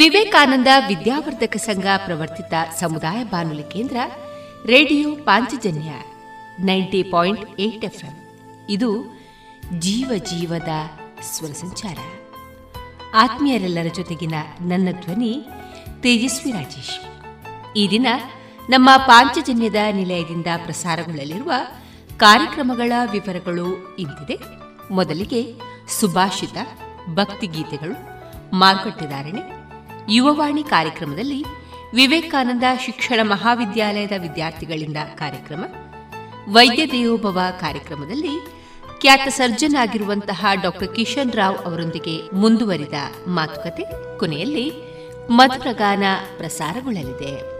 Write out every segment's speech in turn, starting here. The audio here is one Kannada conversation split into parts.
ವಿವೇಕಾನಂದ ವಿದ್ಯಾವರ್ಧಕ ಸಂಘ ಪ್ರವರ್ತಿತ ಸಮುದಾಯ ಬಾನುಲಿ ಕೇಂದ್ರ, ರೇಡಿಯೋ ಪಾಂಚಜನ್ಯ ನೈಂಟಿ ಪಾಯಿಂಟ್ ಇದು ಜೀವ ಜೀವದ ಸ್ವರ ಸಂಚಾರ. ಆತ್ಮೀಯರೆಲ್ಲರ ಜೊತೆಗಿನ ನನ್ನ ಧ್ವನಿ ತೇಜಸ್ವಿ ರಾಜೇಶ್. ಈ ದಿನ ನಮ್ಮ ಪಾಂಚಜನ್ಯದ ನಿಲಯದಿಂದ ಪ್ರಸಾರಗೊಳ್ಳಲಿರುವ ಕಾರ್ಯಕ್ರಮಗಳ ವಿವರಗಳು ಇಂತಿದೆ. ಮೊದಲಿಗೆ ಸುಭಾಷಿತ, ಭಕ್ತಿಗೀತೆಗಳು ಮಾರುಕಟ್ಟೆದಾರಣೆ ಯುವವಾಣಿ ಕಾರ್ಯಕ್ರಮದಲ್ಲಿ ವಿವೇಕಾನಂದ ಶಿಕ್ಷಣ ಮಹಾವಿದ್ಯಾಲಯದ ವಿದ್ಯಾರ್ಥಿಗಳಿಂದ ಕಾರ್ಯಕ್ರಮ, ವೈದ್ಯ ದೇವೋಭವ ಕಾರ್ಯಕ್ರಮದಲ್ಲಿ ಖ್ಯಾತ ಸರ್ಜನ್ ಆಗಿರುವಂತಹ ಡಾಕ್ಟರ್ ಕಿಶನ್ ರಾವ್ ಅವರೊಂದಿಗೆ ಮುಂದುವರಿದ ಮಾತುಕತೆ, ಕೊನೆಯಲ್ಲಿ ಮಧುರಗಾನ ಪ್ರಸಾರಗೊಳ್ಳಲಿದೆ.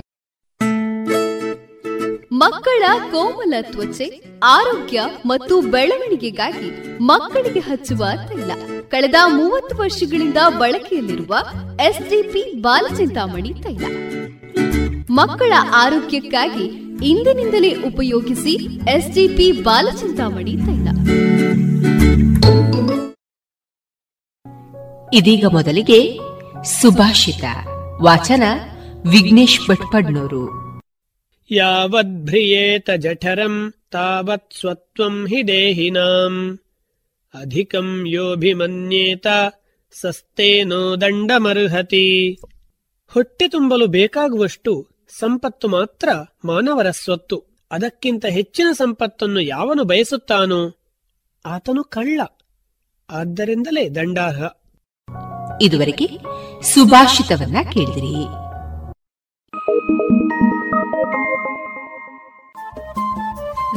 ಮಕ್ಕಳ ಕೋಮಲ ತ್ವಚೆ, ಆರೋಗ್ಯ ಮತ್ತು ಬೆಳವಣಿಗೆಗಾಗಿ ಮಕ್ಕಳಿಗೆ ಹಚ್ಚುವ ತೈಲ. ಕಳೆದ ಮೂವತ್ತು ವರ್ಷಗಳಿಂದ ಬಳಕೆಯಲ್ಲಿರುವ ಎಸ್ಡಿಪಿ ಬಾಲಚಿಂತಾಮಣಿ ತೈಲ. ಮಕ್ಕಳ ಆರೋಗ್ಯಕ್ಕಾಗಿ ಇಂದಿನಿಂದಲೇ ಉಪಯೋಗಿಸಿ ಎಸ್ಡಿಪಿ ಬಾಲಚಿಂತಾಮಣಿ ತೈಲ. ಇದೀಗ ಮೊದಲಿಗೆ ಸುಭಾಷಿತ. ವಾಚನ ವಿಘ್ನೇಶ್ ಭಟ್ಪಡ್ನೂರು. ಯಾವದ್ಭ್ರಿಯೇತ ಜಠರಂ ತಾವತ್ ಸ್ವತ್ವಂ ಹಿ ದೇಹಿನಾಂ ಅಧಿಕಂ ಯೋಭಿಮನ್ಯೇತ ಸಸ್ತೇನೋ ದಂಡಮರ್ಹತಿ ಹೊಟ್ಟೆ ತುಂಬಲು ಬೇಕಾಗುವಷ್ಟು ಸಂಪತ್ತು ಮಾತ್ರ ಮಾನವರ ಸ್ವತ್ತು. ಅದಕ್ಕಿಂತ ಹೆಚ್ಚಿನ ಸಂಪತ್ತನ್ನು ಯಾವನು ಬಯಸುತ್ತಾನೋ ಆತನು ಕಳ್ಳ. ಆದ್ದರಿಂದಲೇ ದಂಡಾರ್ಹ. ಇದುವರೆಗೆ ಸುಭಾಷಿತವನ್ನ ಕೇಳಿದಿರಿ.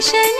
कृष्ण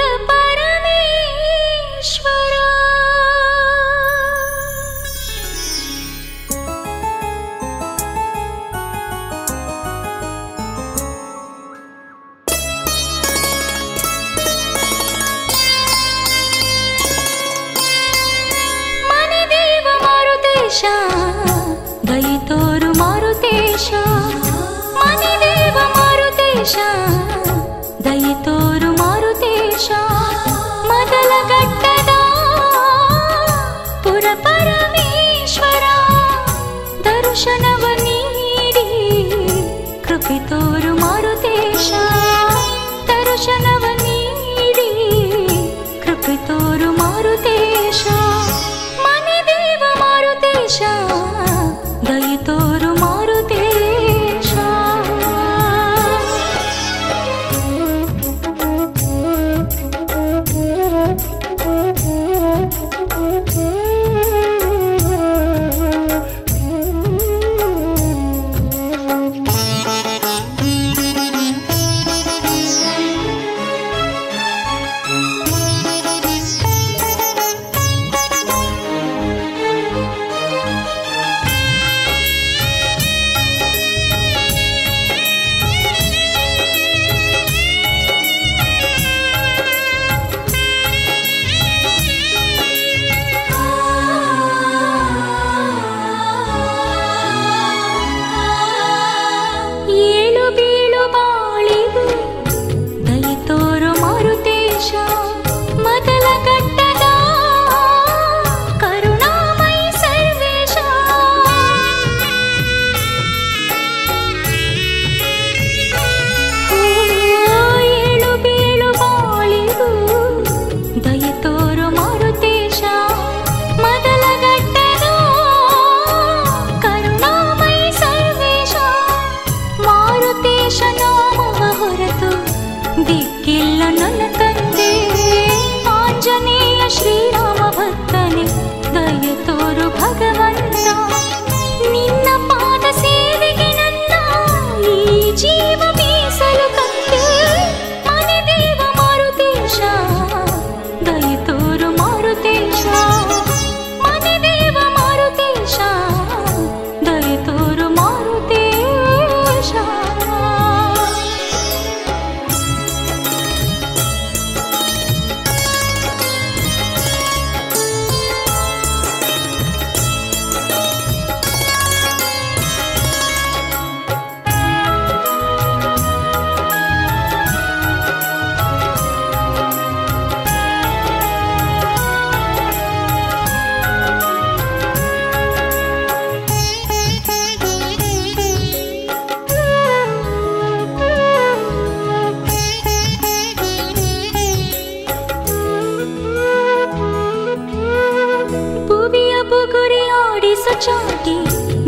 ಚಾಟಿ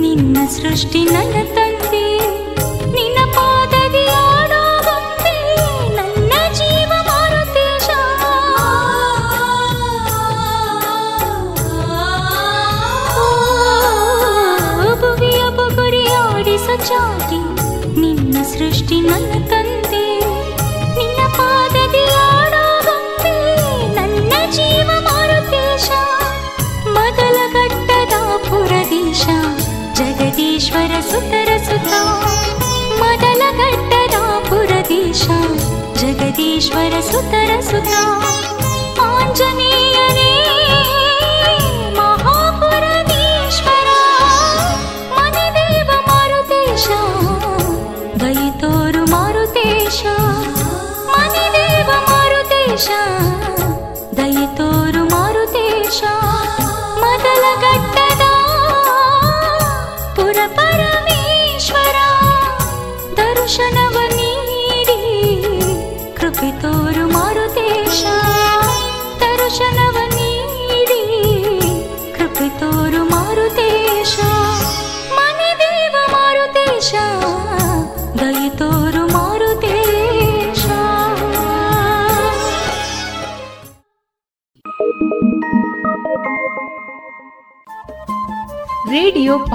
ನಿನ್ನ ಸೃಷ್ಟಿ ನನ್ನ मदनगर्दना पुरदेशं जगदीश्वर सुतरसुता आञ्जने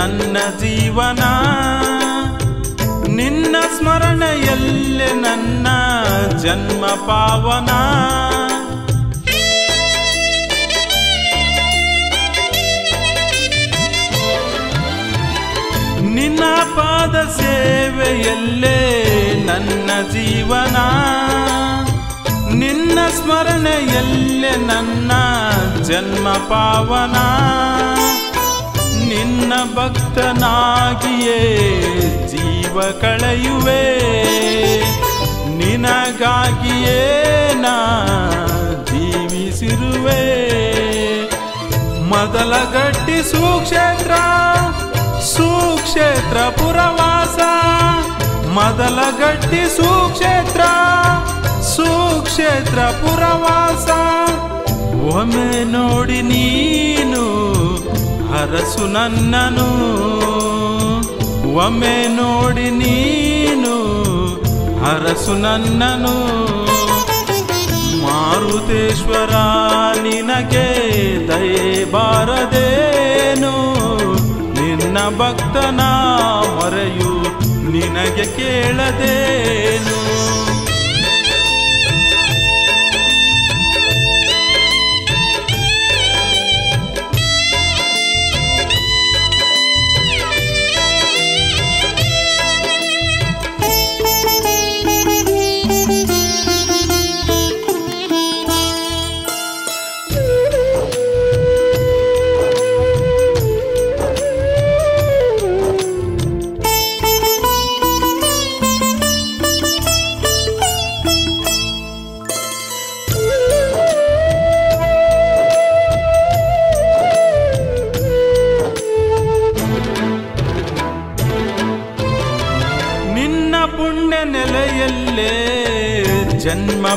ನನ್ನ ಜೀವನ, ನಿನ್ನ ಸ್ಮರಣೆಯಲ್ಲೇ ನನ್ನ ಜನ್ಮ ಪಾವನ. ನಿನ್ನ ಪಾದ ಸೇವೆಯಲ್ಲೇ ನನ್ನ ಜೀವನ, ನಿನ್ನ ಸ್ಮರಣೆಯಲ್ಲೇ ನನ್ನ ಜನ್ಮ ಪಾವನ. ನಿನ್ನ ಭಕ್ತನಾಗಿಯೇ ಜೀವ ಕಳೆಯುವೆ. ನಿನಗಾಗಿಯೇ ನಾ ಜೀವಿಸಿರುವೆ. ಮೊದಲ ಗಟ್ಟಿ ಸುಕ್ಷೇತ್ರ ಸುಕ್ಷೇತ್ರ ಪುರವಾಸ. ಮೊದಲ ಗಟ್ಟಿ ಸುಕ್ಷೇತ್ರ ಸುಕ್ಷೇತ್ರ ಪುರವಾಸ. ಒಮ್ಮೆ ನೋಡಿ ನೀನು ಹರಸು ನನ್ನನು, ಒಮ್ಮೆ ನೋಡಿ ನೀನು, ಹರಸು ನನ್ನನು. ಮಾರುತೇಶ್ವರ, ನಿನಗೆ ದಯೆ ಬಾರದೇನು? ನಿನ್ನ ಭಕ್ತನ ಮೊರೆಯು ನಿನಗೆ ಕೇಳದೇನು?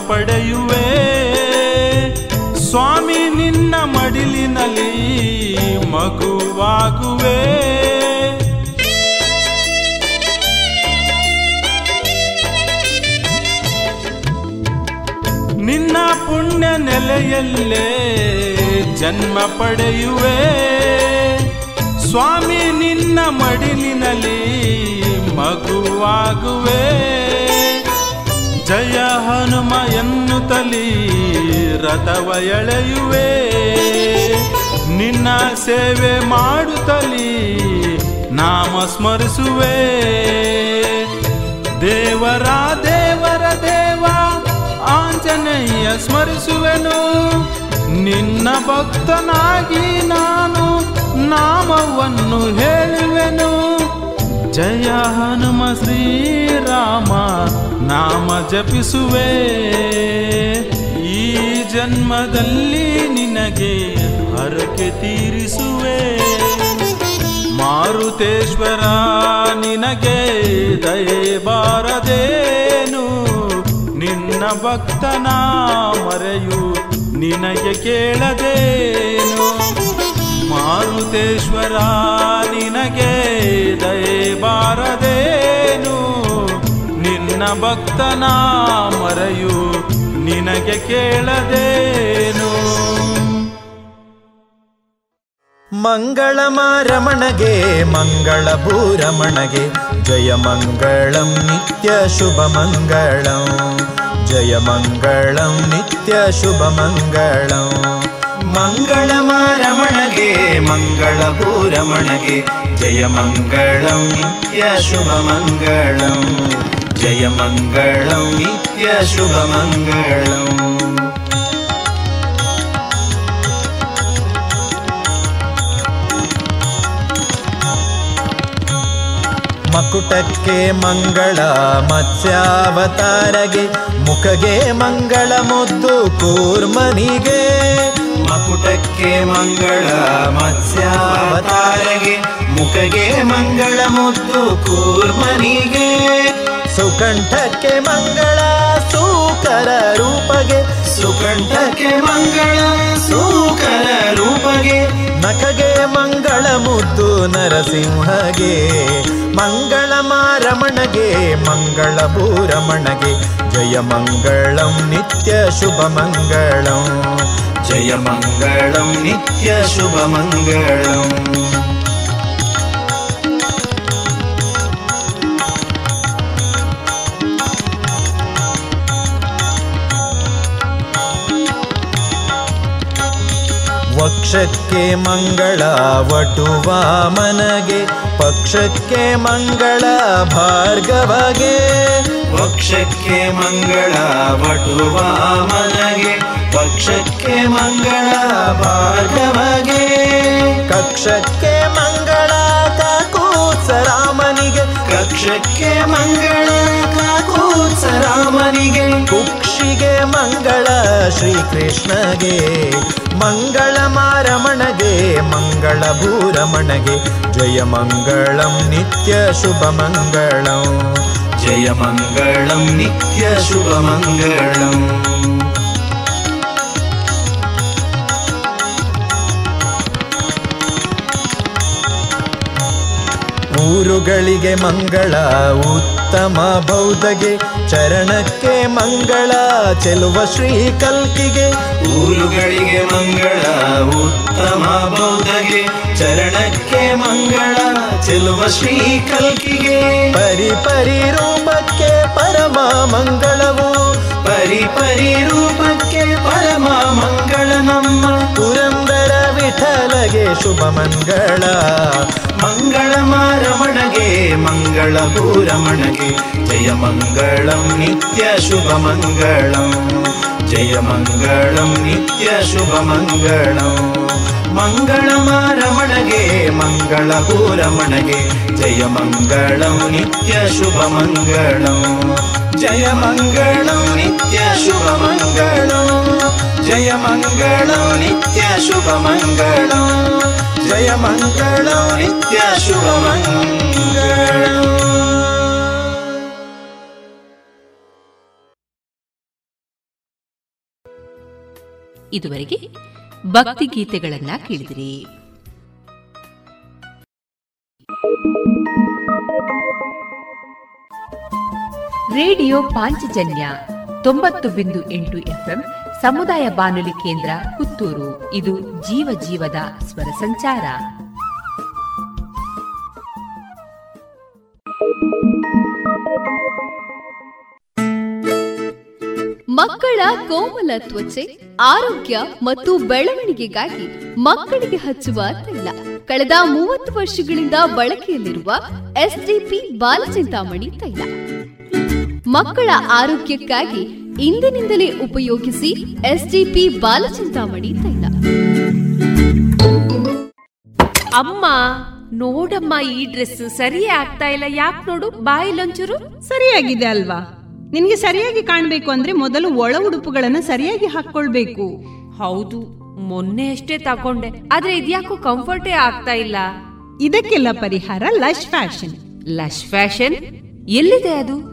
ಪಡೆಯುವೆ. ಸ್ವಾಮಿ ನಿನ್ನ ಮಡಿಲಿನಲ್ಲಿ ಮಗುವಾಗುವೆ. ನಿನ್ನ ಪುಣ್ಯ ನೆಲೆಯಲ್ಲೇ ಜನ್ಮ ಪಡೆಯುವೆ. ಸ್ವಾಮಿ ನಿನ್ನ ಮಡಿಲಿನಲ್ಲಿ ಮಗುವಾಗುವೆ. ಜಯ ಹನುಮ ತಲಿ ರಥವ ಎಳೆಯುವೆ. ನಿನ್ನ ಸೇವೆ ಮಾಡುತ್ತಲಿ ನಾಮ ಸ್ಮರಿಸುವೆ. ದೇವರ ದೇವರ ದೇವ, ಆಂಜನೇಯ ಸ್ಮರಿಸುವೆನು. ನಿನ್ನ ಭಕ್ತನಾಗಿ ನಾನು ನಾಮವನ್ನು ಹೇಳುವೆನು. ಜಯ ಹನುಮ ಶ್ರೀರಾಮ ನಾಮ ಜಪಿಸುವೆ. ಈ ಜನ್ಮದಲ್ಲಿ ನಿನಗೆ ಹರಕೆ ತೀರಿಸುವೆ. ಮಾರುತೇಶ್ವರ, ನಿನಗೆ ದಯೆ ಬಾರದೇನು? ನಿನ್ನ ಭಕ್ತನ ಮರೆಯು ನಿನಗೆ ಕೇಳದೇನು? ಮಾರುತೇಶ್ವರ, ನಿನಗೆ ದಯೆ ಬಾರದೇನು? ನಿನ್ನ ಭಕ್ತನ ಮರೆಯು, ನಿನಗೆ ಕೇಳದೇನು? ಮಂಗಳಮಾರಮಣಗೆ ಮಂಗಳ ಭೂರಮಣಗೆ, ಜಯ ಮಂಗಳಂ ನಿತ್ಯ ಶುಭ ಮಂಗಳಂ ಜಯ ಮಂಗಳಂ ನಿತ್ಯ ಶುಭ ಮಂಗಳಂ. ಜಯ ಮಂಗಳಂ ನಿತ್ಯ ಶುಭ ಮಂಗಳಂ. ಜಯ ಮಂಗಳಂ ನಿತ್ಯ ಶುಭ ಮಂಗಳಂ ಮಕುಟಕ್ಕೆ ಮಂಗಳ ಮತ್ಸ್ಯಾವತಾರಗೆ ಮುಖಗೆ ಮಂಗಳ ಮುದ್ದು ಕೂರ್ಮನಿಗೆ. ಮಕುಟಕ್ಕೆ ಮಂಗಳ ಮತ್ಸ್ಯಾವತಾರಗೆ ಮುಖಗೆ ಮಂಗಳ ಮುದ್ದು ಕೂರ್ಮನಿಗೆ. ಸುಕಂಠಕ್ಕೆ ಮಂಗಳ ಸೂಕರ ರೂಪಗೆ. ಸುಕಂಠಕ್ಕೆ ಮಂಗಳ ಸೂಕರ ರೂಪಗೆ. ನಕಗೆ ಮಂಗಳ ಮುದ್ದು ನರಸಿಂಹಗೆ. ಮಂಗಳ ಮಾರಮಣಗೆ ಮಂಗಳ ಭೂರಮಣಗೆ ಜಯ ಮಂಗಳಂ ನಿತ್ಯ ಶುಭ ಮಂಗಳಂ. ಜಯ ಮಂಗಳಂ ನಿತ್ಯ ಶುಭ ಮಂಗಳಂ. ವಕ್ಷಕ್ಕೆ ಮಂಗಳ ವಟುವಾಮನಗೆ ಪಕ್ಷಕ್ಕೆ ಮಂಗಳ ಭಾರ್ಗವಗೆ. ಪಕ್ಷಕ್ಕೆ ಮಂಗಳ ವಟುವಾಮನಗೆ ಪಕ್ಷಕ್ಕೆ ಮಂಗಳ ಭಾರ್ಗವಗೆ. ಕಕ್ಷಕ್ಕೆ ಮಂಗಳ ಕಾಕೂತ್ಸರಾಮನಿಗೆ ಕಕ್ಷಕ್ಕೆ ಮಂಗಳ ಕಾಕೂತ್ಸರಾಮನಿಗೆ ಕುಕ್ಷಿಗೆ ಮಂಗಳ ಶ್ರೀಕೃಷ್ಣಗೆ ಮಂಗಳ ಮಾರಮಣಗೆ ಮಂಗಳ ಭೂರಮಣಗೆ ಜಯ ಮಂಗಳಂ ನಿತ್ಯ ಶುಭ ಮಂಗಳಂ. ಜಯ ಮಂಗಳಂ ನಿತ್ಯ ಶುಭ ಮಂಗಳಂ. ಊರುಗಳಿಗೆ ಮಂಗಳ ಉತ್ತಮ ಬೌದ್ಧಗೆ ಚರಣಕ್ಕೆ ಮಂಗಳ ಚೆಲುವ ಶ್ರೀ ಕಲ್ಕಿಗೆ. ಊರುಗಳಿಗೆ ಮಂಗಳ ಉತ್ತಮ ಬೌದ್ಧಗೆ ಚರಣಕ್ಕೆ ಮಂಗಳ ಚೆಲುವ ಶ್ರೀ ಕಲ್ಕಿಗೆ. ಪರಿ ಪರಿ ರೂಪಕ್ಕೆ ಪರಮ ಮಂಗಳವು. ಪರಿ ಪರಿ ರೂಪಕ್ಕೆ ಪರಮ ಮಂಗಳ ನಮ್ಮ. ಪುರಂದರ ವಿಠಲಗೆ ಶುಭ ಮಂಗಳ. ಮಂಗಳ ಮಾರಮಣಗೆ, ಮಂಗಳ ಪೂರಮಣಗೆ, ಜಯ ಮಂಗಳಂ ನಿತ್ಯ ಶುಭ ಮಂಗಳಂ. ಜಯ ಮಂಗಳಂ ನಿತ್ಯ ಶುಭ ಮಂಗಳಂ. ಮಂಗಳ ಮಾರಮಣಗೆ, ಮಂಗಳ ಪೂರಮಣಗೆ, ಜಯ ಮಂಗಳಂ ನಿತ್ಯ ಶುಭ ಮಂಗಳಂ. ಜಯ ಮಂಗಳೋ ನಿತ್ಯ ಶುಭ ಮಂಗಳೋ. ಜಯ ಮಂಗಳೋ ನಿತ್ಯ ಶುಭ ಮಂಗಳೋ. ಜಯ ಮಂಗಳೋ ನಿತ್ಯ ಶುಭ ಮಂಗಳೋ. ಇದುವರೆಗೆ ಭಕ್ತಿ ಗೀತೆಗಳನ್ನ ಕೇಳಿದಿರಿ. ರೇಡಿಯೋ ಪಾಂಚಜನ್ಯ ತೊಂಬತ್ತು ಬಿಂದು ಎಂಟು ಎಫ್ಎಂ ಸಮುದಾಯ ಬಾನುಲಿ ಕೇಂದ್ರ ಪುತ್ತೂರು. ಇದು ಜೀವ ಜೀವದ ಸ್ವರ ಸಂಚಾರ. ಮಕ್ಕಳ ಕೋಮಲ ತ್ವಚೆ, ಆರೋಗ್ಯ ಮತ್ತು ಬೆಳವಣಿಗೆಗಾಗಿ ಮಕ್ಕಳಿಗೆ ಹಚ್ಚುವ ತೈಲ. ಕಳೆದ ಮೂವತ್ತು ವರ್ಷಗಳಿಂದ ಬಳಕೆಯಲ್ಲಿರುವ ಎಸ್ಡಿಪಿ ಬಾಲಚಿಂತಾಮಣಿ ತೈಲ. ಮಕ್ಕಳ ಆರೋಗ್ಯಕ್ಕಾಗಿ ಇಂದಿನಿಂದಲೇ ಉಪಯೋಗಿಸಿ ಎಸ್ಡಿಪಿ ಬಾಲಚಿಂತಾಮಣಿ ತೈಲ. ಅಮ್ಮ ನೋಡಮ್ಮ ಈ ಡ್ರೆಸ್ ಸರಿಯೇ ಆಗ್ತಾ ಇಲ್ಲ. ಯಾಕೆ ನೋಡು ಬಾಯಿಲೊಂಚೂರು ಸರಿಯಾಗಿದೆ ಅಲ್ವಾ? ನಿನ್ಗೆ ಸರಿಯಾಗಿ ಕಾಣ್ಬೇಕು ಅಂದ್ರೆ ಮೊದಲು ಒಳ ಉಡುಪುಗಳನ್ನ ಸರಿಯಾಗಿ ಹಾಕೊಳ್ಬೇಕು ಹೌದು ಮೊನ್ನೆ ಅಷ್ಟೇ ತಕೊಂಡೆ ಆದ್ರೆ ಇದ್ಯಾಕೋ ಕಂಫರ್ಟೇ ಆಗ್ತಾ ಇಲ್ಲ. ಇದಕ್ಕೆಲ್ಲ ಪರಿಹಾರ ಲಶ್ ಫ್ಯಾಷನ್. Lush fashion? ಎಲ್ಲಿದೆ ಅದು?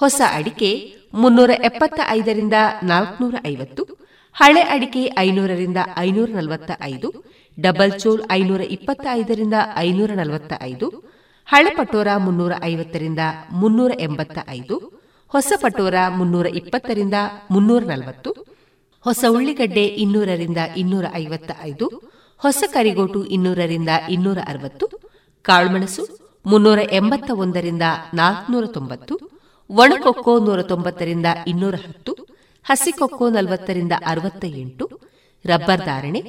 ಹೊಸ ಅಡಿಕೆ ಮುನ್ನೂರ ಎಪ್ಪತ್ತ ಐದರಿಂದ ನಾಲ್ಕನೂರ ಐವತ್ತು, ಹಳೆ ಅಡಿಕೆ ಐನೂರರಿಂದ ಐನೂರ ನಲವತ್ತ ಐದು, ಡಬಲ್ ಚೋಲ್ ಐನೂರ ಇಪ್ಪತ್ತ ಐದರಿಂದ ಐನೂರ ನಲವತ್ತ ಐದು, ಹಳೆ ಪಟೋರ ಮುನ್ನೂರ ಐವತ್ತರಿಂದ ಮುನ್ನೂರ ಎಂಬತ್ತ ಐದು, ಹೊಸ ಪಟೋರ ಮುನ್ನೂರ ಇಪ್ಪತ್ತರಿಂದ ಮುನ್ನೂರ ನಲವತ್ತು, ಹೊಸ ಉಳ್ಳಿಗಡ್ಡೆ ಇನ್ನೂರರಿಂದ ಇನ್ನೂರ ಐವತ್ತ ಐದು, ಹೊಸ ಕರಿಗೋಟು ಇನ್ನೂರರಿಂದ ಇನ್ನೂರ ಅರವತ್ತು, ಕಾಳುಮೆಣಸು ಮುನ್ನೂರ ಎಂಬತ್ತ ಒಂದರಿಂದ ನಾಲ್ಕುನೂರ ತೊಂಬತ್ತು ಒಣಕೊಕ್ಕೋ ನೂರ ತೊಂಬತ್ತರಿಂದ ಇನ್ನೂರ ಹತ್ತು ಹಸಿಕೊಕ್ಕೋ ನಲವತ್ತರಿಂದ ಅರವತ್ತ ಎಂಟು ರಬ್ಬರ್ ಧಾರಣೆ,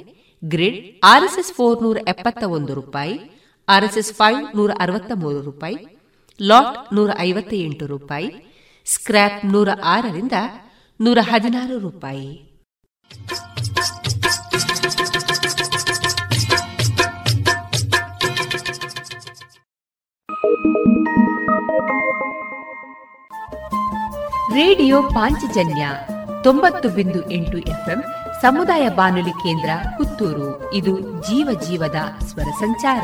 ಗ್ರಿಡ್, ಆರ್ಎಸ್ಎಸ್ ಫೋರ್ ನೂರ ಎಪ್ಪತ್ತ ಒಂದು ರೂಪಾಯಿ, ಆರ್ಎಸ್ಎಸ್ ಫೈವ್ ನೂರ ಅರವತ್ತ ಮೂರು ರೂಪಾಯಿ, ಲಾಟ್ ನೂರ ಐವತ್ತ ಎಂಟು ರೂಪಾಯಿ, ಸ್ಕ್ರ್ಯಾಪ್ ನೂರ ಆರರಿಂದ ನೂರ ಹದಿನಾರು ರೂಪಾಯಿ. ರೇಡಿಯೋ ಪಾಂಚಜನ್ಯ ತೊಂಬತ್ತು ಬಿಂದು ಎಂಟು ಎಫ್ಎಂ ಸಮುದಾಯ ಬಾನುಲಿ ಕೇಂದ್ರ ಪುತ್ತೂರು. ಇದು ಜೀವ ಜೀವದ ಸ್ವರ ಸಂಚಾರ.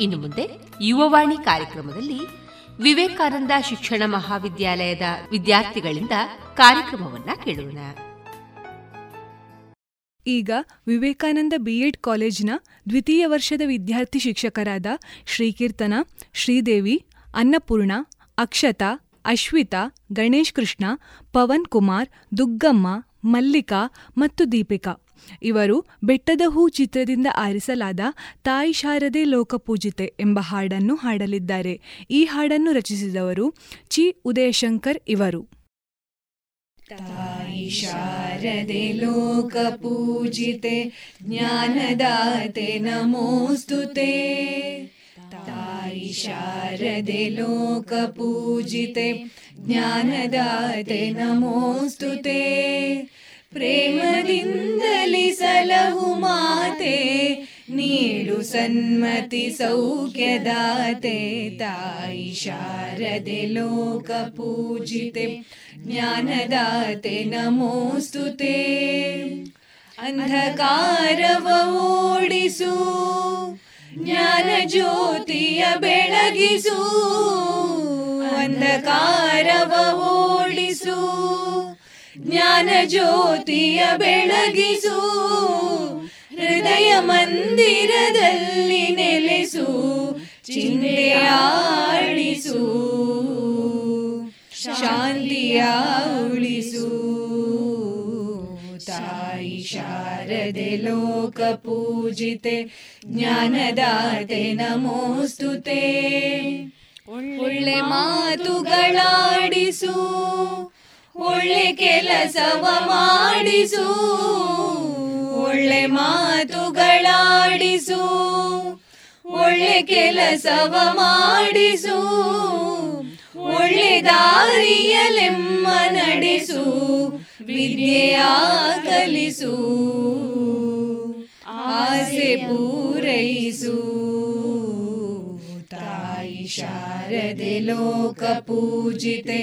ಇನ್ನು ಮುಂದೆ ಯುವವಾಣಿ ಕಾರ್ಯಕ್ರಮದಲ್ಲಿ ವಿವೇಕಾನಂದ ಶಿಕ್ಷಣ ಮಹಾವಿದ್ಯಾಲಯದ ವಿದ್ಯಾರ್ಥಿಗಳಿಂದ ಕಾರ್ಯಕ್ರಮವನ್ನ ಕೇಳೋಣ. ಈಗ ವಿವೇಕಾನಂದ ಬಿಎಡ್ ಕಾಲೇಜಿನ ದ್ವಿತೀಯ ವರ್ಷದ ವಿದ್ಯಾರ್ಥಿ ಶಿಕ್ಷಕರಾದ ಶ್ರೀಕೀರ್ತನ, ಶ್ರೀದೇವಿ, ಅನ್ನಪೂರ್ಣ, ಅಕ್ಷತಾ, ಅಶ್ವಿತಾ, ಗಣೇಶ್ ಕೃಷ್ಣ, ಪವನ್ ಕುಮಾರ್, ದುಗ್ಗಮ್ಮ, ಮಲ್ಲಿಕಾ ಮತ್ತು ದೀಪಿಕಾ. ಇವರು ಬೆಟ್ಟದ ಹೂ ಚಿತ್ರದಿಂದ ಆರಿಸಲಾದ ತಾಯಿ ಶಾರದೆ ಲೋಕಪೂಜಿತೆ ಎಂಬ ಹಾಡನ್ನು ಹಾಡಲಿದ್ದಾರೆ. ಈ ಹಾಡನ್ನು ರಚಿಸಿದವರು ಚಿ. ಉದಯಶಂಕರ್ ಇವರು. तायि शारदे लोकपूजिते ज्ञानदाते नमोऽस्तु ते। तायि शारदे लोकपूजिते ज्ञानदाते नमोऽस्तु ते ಪ್ರೇಮದಿಂದಲಿ ಸಲಹು ಮಾತೆ, ನೀಡು ಸನ್ಮತಿ ಸೌಖ್ಯದಾತೆ, ತಾಯಿ ಶಾರದೆ ಲೋಕ ಪೂಜಿತೆ, ಜ್ಞಾನದಾತೆ ನಮೋಸ್ತುತೆ. ಅಂಧಕಾರವ ಓಡಿಸು, ಜ್ಞಾನ ಜ್ಯೋತಿಯ ಬೆಳಗಿಸು, ಅಂಧಕಾರವ ಓಡಿಸು. ಜ್ಞಾನ ಜ್ಯೋತಿಯ ಬೆಳಗಿಸು, ಹೃದಯ ಮಂದಿರದಲ್ಲಿ ನೆಲೆಸು ಚಿಂತೆಯಾಳಿಸು ಶಾಂತಿಯ ಉಳಿಸು. ತಾಯಿ ಶಾರದೆ ಲೋಕ ಪೂಜಿತೆ, ಜ್ಞಾನದಾತೆ ನಮೋಸ್ತುತೆ. ಒಳ್ಳೆ ಮಾತುಗಳಾಡಿಸು ಒಳ್ಳೆ ಕೆಲಸವ ಮಾಡಿಸು, ಒಳ್ಳೆ ಮಾತುಗಳಾಡಿಸು, ಒಳ್ಳೆ ಕೆಲಸವ ಮಾಡಿಸು, ಒಳ್ಳೆ ದಾರಿಯಲೆಮ್ಮ ನಡೆಸು, ವಿದ್ಯೆಯ ಕಲಿಸು, ಆಸೆ ಪೂರೈಸು. ಶಾರದೆ ಲೋಕ ಪೂಜಿತೆ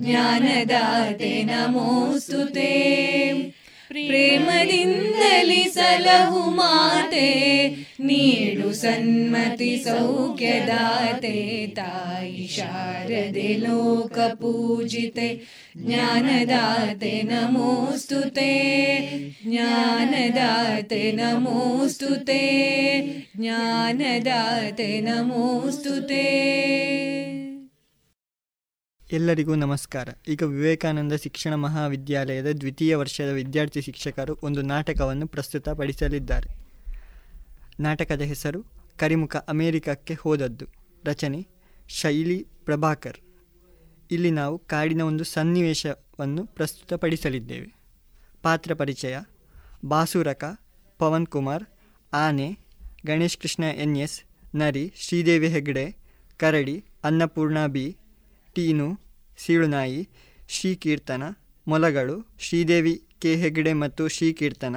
ಜ್ಞಾನದಾತೆ ನಮೋಸ್ತುತೆ. ಪ್ರೇಮದಿಂದಲಿ ಸಲಹು ಮಾತೆ, ನೀಡು ಸನ್ಮತಿ ಸೌಖ್ಯದಾತೆ, ತಾಯಿ ಶಾರದೆ ಲೋಕ ಪೂಜಿತೆ, ಜ್ಞಾನದಾತೆ ನಮೋಸ್ತುತೆ ಜ್ಞಾನದಾತೆ ನಮೋಸ್ತುತೆ ಜ್ಞಾನದಾತೆ ನಮೋಸ್ತುತೆ. ಎಲ್ಲರಿಗೂ ನಮಸ್ಕಾರ. ಈಗ ವಿವೇಕಾನಂದ ಶಿಕ್ಷಣ ಮಹಾವಿದ್ಯಾಲಯದ ದ್ವಿತೀಯ ವರ್ಷದ ವಿದ್ಯಾರ್ಥಿ ಶಿಕ್ಷಕರು ಒಂದು ನಾಟಕವನ್ನು ಪ್ರಸ್ತುತಪಡಿಸಲಿದ್ದಾರೆ. ನಾಟಕದ ಹೆಸರು ಕರಿಮುಖ ಅಮೇರಿಕಕ್ಕೆ ಹೋದದ್ದು. ರಚನೆ ಶೈಲಿ ಪ್ರಭಾಕರ್. ಇಲ್ಲಿ ನಾವು ಕಾಡಿನ ಒಂದು ಸನ್ನಿವೇಶವನ್ನು ಪ್ರಸ್ತುತಪಡಿಸಲಿದ್ದೇವೆ. ಪಾತ್ರ ಪರಿಚಯ ಬಾಸುರಕ, ಪವನ್ ಕುಮಾರ್, ಆನೆ, ಗಣೇಶ್ ಕೃಷ್ಣ ಎನ್ ಎಸ್, ನರಿ ಶ್ರೀದೇವಿ ಹೆಗ್ಡೆ, ಕರಡಿ, ಅನ್ನಪೂರ್ಣ ಬಿ. ಟೀನು ಸೀಳುನಾಯಿ ಶ್ರೀಕೀರ್ತನ ಮೊಲಗಳು ಶ್ರೀದೇವಿ ಕೆ ಹೆಗಡೆ ಮತ್ತು ಶ್ರೀಕೀರ್ತನ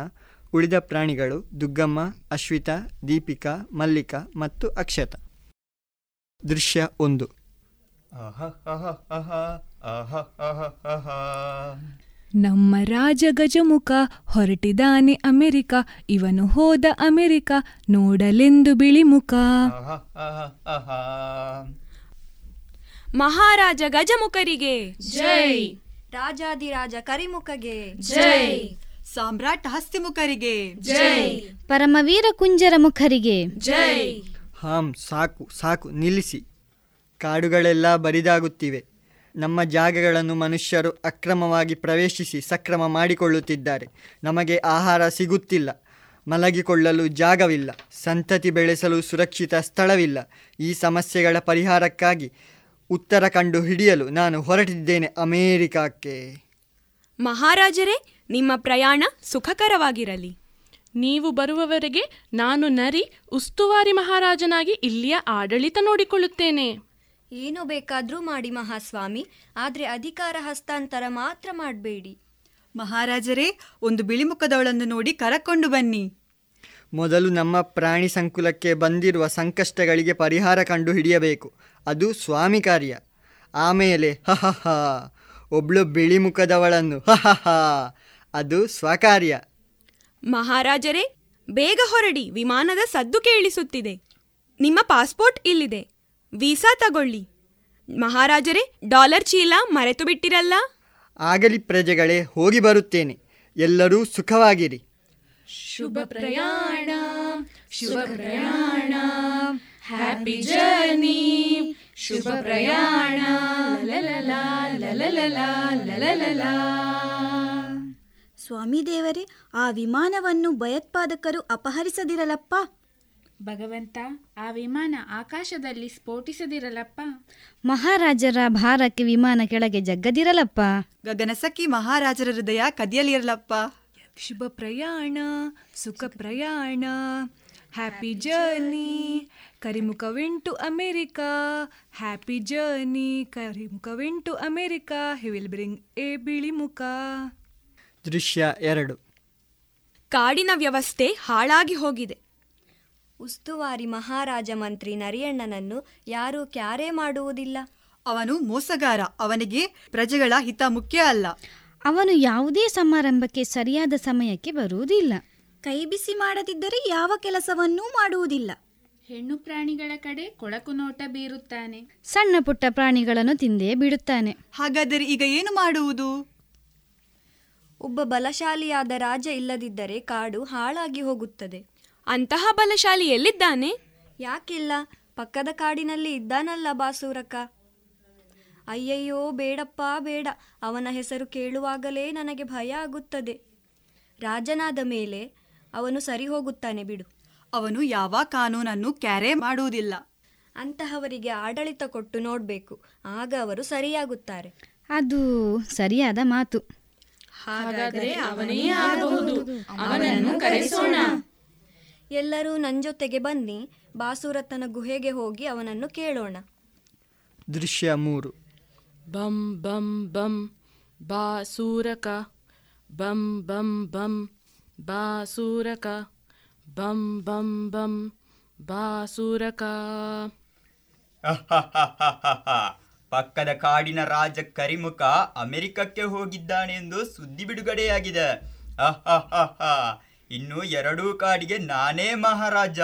ಉಳಿದ ಪ್ರಾಣಿಗಳು ದುಗ್ಗಮ್ಮ ಅಶ್ವಿತಾ ದೀಪಿಕಾ ಮಲ್ಲಿಕಾ ಮತ್ತು ಅಕ್ಷತ. ದೃಶ್ಯ ಒಂದು. ನಮ್ಮ ರಾಜ ಗಜಮುಖ ಹೊರಟಿದಾನೆ ಅಮೆರಿಕ ಇವನು ಹೋದ ಅಮೆರಿಕ ನೋಡಲೆಂದು ಬಿಳಿಮುಖ ಮಹಾರಾಜ ಗಜಮುಖರಿಗೆ. ಜೈ. ರಾಜಾದಿರಾಜ ಕರಿಮುಖಗೆ. ಜೈ. ಸಾಮ್ರಾಟ್ ಹಸ್ತಿಮುಖರಿಗೆ. ಜೈ. ಪರಮವೀರ ಕುಂಜರ ಮುಖರಿಗೆ. ಜೈ. ಹಾಂ ಸಾಕು ಸಾಕು ನಿಲ್ಲಿಸಿ. ಕಾಡುಗಳೆಲ್ಲ ಬರಿದಾಗುತ್ತಿವೆ. ನಮ್ಮ ಜಾಗಗಳನ್ನು ಮನುಷ್ಯರು ಅಕ್ರಮವಾಗಿ ಪ್ರವೇಶಿಸಿ ಸಕ್ರಮ ಮಾಡಿಕೊಳ್ಳುತ್ತಿದ್ದಾರೆ. ನಮಗೆ ಆಹಾರ ಸಿಗುತ್ತಿಲ್ಲ. ಮಲಗಿಕೊಳ್ಳಲು ಜಾಗವಿಲ್ಲ. ಸಂತತಿ ಬೆಳೆಸಲು ಸುರಕ್ಷಿತ ಸ್ಥಳವಿಲ್ಲ. ಈ ಸಮಸ್ಯೆಗಳ ಪರಿಹಾರಕ್ಕಾಗಿ ಉತ್ತರ ಕಂಡು ಹಿಡಿಯಲು ನಾನು ಹೊರಟಿದ್ದೇನೆ ಅಮೇರಿಕಕ್ಕೆ. ಮಹಾರಾಜರೇ ನಿಮ್ಮ ಪ್ರಯಾಣ ಸುಖಕರವಾಗಿರಲಿ. ನೀವು ಬರುವವರೆಗೆ ನಾನು ನರಿ ಉಸ್ತುವಾರಿ ಮಹಾರಾಜನಾಗಿ ಇಲ್ಲಿಯ ಆಡಳಿತ ನೋಡಿಕೊಳ್ಳುತ್ತೇನೆ. ಏನು ಬೇಕಾದರೂ ಮಾಡಿ ಮಹಾಸ್ವಾಮಿ ಆದರೆ ಅಧಿಕಾರ ಹಸ್ತಾಂತರ ಮಾತ್ರ ಮಾಡಬೇಡಿ. ಮಹಾರಾಜರೇ ಒಂದು ಬಿಳಿಮುಖದವಳನ್ನು ನೋಡಿ ಕರಕೊಂಡು ಬನ್ನಿ. ಮೊದಲು ನಮ್ಮ ಪ್ರಾಣಿ ಸಂಕುಲಕ್ಕೆ ಬಂದಿರುವ ಸಂಕಷ್ಟಗಳಿಗೆ ಪರಿಹಾರ ಕಂಡು ಹಿಡಿಯಬೇಕು. ಅದು ಸ್ವಾಮಿ ಕಾರ್ಯ. ಆಮೇಲೆ ಹಹಹ ಒಬ್ಳು ಬಿಳಿ ಮುಖದವಳನ್ನು ಹಹಹ ಅದು ಸ್ವಕಾರ್ಯ. ಮಹಾರಾಜರೇ ಬೇಗ ಹೊರಡಿ ವಿಮಾನದ ಸದ್ದು ಕೇಳಿಸುತ್ತಿದೆ. ನಿಮ್ಮ ಪಾಸ್ಪೋರ್ಟ್ ಇಲ್ಲಿದೆ. ವೀಸಾ ತಗೊಳ್ಳಿ. ಮಹಾರಾಜರೇ ಡಾಲರ್ ಚೀಲ ಮರೆತು ಬಿಟ್ಟಿರಲ್ಲ ಆಗಲಿ ಪ್ರಜೆಗಳೇ ಹೋಗಿ ಬರುತ್ತೇನೆ. ಎಲ್ಲರೂ ಸುಖವಾಗಿರಿ. ಶುಭ ಪ್ರಯಾಣ ಶುಭ ಪ್ರಯಾಣ. ಹ್ಯಾಪಿ ಜರ್ನಿ ಶುಭ ಪ್ರಯಾಣ ಸ್ವಾಮಿ ದೇವರೇ ಆ ವಿಮಾನವನ್ನು ಭಯೋತ್ಪಾದಕರು ಅಪಹರಿಸದಿರಲಪ್ಪ? ಭಗವಂತ ಆ ವಿಮಾನ ಆಕಾಶದಲ್ಲಿ ಸ್ಫೋಟಿಸದಿರಲಪ್ಪ? ಮಹಾರಾಜರ ಭಾರಕ್ಕೆ ವಿಮಾನ ಕೆಳಗೆ ಜಗ್ಗದಿರಲಪ್ಪ? ಗಗನಸಕ್ಕಿ ಮಹಾರಾಜರ ಹೃದಯ ಕದಿಯಲಿರಲಪ್ಪ. ಶುಭ ಪ್ರಯಾಣ ಸುಖ ಪ್ರಯಾಣ ಹ್ಯಾಪಿ ಜರ್ನಿ ಕರಿಮುಖವೆಂಟು America happy journey ಕರಿಮುಖವೆಂಟು America he will bring a ಬಿಳಿ ಮುಖ. ದೃಶ್ಯ ಎರಡು. ಕಾಡಿನ ವ್ಯವಸ್ಥೆ ಹಾಳಾಗಿ ಹೋಗಿದೆ. ಉಸ್ತುವಾರಿ ಮಹಾರಾಜ ಮಂತ್ರಿ ನರಿಯಣ್ಣನನ್ನು ಯಾರೂ ಕ್ಯಾರೆ ಮಾಡುವುದಿಲ್ಲ. ಅವನು ಮೋಸಗಾರ ಅವನಿಗೆ ಪ್ರಜೆಗಳ ಹಿತ ಮುಖ್ಯ ಅಲ್ಲ. ಅವನು ಯಾವುದೇ ಸಮಾರಂಭಕ್ಕೆ ಸರಿಯಾದ ಸಮಯಕ್ಕೆ ಬರುವುದಿಲ್ಲ. ಕೈ ಬಿಸಿ ಮಾಡದಿದ್ದರೆ ಯಾವ ಕೆಲಸವನ್ನೂ ಮಾಡುವುದಿಲ್ಲ. ಹೆಣ್ಣು ಪ್ರಾಣಿಗಳ ಕಡೆ ಕೊಳಕು ನೋಟ ಬೀರುತ್ತಾನೆ. ಸಣ್ಣ ಪುಟ್ಟ ಪ್ರಾಣಿಗಳನ್ನು ತಿಂದೇ ಬಿಡುತ್ತಾನೆ ಹಾಗಾದರೆ ಈಗ ಏನು ಮಾಡುವುದು? ಒಬ್ಬ ಬಲಶಾಲಿಯಾದ ರಾಜ ಇಲ್ಲದಿದ್ದರೆ ಕಾಡು ಹಾಳಾಗಿ ಹೋಗುತ್ತದೆ. ಅಂತಹ ಬಲಶಾಲಿ ಎಲ್ಲಿದ್ದಾನೆ? ಯಾಕಿಲ್ಲ? ಪಕ್ಕದ ಕಾಡಿನಲ್ಲಿ ಇದ್ದಾನಲ್ಲ ಬಾಸೂರಕ. ಅಯ್ಯಯ್ಯೋ ಬೇಡಪ್ಪ ಬೇಡ. ಅವನ ಹೆಸರು ಕೇಳುವಾಗಲೇ ನನಗೆ ಭಯ ಆಗುತ್ತದೆ. ರಾಜನಾದ ಮೇಲೆ ಅವನು ಸರಿ ಹೋಗುತ್ತಾನೆ ಬಿಡು. ಅವನು ಯಾವ ಕಾನೂನನ್ನು ಕ್ಯಾರೆ ಮಾಡುವುದಿಲ್ಲ. ಅಂತಹವರಿಗೆ ಆಡಳಿತ ಕೊಟ್ಟು ನೋಡಬೇಕು. ಆಗ ಅವರು ಸರಿಯಾಗುತ್ತಾರೆ. ಅದು ಸರಿಯಾದ ಮಾತು. ಹಾಗಾದರೆ ಅವನೇ ಆಗಬಹುದು. ಅವನನ್ನು ಕರೆಸೋಣ. ಎಲ್ಲರೂ ನನ್ನ ಜೊತೆಗೆ ಬನ್ನಿ. ಬಾಸುರತನ ಗುಹೆಗೆ ಹೋಗಿ ಅವನನ್ನು ಕೇಳೋಣ. ದೃಶ್ಯ ಮೂರು. ಬಂ ಬಂ ಬಂ ಬಾಸೂರಕ. ಬಂ ಬಂ ಬಂ ಬಾಸೂರಕ. ಬಂ ಬಂ ಬಂ ಬಾಸುರಕ. ಪಕ್ಕದ ಕಾಡಿನ ರಾಜ ಕರಿಮುಖ ಅಮೆರಿಕಕ್ಕೆ ಹೋಗಿದ್ದಾನೆ ಎಂದು ಸುದ್ದಿ ಬಿಡುಗಡೆಯಾಗಿದೆ. ಇನ್ನು ಎರಡೂ ಕಾಡಿಗೆ ನಾನೇ ಮಹಾರಾಜ.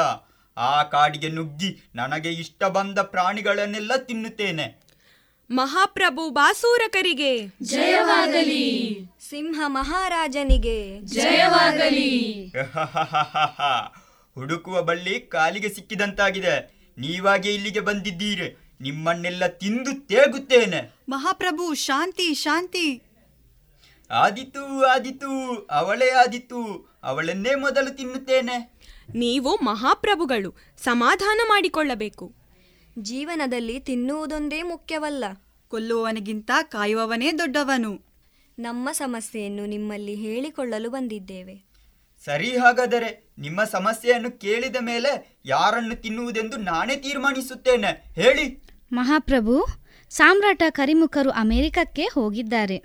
ಆ ಕಾಡಿಗೆ ನುಗ್ಗಿ ನನಗೆ ಇಷ್ಟ ಬಂದ ಪ್ರಾಣಿಗಳನ್ನೆಲ್ಲ ತಿನ್ನುತ್ತೇನೆ. ಮಹಾಪ್ರಭು ಬಾಸೂರಕರಿಗೆ. ಜಯವಾಗಲಿ. ಸಿಂಹ ಮಹಾರಾಜನಿಗೆ. ಜಯವಾಗಲಿ. ಹುಡುಕುವ ಬಳ್ಳಿ ಕಾಲಿಗೆ ಸಿಕ್ಕಿದಂತಾಗಿದೆ. ನೀವಾಗೆ ಇಲ್ಲಿಗೆ ಬಂದಿದ್ದೀರಿ. ನಿಮ್ಮನ್ನೆಲ್ಲ ತಿಂದು ತೇಗುತ್ತೇನೆ. ಮಹಾಪ್ರಭು ಶಾಂತಿ ಶಾಂತಿ. ಆದಿತು ಆದಿತು ಅವಳೇ ಆದಿತು. ಅವಳನ್ನೇ ಮೊದಲು ತಿನ್ನುತ್ತೇನೆ. ನೀವು ಮಹಾಪ್ರಭುಗಳು ಸಮಾಧಾನ ಮಾಡಿಕೊಳ್ಳಬೇಕು. ಜೀವನದಲ್ಲಿ ತಿನ್ನುವುದೊಂದೇ ಮುಖ್ಯವಲ್ಲ. ಕೊಲ್ಲುವವನಿಗಿಂತ ಕಾಯುವವನೇ ದೊಡ್ಡವನು. ನಮ್ಮ ಸಮಸ್ಯೆಯನ್ನು ನಿಮ್ಮಲ್ಲಿ ಹೇಳಿಕೊಳ್ಳಲು ಬಂದಿದ್ದೇವೆ. ಸರಿ ಹಾಗಾದರೆ ನಿಮ್ಮ ಸಮಸ್ಯೆಯನ್ನು ಕೇಳಿದ ಮೇಲೆ ಯಾರನ್ನು ತಿನ್ನುವುದೆಂದು ನಾನೇ ತೀರ್ಮಾನಿಸುತ್ತೇನೆ. ಹೇಳಿ. ಮಹಾಪ್ರಭು ಸಾಮ್ರಾಟ ಕರಿಮುಖರು ಅಮೆರಿಕಕ್ಕೆ ಹೋಗಿದ್ದಾರೆ.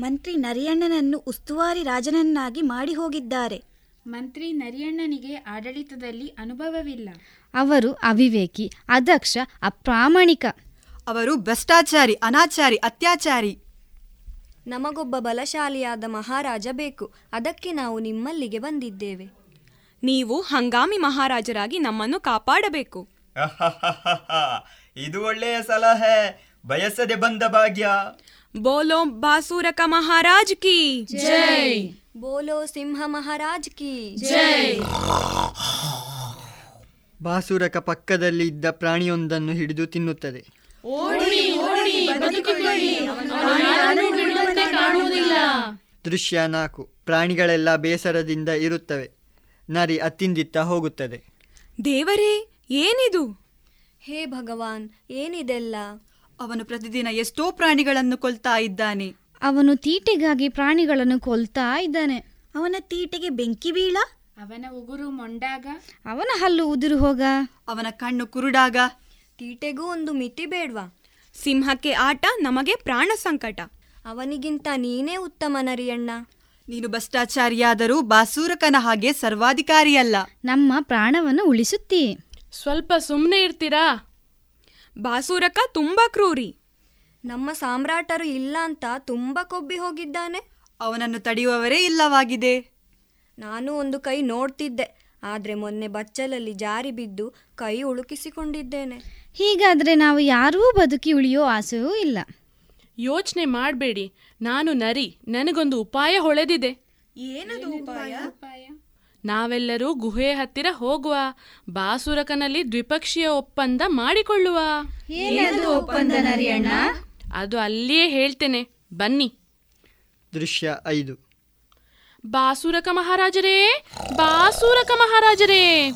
ಮಂತ್ರಿ ನರಿಯಣ್ಣನನ್ನು ಉಸ್ತುವಾರಿ ರಾಜನನ್ನಾಗಿ ಮಾಡಿ ಹೋಗಿದ್ದಾರೆ. ಮಂತ್ರಿ ನರಿಯಣ್ಣನಿಗೆ ಆಡಳಿತದಲ್ಲಿ ಅನುಭವವಿಲ್ಲ. ಅವರು ಅವಿವೇಕಿ ಅದಕ್ಷ ಅಪ್ರಾಮಾಣಿಕ. ಅವರು ಭ್ರಷ್ಟಾಚಾರಿ ಅನಾಚಾರಿ ಅತ್ಯಾಚಾರಿ. ನಮಗೊಬ್ಬ ಬಲಶಾಲಿಯಾದ ಮಹಾರಾಜ ಬೇಕು. ಅದಕ್ಕೆ ನಾವು ನಿಮ್ಮಲ್ಲಿಗೆ ಬಂದಿದ್ದೇವೆ. ನೀವು ಹಂಗಾಮಿ ಮಹಾರಾಜರಾಗಿ ನಮ್ಮನ್ನು ಕಾಪಾಡಬೇಕು. ಇದು ಒಳ್ಳೆಯ ಸಲಹೆ. ಬಯಸದೆ ಬಂದ ಭಾಗ್ಯ. ಬೋಲೋ ಬಾಸೂರಕ ಮಹಾರಾಜ್ ಕಿ. ಜೈ. ಬೋಲೋ ಸಿಂಹ ಮಹಾರಾಜ್ ಕಿ. ಜೈ. ಬಾಸುರಕ ಪಕ್ಕದಲ್ಲಿ ಇದ್ದ ಪ್ರಾಣಿಯೊಂದನ್ನು ಹಿಡಿದು ತಿನ್ನುತ್ತದೆ. ಓಡಿ ಓಡಿ ಬದುಕಿಕೊಳ್ಳಿ. ಅವನು ಯಾರನ್ನೂ ಬಿಡುವಂತೆ ಕಾಣುವುದಿಲ್ಲ. ದೃಶ್ಯ ನಾಲ್ಕು. ಪ್ರಾಣಿಗಳೆಲ್ಲ ಬೇಸರದಿಂದ ಇರುತ್ತವೆ. ನರಿ ಅತ್ತಿಂದಿತ್ತ ಹೋಗುತ್ತದೆ. ದೇವರೇ ಏನಿದು? ಹೇ ಭಗವಾನ್ ಏನಿದೆಲ್ಲ? ಅವನು ಪ್ರತಿದಿನ ಎಷ್ಟೋ ಪ್ರಾಣಿಗಳನ್ನು ಕೊಲ್ತಾ ಇದ್ದಾನೆ. ಅವನು ತೀಟೆಗಾಗಿ ಪ್ರಾಣಿಗಳನ್ನು ಕೊಲ್ತಾ ಇದ್ದಾನೆ. ಅವನ ತೀಟೆಗೆ ಬೆಂಕಿ ಬೀಳ? ಅವನ ಉಗುರು ಮೊಂಡಾಗ? ಅವನ ಹಲ್ಲು ಉದುರು ಹೋಗ? ಅವನ ಕಣ್ಣು ಕುರುಡಾಗ? ತೀಟೆಗೂ ಒಂದು ಮಿತಿ ಬೇಡ್ವಾ. ಸಿಂಹಕ್ಕೆ ಆಟ ನಮಗೆ ಪ್ರಾಣ ಸಂಕಟ. ಅವನಿಗಿಂತ ನೀನೇ ಉತ್ತಮ ನರಿಯಣ್ಣ. ನೀನು ಭ್ರಷ್ಟಾಚಾರಿಯಾದರೂ ಬಾಸೂರಕನ ಹಾಗೆ ಸರ್ವಾಧಿಕಾರಿಯಲ್ಲ. ನಮ್ಮ ಪ್ರಾಣವನ್ನು ಉಳಿಸುತ್ತೀ. ಸ್ವಲ್ಪ ಸುಮ್ಮನೆ ಇರ್ತೀರಾ? ಬಾಸೂರಕ ತುಂಬಾ ಕ್ರೂರಿ. ನಮ್ಮ ಸಾಮ್ರಾಟರು ಇಲ್ಲ ಅಂತ ತುಂಬಾ ಕೊಬ್ಬಿ ಹೋಗಿದ್ದಾನೆ. ಅವನನ್ನು ತಡೆಯುವವರೇ ಇಲ್ಲವಾಗಿದೆ. ನಾನು ಒಂದು ಕೈ ನೋಡ್ತಿದ್ದೆ ಆದ್ರೆ ಮೊನ್ನೆ ಬಚ್ಚಲಲ್ಲಿ ಜಾರಿ ಬಿದ್ದು ಕೈ ಉಳುಕಿಸಿಕೊಂಡಿದ್ದೇನೆ. ಹೀಗಾದ್ರೆ ನಾವು ಯಾರೂ ಬದುಕಿ ಉಳಿಯೋ ಆಸೆಯೂ ಇಲ್ಲ. ಯೋಚನೆ ಮಾಡಬೇಡಿ ನಾನು ನರಿ ನನಗೊಂದು ಉಪಾಯ ಹೊಳೆದಿದೆ. ಏನದು ಉಪಾಯ? ನಾವೆಲ್ಲರೂ ಗುಹೆ ಹತ್ತಿರ ಹೋಗುವ ಬಾಸುರಕನಲ್ಲಿ ದ್ವಿಪಕ್ಷೀಯ ಒಪ್ಪಂದ ಮಾಡಿಕೊಳ್ಳುವ. ಏನದು ಒಪ್ಪಂದ ನರಿಯಣ್ಣ? ಅದು ಅಲ್ಲಿಯೇ ಹೇಳ್ತೇನೆ ಬನ್ನಿ. ದೃಶ್ಯ ಐದು. ಬಾಸುರಕ ಮಹಾರಾಜರೇ ಬಾಸುರಕ ಮಹಾರಾಜರೇ.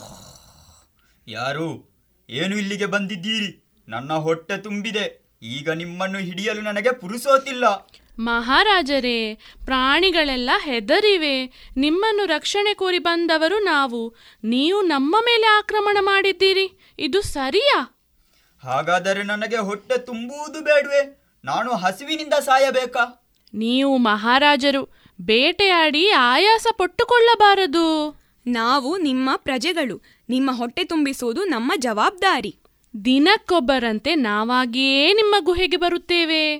ಯಾರು? ಏನು ಇಲ್ಲಿಗೆ ಬಂದಿದ್ದೀರಿ? ನನ್ನ ಹೊಟ್ಟೆ ತುಂಬಿದೆ. ಈಗ ನಿಮ್ಮನ್ನು ಹಿಡಿಯಲು ನನಗೆ ಪುರುಸೋತಿಲ್ಲ. ಮಹಾರಾಜರೇ ಪ್ರಾಣಿಗಳೆಲ್ಲ ಹೆದರಿವೆ. ನಿಮ್ಮನ್ನು ರಕ್ಷಣೆ ಕೋರಿ ಬಂದವರು ನಾವು. ನೀವು ನಮ್ಮ ಮೇಲೆ ಆಕ್ರಮಣ ಮಾಡಿದ್ದೀರಿ. ಇದು ಸರಿಯಾ? ಹಾಗಾದರೆ ನನಗೆ ಹೊಟ್ಟೆ ತುಂಬುವುದು ಬೇಡವೆ? ನಾನು ಹಸಿವಿನಿಂದ ಸಾಯಬೇಕಾ? ನೀವು ಮಹಾರಾಜರು ಬೇಟೆಯಾಡಿ ಆಯಾಸ ಪಟ್ಟುಕೊಳ್ಳಬಾರದು. ನಾವು ನಿಮ್ಮ ಪ್ರಜೆಗಳು ನಿಮ್ಮ ಹೊಟ್ಟೆ ತುಂಬಿಸುವುದು ನಮ್ಮ ಜವಾಬ್ದಾರಿ. ದಿನಕ್ಕೊಬ್ಬರಂತೆ ನಾವಾಗಿಯೇ ನಿಮ್ಮ ಗುಹೆಗೆ ಬರುತ್ತೇವೆ.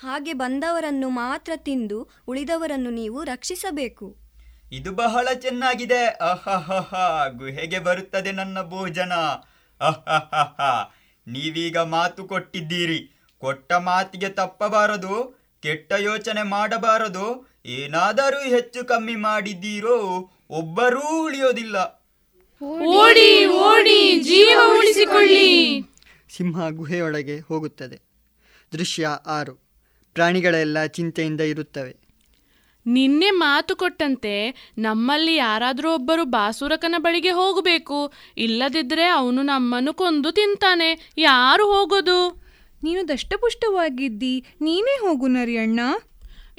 ಹಾಗೆ ಬಂದವರನ್ನು ಮಾತ್ರ ತಿಂದು ಉಳಿದವರನ್ನು ನೀವು ರಕ್ಷಿಸಬೇಕು. ಇದು ಬಹಳ ಚೆನ್ನಾಗಿದೆ. ಅಹಹಹ ಗುಹೆಗೆ ಬರುತ್ತದೆ ನನ್ನ ಭೋಜನ. ಅಹಹಹ ನೀವೀಗ ಮಾತು ಕೊಟ್ಟಿದ್ದೀರಿ. ಕೊಟ್ಟ ಮಾತಿಗೆ ತಪ್ಪಬಾರದು ಕೆಟ್ಟ ಯೋಚನೆ ಮಾಡಬಾರದು. ಏನಾದರೂ ಹೆಚ್ಚು ಕಮ್ಮಿ ಮಾಡಿದ್ದೀರೋ ಒಬ್ಬರೂ ಉಳಿಯೋದಿಲ್ಲ. ಓಡಿ ಓಡಿ ಜೀವ ಉಳಿಸಿಕೊಳ್ಳಿ. ಸಿಂಹ ಗುಹೆಯೊಳಗೆ ಹೋಗುತ್ತದೆ. ದೃಶ್ಯ ಆರು. ಪ್ರಾಣಿಗಳೆಲ್ಲ ಚಿಂತೆಯಿಂದ ಇರುತ್ತವೆ. ನಿನ್ನೆ ಮಾತು ಕೊಟ್ಟಂತೆ ನಮ್ಮಲ್ಲಿ ಯಾರಾದರೂ ಒಬ್ಬರು ಬಾಸುರಕನ ಬಳಿಗೆ ಹೋಗಬೇಕು. ಇಲ್ಲದಿದ್ದರೆ ಅವನು ನಮ್ಮನ್ನು ಕೊಂದು ತಿಂತಾನೆ. ಯಾರು ಹೋಗೋದು? ನೀನು ದಷ್ಟಪುಷ್ಟವಾಗಿದ್ದಿ. ನೀನೇ ಹೋಗು ನರಿಯಣ್ಣ.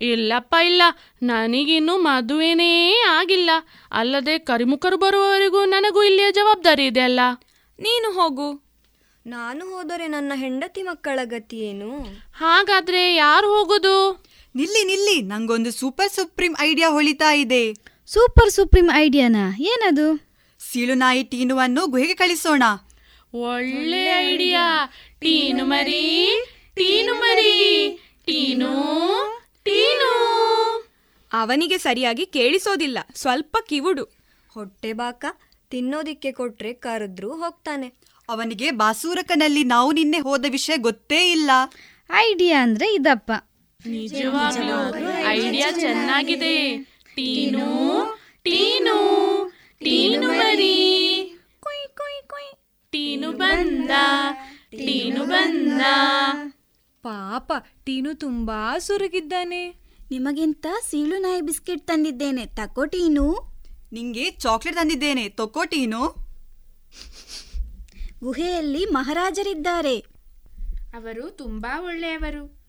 ಇಲ್ಲಪ್ಪ ಇಲ್ಲ. ನನಗಿನ್ನೂ ಮದುವೆನೇ ಆಗಿಲ್ಲ. ಅಲ್ಲದೆ ಕರಿಮುಖರು ಬರುವವರೆಗೂ ನನಗೂ ಇಲ್ಲಿಯ ಜವಾಬ್ದಾರಿ ಇದೆ ಅಲ್ಲ? ನೀನು ಹೋಗು. ನಾನು ಹೋದರೆ ನನ್ನ ಹೆಂಡತಿ ಮಕ್ಕಳ ಗತಿ ಏನು? ಹಾಗಾದ್ರೆ ಯಾರು ಹೋಗೋದು? ನಿಲ್ಲಿ ನಿಲ್ಲಿ. ನಂಗೊಂದು ಸೂಪರ್ ಸುಪ್ರೀಂ ಐಡಿಯಾ ಹೊಳಿತಾ ಇದೆ. ಸೂಪರ್ ಸುಪ್ರೀಂ ಐಡಿಯಾನಾ? ಏನದು? ಸೀಳು ನಾಯಿ ಟೀನುವನ್ನು ಗುಹೆಗೆ ಕಳಿಸೋಣ. ಒಳ್ಳೆ ಐಡಿಯಾ. ಟೀನು ಮರಿ ಟೀನು ಮರಿ ಟೀನು ಟೀನು. ಅವನಿಗೆ ಸರಿಯಾಗಿ ಕೇಳಿಸೋದಿಲ್ಲ. ಸ್ವಲ್ಪ ಕಿವುಡು. ಹೊಟ್ಟೆ ಬಾಕ ತಿನ್ನೋದಿಕ್ಕೆ ಕೊಟ್ರೆ ಕರೆದ್ರೂ ಹೋಗ್ತಾನೆ. ಅವನಿಗೆ ಬಾಸೂರಕನಲ್ಲಿ ನಾವು ನಿನ್ನೆ ಹೋದ ವಿಷಯ ಗೊತ್ತೇ ಇಲ್ಲ. ಐಡಿಯಾ ಅಂದ್ರೆ ಇದಪ್ಪ. ನಿಜವಾಗ್ಲೂ ಐಡಿಯಾ ಚೆನ್ನಾಗಿದೆ. ಟೀನು ಟೀನು ಟೀನು ಮರಿ ಟೀನು ಬಂದ ಟೀನು ಬಂದ. ಪಾಪ ಟೀನು ತುಂಬಾ ಸುರುಗಿದ್ದಾನೆ. ನಿಮಗಿಂತ ಸೀಳು ನಾಯಿ ಬಿಸ್ಕೆಟ್ ತಂದಿದ್ದೇನೆ ತಕೋ ಟೀನು. ನಿಂಗೆ ಚಾಕ್ಲೇಟ್ ತಂದಿದ್ದೇನೆ ತೊಕೋ ಟೀನು. ಗುಹೆಯಲ್ಲಿ ಮಹಾರಾಜರಿದ್ದಾರೆ. ಅವರು ತುಂಬಾ ಒಳ್ಳೆಯವರು.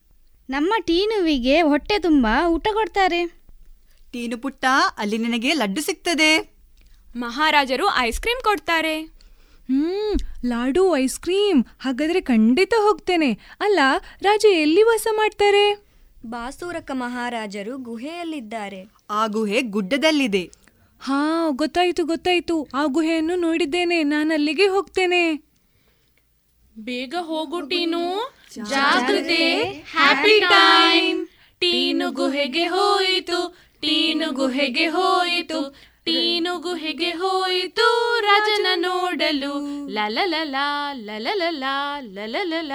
ನಮ್ಮ ಟೀನುವಿಗೆ ಹೊಟ್ಟೆ ತುಂಬಾ ಊಟ ಕೊಡ್ತಾರೆ. ಟೀನು ಪುಟ್ಟ ಅಲ್ಲಿ ನಿನಗೆ ಲಡ್ಡು ಸಿಗ್ತದೆ. ಮಹಾರಾಜರು ಐಸ್ ಕ್ರೀಮ್ ಕೊಡ್ತಾರೆ. Hmm laddu ice cream. ಹಾಗಾದ್ರೆ ಖಂಡಿತ ಹೋಗ್ತೇನೆ. ಅಲ್ಲ ರಾಜ ಎಲ್ಲಿ ವಾಸ ಮಾಡ್ತಾರೆ? ಬಾಸೂರಕ ಮಹಾರಾಜರು ಗುಹೆಯಲ್ಲಿದ್ದಾರೆ. ಆ ಗುಹೆ ಗುಡ್ಡದಲ್ಲಿದೆ. ಹಾ ಗೊತ್ತಾಯ್ತು ಗೊತ್ತಾಯ್ತು. ಆ ಗುಹೆಯನ್ನು ನೋಡಿದ್ದೇನೆ. ನಾನು ಅಲ್ಲಿಗೆ ಹೋಗ್ತೇನೆ. ಬೇಗ ಹೋಗು ಟೀನು. ಜಾಗೃತೆ ಹ್ಯಾಪಿ ಟೈಮ್ ಟೀನು ಗುಹೆಗೆ ಹೋಯಿತು. ಟೀನು ಗುಹೆಗೆ ಹೋಯಿತು. ಟೀನು ಗುಹೆಗೆ ಹೋಯಿತು ರಾಜನ ನೋಡಲು ಲಲಲಲ ಲಲಲಲ ಲಲಲಲ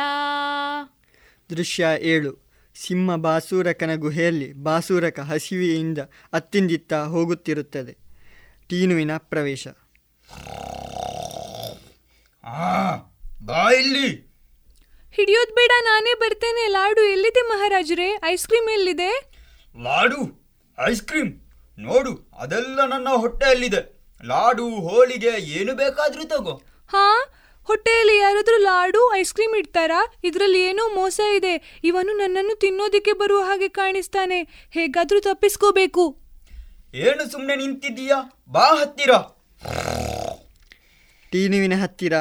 ದೃಶ್ಯ ಏಳು ಸಿಂಹ ಬಾಸೂರಕನ ಗುಹೆಯಲ್ಲಿ ಬಾಸೂರಕ ಹಸಿವೆಯಿಂದ ಅತ್ತಿಂದಿತ್ತ ಹೋಗುತ್ತಿರುತ್ತದೆ ಟೀನುವಿನ ಪ್ರವೇಶ ಆ ಬಾ ಇಲ್ಲಿ ಹಿಡಿಯೋದ್ ಬೇಡ ನಾನೇ ಬರ್ತೇನೆ ಲಾಡು ಎಲ್ಲಿದೆ ಮಹಾರಾಜರೇ ಐಸ್ ಕ್ರೀಮ್ ಎಲ್ಲಿದೆ ಲಾಡು ಐಸ್ ಕ್ರೀಮ್ ನೋಡು ಅದೆಲ್ಲ ನನ್ನ ಹೊಟ್ಟೆಯಲ್ಲಿದೆ. ಲಾಡು ಹೋಳಿಗೆ ಏನು ಬೇಕಾದ್ರೂ ತಗೋ. ಹಾ ಹೊಟ್ಟೆಯಲ್ಲಿ ಯಾರಾದ್ರೂ ಲಾಡು ಐಸ್ ಕ್ರೀಮ್ ಇಡ್ತಾರಾ? ಇದರಲ್ಲಿ ಏನೋ ಮೋಸ ಇದೆ. ಇವನು ನನ್ನನ್ನು ತಿನ್ನೋದಿಕ್ಕೆ ಬರುವ ಹಾಗೆ ಕಾಣಿಸ್ತಾನೆ. ಹೇಗಾದ್ರೂ ತಪ್ಪಿಸ್ಕೋಬೇಕು. ಏನು ಸುಮ್ಮನೆ ನಿಂತಿದ್ದೀಯಾ? ಬಾ ಹತ್ತಿರ. ಟೀನುವಿನ ಹತ್ತಿರ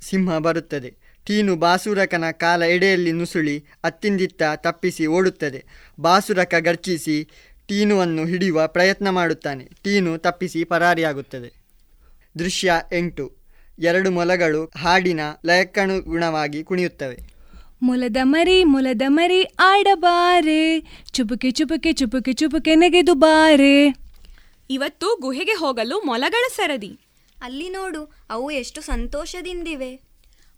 ಸಿಂಹ ಬರುತ್ತದೆ. ಟೀನು ಬಾಸುರಕನ ಕಾಲ ಎಡೆಯಲ್ಲಿ ನುಸುಳಿ ಅತ್ತಿಂದಿತ್ತ ತಪ್ಪಿಸಿ ಓಡುತ್ತದೆ. ಬಾಸುರಕ ಗರ್ಜಿಸಿ ಟೀನುವನ್ನು ಹಿಡಿಯುವ ಪ್ರಯತ್ನ ಮಾಡುತ್ತಾನೆ. ಟೀನು ತಪ್ಪಿಸಿ ಪರಾರಿಯಾಗುತ್ತದೆ. ದೃಶ್ಯ ಎಂಟು. ಎರಡು ಮೊಲಗಳು ಹಾಡಿನ ಲಯಕ್ಕನುಗುಣವಾಗಿ ಕುಣಿಯುತ್ತವೆ. ಮೊಲದ ಮರಿ ಮೊಲದ ಮರಿ ಆಡಬಾರೆ. ಚುಪುಕೆ ಚುಪುಕೆ ಚುಪುಕೆ ಚುಪುಕೆ ನೆಗೆದು ಬಾರೆ. ಇವತ್ತು ಗುಹೆಗೆ ಹೋಗಲು ಮೊಲಗಳ ಸರದಿ. ಅಲ್ಲಿ ನೋಡು ಅವು ಎಷ್ಟು ಸಂತೋಷದಿಂದಿವೆ.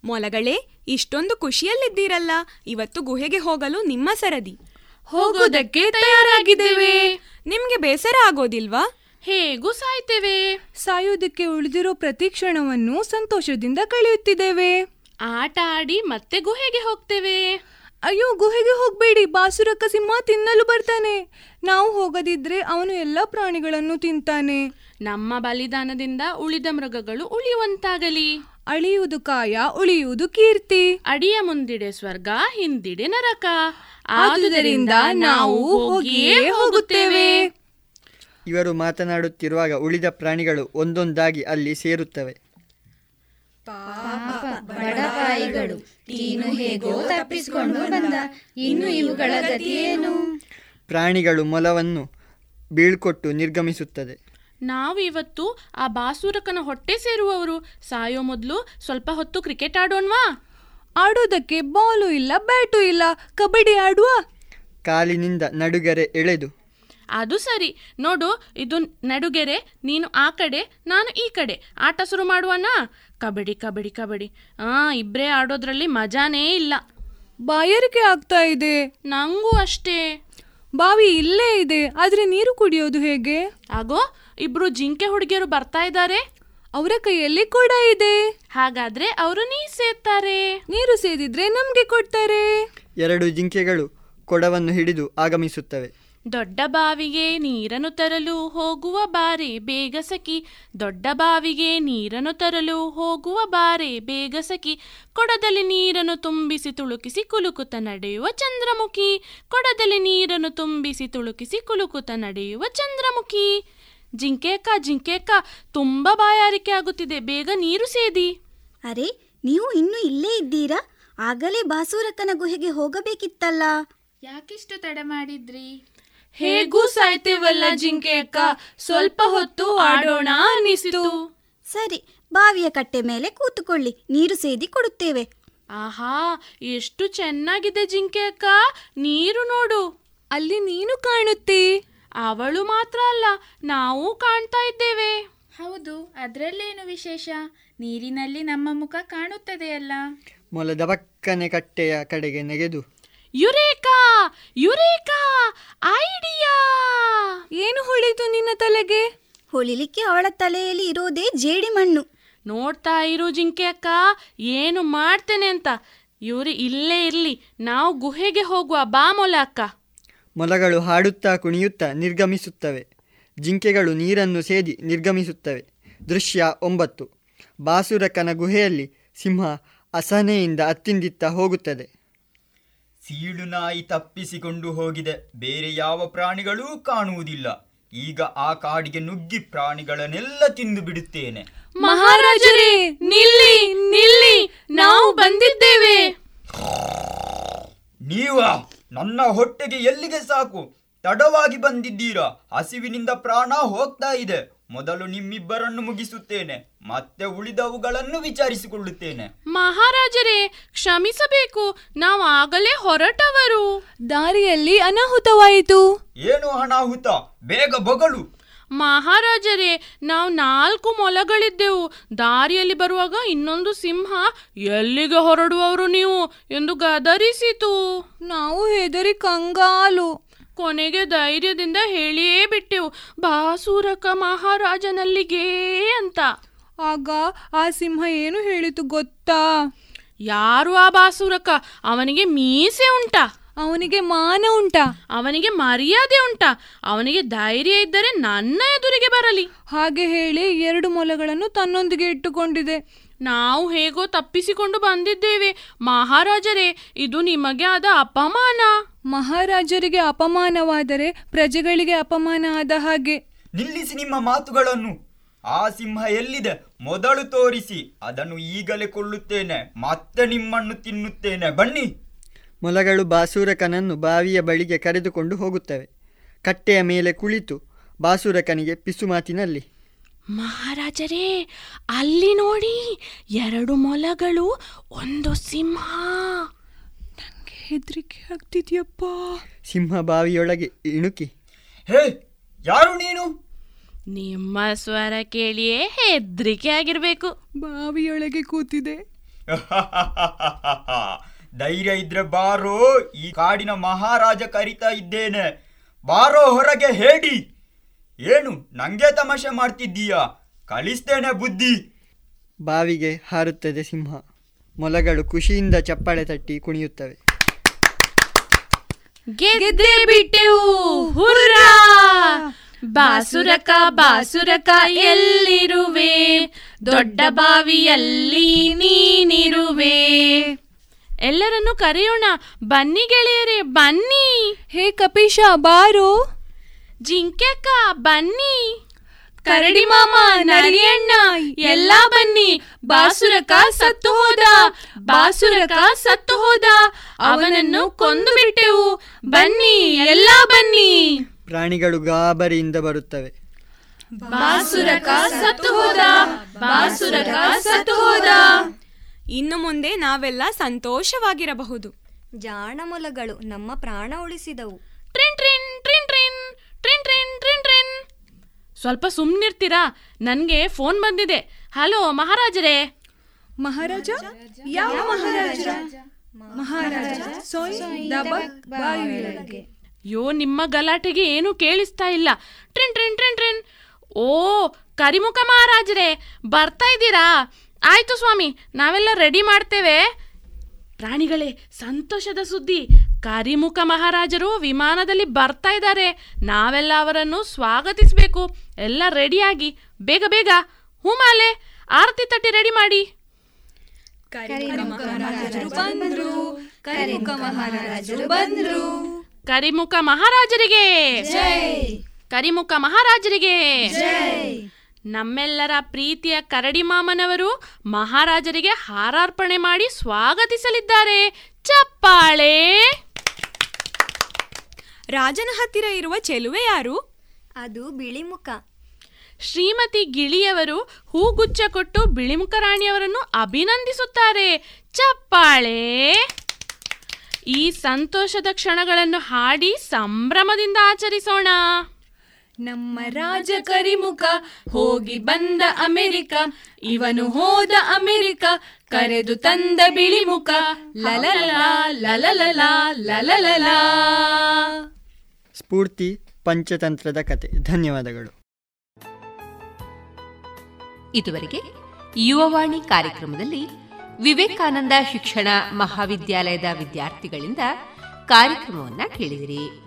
ಮೊಲಗಳೇ ಇಷ್ಟೊಂದು ಖುಷಿಯಲ್ಲಿದ್ದೀರಲ್ಲ. ಇವತ್ತು ಗುಹೆಗೆ ಹೋಗಲು ನಿಮ್ಮ ಸರದಿ. ಹೋಗೋದಕ್ಕೆ ತಯಾರಾಗಿದ್ದೇವೆ. ನಿಮ್ಗೆ ಬೇಸರ ಆಗೋದಿಲ್ವಾ? ಹೇಗೂ ಸಾಯ್ತೇವೆ. ಸಾಯೋದಕ್ಕೆ ಉಳಿದಿರೋ ಪ್ರತಿ ಕ್ಷಣವನ್ನು ಸಂತೋಷದಿಂದ ಕಳೆಯುತ್ತಿದ್ದೇವೆ. ಆಟ ಆಡಿ ಮತ್ತೆ ಗುಹೆಗೆ ಹೋಗ್ತೇವೆ. ಅಯ್ಯೋ ಗುಹೆಗೆ ಹೋಗ್ಬೇಡಿ. ಬಾಸುರಕ್ಕ ಸಿಂಹ ತಿನ್ನಲು ಬರ್ತಾನೆ. ನಾವು ಹೋಗದಿದ್ರೆ ಅವನು ಎಲ್ಲ ಪ್ರಾಣಿಗಳನ್ನು ತಿಂತಾನೆ. ನಮ್ಮ ಬಲಿದಾನದಿಂದ ಉಳಿದ ಮೃಗಗಳು ಉಳಿಯುವಂತಾಗಲಿ. ಅಳಿಯುವುದು ಕಾಯ ಉಳಿಯುವುದು ಕೀರ್ತಿ. ಅಡಿಯ ಮುಂದಿಡೆ ಸ್ವರ್ಗ ಹಿಂದಿಡೆ ನರಕ. ಆದುದರಿಂದ ನಾವು ಹೋಗಿಯೇ ಹೋಗುತ್ತೇವೆ. ಇವರು ಮಾತನಾಡುತ್ತಿರುವಾಗ ಉಳಿದ ಪ್ರಾಣಿಗಳು ಒಂದೊಂದಾಗಿ ಅಲ್ಲಿ ಸೇರುತ್ತವೆ. ಬಡಪಾಯಿಗಳು ಹೇಗೋ ತಪ್ಪಿಸಿಕೊಂಡು ಬಂದ ಇನ್ನು ಇವುಗಳ ಗತಿಯೇನು? ಪ್ರಾಣಿಗಳು ಮೊಲವನ್ನು ಬೀಳ್ಕೊಟ್ಟು ನಿರ್ಗಮಿಸುತ್ತದೆ. ನಾವು ಇವತ್ತು ಆ ಬಾಸೂರಕನ ಹೊಟ್ಟೆ ಸೇರುವವರು. ಸಾಯೋ ಮೊದಲು ಸ್ವಲ್ಪ ಹೊತ್ತು ಕ್ರಿಕೆಟ್ ಆಡೋಣವಾ? ಆಡೋದಕ್ಕೆ ಬಾಲು ಇಲ್ಲ ಬ್ಯಾಟು ಇಲ್ಲ. ಕಬಡ್ಡಿ ಆಡುವ? ಕಾಲಿನಿಂದ ನಡುಗೆರೆ ಎಳೆದು. ಅದು ಸರಿ. ನೋಡು ಇದು ನಡುಗೆರೆ ನೀನು ಆ ಕಡೆ ನಾನು ಈ ಕಡೆ. ಆಟ ಶುರು ಮಾಡುವನಾ? ಕಬಡ್ಡಿ ಕಬಡ್ಡಿ ಕಬಡ್ಡಿ. ಆ ಇಬ್ಬರೇ ಆಡೋದ್ರಲ್ಲಿ ಮಜಾನೇ ಇಲ್ಲ. ಬಾಯಾರಿಕೆ ಆಗ್ತಾ ಇದೆ. ನಂಗೂ ಅಷ್ಟೇ. ಬಾವಿ ಇಲ್ಲೇ ಇದೆ ಆದ್ರೆ ನೀರು ಕುಡಿಯೋದು ಹೇಗೆ? ಆಗೋ ಇಬ್ರು ಜಿಂಕೆ ಹುಡುಗಿಯರು ಬರ್ತಾ ಇದ್ದಾರೆ. ಅವರ ಕೈಯಲ್ಲಿ ಕೂಡ ಇದೆ. ಹಾಗಾದ್ರೆ ಅವರು ನೀರು ಸೇರ್ತಾರೆ ನೀರು ಸೇದಿದ್ರೆ ನಮ್ಗೆ ಕೊಡ್ತಾರೆ. ಎರಡು ಜಿಂಕೆಗಳು ಕೊಡವನ್ನು ಹಿಡಿದು ಆಗಮಿಸುತ್ತವೆ. ದೊಡ್ಡ ಬಾವಿಗೆ ನೀರನ್ನು ತರಲು ಹೋಗುವ ಬಾರೆ ಬೇಗ ಸಖಿ ದೊಡ್ಡ ಬಾವಿಗೆ ನೀರನ್ನು ತರಲು ಹೋಗುವ ಬಾರೆ ಬೇಗ ಸಖಿ ಕೊಡದಲ್ಲಿ ನೀರನ್ನು ತುಂಬಿಸಿ ತುಳುಕಿಸಿ ಕುಲುಕುತ ನಡೆಯುವ ಚಂದ್ರಮುಖಿ. ಕೊಡದಲ್ಲಿ ನೀರನ್ನು ತುಂಬಿಸಿ ತುಳುಕಿಸಿ ಕುಲುಕುತ ನಡೆಯುವ ಚಂದ್ರಮುಖಿ. ಜಿಂಕೆ ಅಕ್ಕ ಜಿಂಕೆ ಅಕ್ಕ ತುಂಬ ಬಾಯಾರಿಕೆ ಆಗುತ್ತಿದೆ. ಬೇಗ ನೀರು ಸೇದಿ. ಅರೆ ನೀವು ಇನ್ನೂ ಇಲ್ಲೇ ಇದ್ದೀರಾ? ಆಗಲೇ ಬಾಸೂರಕ್ಕನ ಗುಹೆಗೆ ಹೋಗಬೇಕಿತ್ತಲ್ಲ. ಯಾಕಿಷ್ಟು ತಡ ಮಾಡಿದ್ರಿ? ಹೇಗೂ ಸಾಯ್ತೇವಲ್ಲ ಜಿಂಕೆ ಅಕ್ಕ ಸ್ವಲ್ಪ ಹೊತ್ತು ಆಡೋಣ ಅನಿಸಿತು. ಸರಿ ಬಾವಿಯ ಕಟ್ಟೆ ಮೇಲೆ ಕೂತುಕೊಳ್ಳಿ ನೀರು ಸೇದಿ ಕೊಡುತ್ತೇವೆ. ಆಹಾ ಎಷ್ಟು ಚೆನ್ನಾಗಿದೆ ಜಿಂಕೆ ಅಕ್ಕ ನೀರು ನೋಡು. ಅಲ್ಲಿ ನೀನು ಕಾಣುತ್ತಿ. ಅವಳು ಮಾತ್ರ ಅಲ್ಲ ನಾವು ಕಾಣ್ತಾ ಇದ್ದೇವೆ. ಹೌದು ಅದರಲ್ಲೇನು ವಿಶೇಷ? ನೀರಿನಲ್ಲಿ ನಮ್ಮ ಮುಖ ಕಾಣುತ್ತದೆಯಲ್ಲ ಮೊಲದ ಪಕ್ಕನೆ ಕಟ್ಟೆಯ ಕಡೆಗೆ ನೆಗೆದು. Eureka eureka idea! ಏನು ಹೊಳಿತು ನಿನ್ನ ತಲೆಗೆ? ಹೊಳಿಲಿಕ್ಕೆ ಅವಳ ತಲೆಯಲ್ಲಿ ಇರೋದೇ ಜೇಡಿಮಣ್ಣು ನೋಡ್ತಾ ಇರು ಜಿಂಕೆ ಅಕ್ಕ ಏನು ಮಾಡ್ತೇನೆ ಅಂತ. ಇವ್ರು ಇಲ್ಲೇ ಇರ್ಲಿ ನಾವು ಗುಹೆಗೆ ಹೋಗುವ ಬಾ ಮೊಲ ಅಕ್ಕ. ಮೊಲಗಳು ಹಾಡುತ್ತಾ ಕುಣಿಯುತ್ತಾ ನಿರ್ಗಮಿಸುತ್ತವೆ. ಜಿಂಕೆಗಳು ನೀರನ್ನು ಸೇದಿ ನಿರ್ಗಮಿಸುತ್ತವೆ. ದೃಶ್ಯ ಒಂಬತ್ತು. ಬಾಸುರಕನ ಗುಹೆಯಲ್ಲಿ ಸಿಂಹ ಅಸಹನೆಯಿಂದ ಅತ್ತಿಂದಿತ್ತ ಹೋಗುತ್ತದೆ. ಸೀಳು ನಾಯಿ ತಪ್ಪಿಸಿಕೊಂಡು ಹೋಗಿದೆ. ಬೇರೆ ಯಾವ ಪ್ರಾಣಿಗಳೂ ಕಾಣುವುದಿಲ್ಲ. ಈಗ ಆ ಕಾಡಿಗೆ ನುಗ್ಗಿ ಪ್ರಾಣಿಗಳನ್ನೆಲ್ಲ ತಿಂದು ಬಿಡುತ್ತೇನೆ. ಮಹಾರಾಜರೇ ನಿಲ್ಲಿ ನಿಲ್ಲಿ. ನಾವು ಬಂದಿದ್ದೇವೆ. ನೀವಾ ನನ್ನ ಹೊಟ್ಟೆಗೆ ಎಲ್ಲಿಗೆ ಸಾಕು? ತಡವಾಗಿ ಬಂದಿದ್ದೀರಾ? ಹಸಿವಿನಿಂದ ಪ್ರಾಣ ಹೋಗ್ತಾ ಇದೆ. ಮೊದಲು ನಿಮ್ಮಿಬ್ಬರನ್ನು ಮುಗಿಸುತ್ತೇನೆ. ಮತ್ತೆ ಉಳಿದವುಗಳನ್ನು ವಿಚಾರಿಸಿಕೊಳ್ಳುತ್ತೇನೆ. ಮಹಾರಾಜರೇ ಕ್ಷಮಿಸಬೇಕು. ನಾವು ಆಗಲೇ ಹೊರಟವರು. ದಾರಿಯಲ್ಲಿ ಅನಾಹುತವಾಯಿತು. ಏನು ಅನಾಹುತ? ಬೇಗ ಬೊಗಳು. ಮಹಾರಾಜರೇ ನಾವು ನಾಲ್ಕು ಮೊಲಗಳಿದ್ದೆವು. ದಾರಿಯಲ್ಲಿ ಬರುವಾಗ ಇನ್ನೊಂದು ಸಿಂಹ ಎಲ್ಲಿಗೆ ಹೊರಡುವವರು ನೀವು ಎಂದು ಗದರಿಸಿತು. ನಾವು ಹೆದರಿ ಕಂಗಾಲು. ಕೊನೆಗೆ ಧೈರ್ಯದಿಂದ ಹೇಳಿಯೇ ಬಿಟ್ಟೆವು. ಬಾಸೂರಕ ಮಹಾರಾಜನಲ್ಲಿಗೆ ಅಂತ. ಆಗ ಆ ಸಿಂಹ ಏನು ಹೇಳಿತು ಗೊತ್ತಾ? ಯಾರು ಆ ಬಾಸೂರಕ? ಅವನಿಗೆ ಮೀಸೆ ಉಂಟಾ. ಅವನಿಗೆ ಮಾನ ಉಂಟಾ? ಅವನಿಗೆ ಮರ್ಯಾದೆ ಉಂಟಾ. ಅವನಿಗೆ ಧೈರ್ಯ ಇದ್ದರೆ ನನ್ನ ಎದುರಿಗೆ ಬರಲಿ. ಹಾಗೆ ಹೇಳಿ ಎರಡು ಮೊಲಗಳನ್ನು ತನ್ನೊಂದಿಗೆ ಇಟ್ಟುಕೊಂಡಿದೆ. ನಾವು ಹೇಗೋ ತಪ್ಪಿಸಿಕೊಂಡು ಬಂದಿದ್ದೇವೆ. ಮಹಾರಾಜರೇ ಇದು ನಿಮಗೆ ಆದ ಅಪಮಾನ. ಮಹಾರಾಜರಿಗೆ ಅಪಮಾನವಾದರೆ ಪ್ರಜೆಗಳಿಗೆ ಅಪಮಾನ ಆದ ಹಾಗೆ. ನಿಲ್ಲಿಸಿ ನಿಮ್ಮ ಮಾತುಗಳನ್ನು. ಆ ಸಿಂಹ ಎಲ್ಲಿದೆ? ಮೊದಲು ತೋರಿಸಿ. ಅದನ್ನು ಈಗಲೇ ಕೊಳ್ಳುತ್ತೇನೆ ಮತ್ತೆ ನಿಮ್ಮನ್ನು ತಿನ್ನುತ್ತೇನೆ. ಬನ್ನಿ. ಮೊಲಗಳು ಬಾಸೂರಕನನ್ನು ಬಾವಿಯ ಬಳಿಗೆ ಕರೆದುಕೊಂಡು ಹೋಗುತ್ತವೆ. ಕಟ್ಟೆಯ ಮೇಲೆ ಕುಳಿತು ಬಾಸೂರಕನಿಗೆ ಪಿಸುಮಾತಿನಲ್ಲಿ ಮಹಾರಾಜರೇ ಅಲ್ಲಿ ನೋಡಿ ಎರಡು ಮೊಲಗಳು ಒಂದು ಸಿಂಹ. ನನಗೆ ಹೆದರಿಕೆ ಆಗ್ತಿದ್ಯಪ್ಪ. ಸಿಂಹ ಬಾವಿಯೊಳಗೆ ಇಣುಕಿ ಹೇ ಯಾರು ನೀನು? ನಿಮ್ಮ ಸ್ವರ ಕೇಳಿಯೇ ಹೆದರಿಕೆ ಆಗಿರ್ಬೇಕು. ಬಾವಿಯೊಳಗೆ ಕೂತಿದೆ. ಧೈರ್ಯ ಇದ್ರೆ ಬಾರೋ ಈ ಕಾಡಿನ ಮಹಾರಾಜ ಕರಿತಾ ಇದ್ದೇನೆ. ಬಾರೋ ಹೊರಗೆ ಹೇಳಿ. ಏನು ನಂಗೆ ತಮಾಷೆ ಮಾಡ್ತಿದ್ದೀಯಾ? ಕಳಿಸ್ತೇನೆ ಬುದ್ಧಿ. ಬಾವಿಗೆ ಹಾರುತ್ತದೆ ಸಿಂಹ. ಮೊಲಗಳು ಖುಷಿಯಿಂದ ಚಪ್ಪಾಳೆ ತಟ್ಟಿ ಕುಣಿಯುತ್ತವೆ. ಗೆದ್ದೆ ಬಿಟ್ಟೆವು. ಹುರ್ರಾ! ಬಾಸುರಕ ಬಾಸುರಕ ಎಲ್ಲಿರುವೆ? ದೊಡ್ಡ ಬಾವಿಯಲ್ಲಿ ನೀನಿರುವೆ. ಎಲ್ಲರನ್ನು ಕರೆಯೋಣ. ಬನ್ನಿ ಗೆಳೆಯರೇ ಬನ್ನಿ. ಹೇ ಕಪೀಶ ಬಾರೋ. ಜಿಂಕೆಕ್ಕ ಬನ್ನಿ. ಕರಡಿ ಮಾಮ ನರಿಯಣ್ಣ ಎಲ್ಲ ಬನ್ನಿ. ಬಾಸುರಕ ಸತ್ತು ಹೋದ ಬಾಸುರಕ ಸತ್ತು ಹೋದ. ಅವನನ್ನು ಕೊಂದು ಬಿಟ್ಟೆವು. ಬನ್ನಿ ಎಲ್ಲ ಬನ್ನಿ. ಪ್ರಾಣಿಗಳು ಗಾಬರಿಯಿಂದ ಬರುತ್ತವೆ. ಬಾಸುರಕ ಸತ್ತು ಹೋದ ಬಾಸುರಕ ಸತ್ತು ಹೋದ. ಇನ್ನು ಮುಂದೆ ನಾವೆಲ್ಲ ಸಂತೋಷವಾಗಿರಬಹುದು. ಜಾಣ ಮೊಲಗಳು ನಮ್ಮ ಪ್ರಾಣ ಉಳಿಸಿದವು. ಟ್ರಿನ್ ಟ್ರಿನ್ ಟ್ರಿನ್ ಟ್ರಿನ್ ಟ್ರಿನ್ ಟ್ರಿನ್ ಟ್ರಿನ್ ಟ್ರಿನ್. ಸ್ವಲ್ಪ ಸುಮ್ಮನಿರ್ತೀರಾ ನನಗೆ ಫೋನ್ ಬಂದಿದೆ. ಹಲೋ ಮಹಾರಾಜರೇ. ಮಹಾರಾಜ? ಯಾವ ಮಹಾರಾಜ? ಮಹಾರಾಜ ಸೋಯ್ ದಬಕ್ ಬಾಯಿಯೊಳಗೆ ಯೋ ನಿಮ್ಮ ಗಲಾಟೆಗೆ ಏನು ಕೇಳಿಸ್ತಾ ಇಲ್ಲ. ಟ್ರಿನ್ ಟ್ರಿನ್ ಟ್ರಿನ್ ಟ್ರಿನ್. ಓ ಕರಿಮುಖ ಮಹಾರಾಜರೇ ಬರ್ತಾ ಇದ್ದೀರಾ? ಆಯ್ತು ಸ್ವಾಮಿ ನಾವೆಲ್ಲ ರೆಡಿ ಮಾಡ್ತೇವೆ. ಪ್ರಾಣಿಗಳೇ ಸಂತೋಷದ ಸುದ್ದಿ. ಕರಿಮುಖ ಮಹಾರಾಜರು ವಿಮಾನದಲ್ಲಿ ಬರ್ತಾ ಇದ್ದಾರೆ. ನಾವೆಲ್ಲ ಅವರನ್ನು ಸ್ವಾಗತಿಸಬೇಕು. ಎಲ್ಲ ರೆಡಿಯಾಗಿ ಬೇಗ ಬೇಗ. ಹೂಮಾಲೆ ಆರತಿ ತಟ್ಟಿ ರೆಡಿ ಮಾಡಿ. ಮಹಾರಾಜರು ಬಂದ್ರು. ಕರಿಮುಖ ಮಹಾರಾಜರು ಬಂದ್ರು. ಕರಿಮುಖ ಮಹಾರಾಜರಿಗೆ. ಜೈ. ಕರಿಮುಖ ಮಹಾರಾಜರಿಗೆ. ಜೈ. ನಮ್ಮೆಲ್ಲರ ಪ್ರೀತಿಯ ಕರಡಿ ಮಾಮನವರು ಮಹಾರಾಜರಿಗೆ ಹಾರಾರ್ಪಣೆ ಮಾಡಿ ಸ್ವಾಗತಿಸಲಿದ್ದಾರೆ. ಚಪ್ಪಾಳೆ! ರಾಜನ ಹತ್ತಿರ ಇರುವ ಚೆಲುವೆ ಯಾರು? ಅದು ಬಿಳಿಮುಖ. ಶ್ರೀಮತಿ ಗಿಳಿಯವರು ಹೂಗುಚ್ಛ ಕೊಟ್ಟು ಬಿಳಿಮುಖ ರಾಣಿಯವರನ್ನು ಅಭಿನಂದಿಸುತ್ತಾರೆ. ಚಪ್ಪಾಳೆ! ಈ ಸಂತೋಷದ ಕ್ಷಣಗಳನ್ನು ಹಾಡಿ ಸಂಭ್ರಮದಿಂದ ಆಚರಿಸೋಣ. ನಮ್ಮ ರಾಜ ಕರಿಮುಖ ಹೋಗಿ ಬಂದ ಅಮೆರಿಕ. ಇವನು ಹೋದ ಅಮೆರಿಕ. ಕರೆದು ತಂದ ಬಿಳಿಮುಖ ಲಲಲಲ ಲಲಲಲ ಲಲಲಲ. ಸ್ಫೂರ್ತಿ ಪಂಚತಂತ್ರದ ಕತೆ. ಧನ್ಯವಾದಗಳು. ಇದುವರೆಗೆ ಯುವವಾಣಿ ಕಾರ್ಯಕ್ರಮದಲ್ಲಿ ವಿವೇಕಾನಂದ ಶಿಕ್ಷಣ ಮಹಾವಿದ್ಯಾಲಯದ ವಿದ್ಯಾರ್ಥಿಗಳಿಂದ ಕಾರ್ಯಕ್ರಮವನ್ನ ಕೇಳಿದಿರಿ.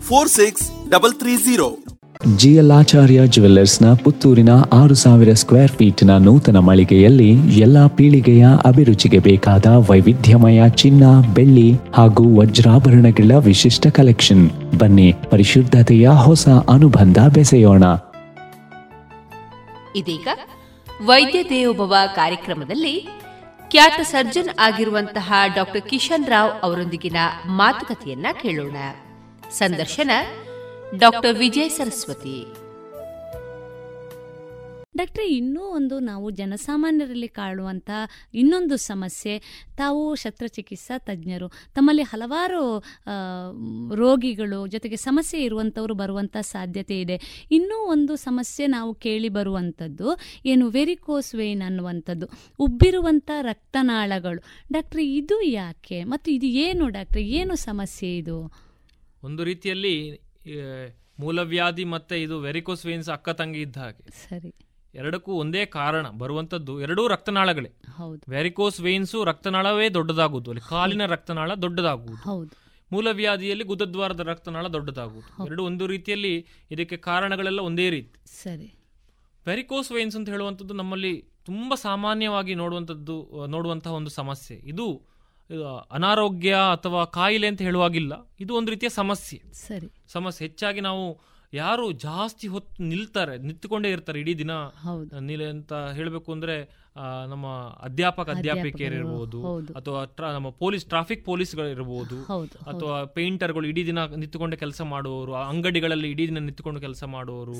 four six double three zero GL Acharya ಜುವೆಲ್ಲರ್ಸ್ನ ಪುತ್ತೂರಿನ ಆರು ಸಾವಿರ ಸ್ಕ್ವೇರ್ ಫೀಟ್ನ ನೂತನ ಮಳಿಗೆಯಲ್ಲಿ ಎಲ್ಲಾ ಪೀಳಿಗೆಯ ಅಭಿರುಚಿಗೆ ಬೇಕಾದ ವೈವಿಧ್ಯಮಯ ಚಿನ್ನ ಬೆಳ್ಳಿ ಹಾಗೂ ವಜ್ರಾಭರಣಗಳ ವಿಶಿಷ್ಟ ಕಲೆಕ್ಷನ್. ಬನ್ನಿ ಪರಿಶುದ್ಧತೆಯ ಹೊಸ ಅನುಬಂಧ ಬೆಸೆಯೋಣ. ಇದೀಗ ವೈದ್ಯ ದೇವೋಭವ ಕಾರ್ಯಕ್ರಮದಲ್ಲಿ ಖ್ಯಾತ ಸರ್ಜನ್ ಆಗಿರುವಂತಹ ಡಾಕ್ಟರ್ ಕಿಶನ್ ರಾವ್ ಅವರೊಂದಿಗಿನ ಮಾತುಕತೆಯನ್ನ ಕೇಳೋಣ. ಸಂದರ್ಶನ ಡಾಕ್ಟರ್ ವಿಜಯ ಸರಸ್ವತಿ. ಡಾಕ್ಟ್ರೆ, ಇನ್ನೂ ಒಂದು ನಾವು ಜನಸಾಮಾನ್ಯರಲ್ಲಿ ಕಾಣುವಂಥ ಇನ್ನೊಂದು ಸಮಸ್ಯೆ, ತಾವು ಶಸ್ತ್ರಚಿಕಿತ್ಸಾ ತಜ್ಞರು. ತಮ್ಮಲ್ಲಿ ಹಲವಾರು ರೋಗಿಗಳು ಜೊತೆಗೆ ಸಮಸ್ಯೆ ಇರುವಂಥವ್ರು ಬರುವಂಥ ಸಾಧ್ಯತೆ ಇದೆ. ಇನ್ನೂ ಒಂದು ಸಮಸ್ಯೆ ನಾವು ಕೇಳಿ ಬರುವಂಥದ್ದು, ಏನು ವೆರಿಕೋಸ್ ವೇನ್ ಅನ್ನುವಂಥದ್ದು. ಉಬ್ಬಿರುವಂಥ ರಕ್ತನಾಳಗಳು. ಡಾಕ್ಟ್ರೆ, ಇದು ಯಾಕೆ? ಮತ್ತು ಇದು ಏನು ಡಾಕ್ಟ್ರೆ? ಏನು ಸಮಸ್ಯೆ ಇದು? ಒಂದು ರೀತಿಯಲ್ಲಿ ಮೂಲವ್ಯಾಧಿ ಮತ್ತೆ ಇದು ವೆರಿಕೋಸ್ ವೇನ್ಸ್ ಅಕ್ಕ ತಂಗಿ ಇದ್ದ ಹಾಗೆ. ಸರಿ. ಎರಡಕ್ಕೂ ಒಂದೇ ಕಾರಣ ಬರುವಂತದ್ದು ಎರಡೂ ರಕ್ತನಾಳಗಳೇ. ಹೌದು. ವೆರಿಕೋಸ್ ವೇನ್ಸು ರಕ್ತನಾಳವೇ ದೊಡ್ಡದಾಗುವುದು. ಅಲ್ಲಿ ಕಾಲಿನ ರಕ್ತನಾಳ ದೊಡ್ಡದಾಗುವುದು. ಹೌದು. ಮೂಲವ್ಯಾಧಿಯಲ್ಲಿ ಗುದದ್ವಾರದ ರಕ್ತನಾಳ ದೊಡ್ಡದಾಗುವುದು. ಎರಡು ಒಂದು ರೀತಿಯಲ್ಲಿ ಇದಕ್ಕೆ ಕಾರಣಗಳೆಲ್ಲ ಒಂದೇ ರೀತಿ. ಸರಿ. ವೆರಿಕೋಸ್ ವೇನ್ಸ್ ಅಂತ ಹೇಳುವಂಥದ್ದು ನಮ್ಮಲ್ಲಿ ತುಂಬಾ ಸಾಮಾನ್ಯವಾಗಿ ನೋಡುವಂಥದ್ದು ನೋಡುವಂತಹ ಒಂದು ಸಮಸ್ಯೆ. ಇದು ಅನಾರೋಗ್ಯ ಅಥವಾ ಕಾಯಿಲೆ ಅಂತ ಹೇಳುವಾಗಿಲ್ಲ. ಇದು ಒಂದು ರೀತಿಯ ಸಮಸ್ಯೆ. ಸರಿ. ಸಮಸ್ಯೆ ಹೆಚ್ಚಾಗಿ ನಾವು ಯಾರು ಜಾಸ್ತಿ ಹೊತ್ತು ನಿಲ್ತಾರೆ ನಿಂತುಕೊಂಡೇ ಇರ್ತಾರೆ ಇಡೀ ದಿನ. ನಿಲ್ ಅಂತ ಹೇಳಬೇಕು ಅಂದ್ರೆ ನಮ್ಮ ಅಧ್ಯಾಪಕ ಅಧ್ಯಾಪಕಿಯರ್ ಇರ್ಬೋದು ಅಥವಾ ನಮ್ಮ ಪೊಲೀಸ್ ಟ್ರಾಫಿಕ್ ಪೊಲೀಸ್ಗಳಿರ್ಬೋದು ಹೌದು, ಅಥವಾ ಪೇಂಟರ್ಗಳು ಇಡೀ ದಿನ ನಿಂತುಕೊಂಡೇ ಕೆಲಸ ಮಾಡುವವರು ಅಂಗಡಿಗಳಲ್ಲಿ ಇಡೀ ದಿನ ನಿಂತುಕೊಂಡು ಕೆಲಸ ಮಾಡುವವರು.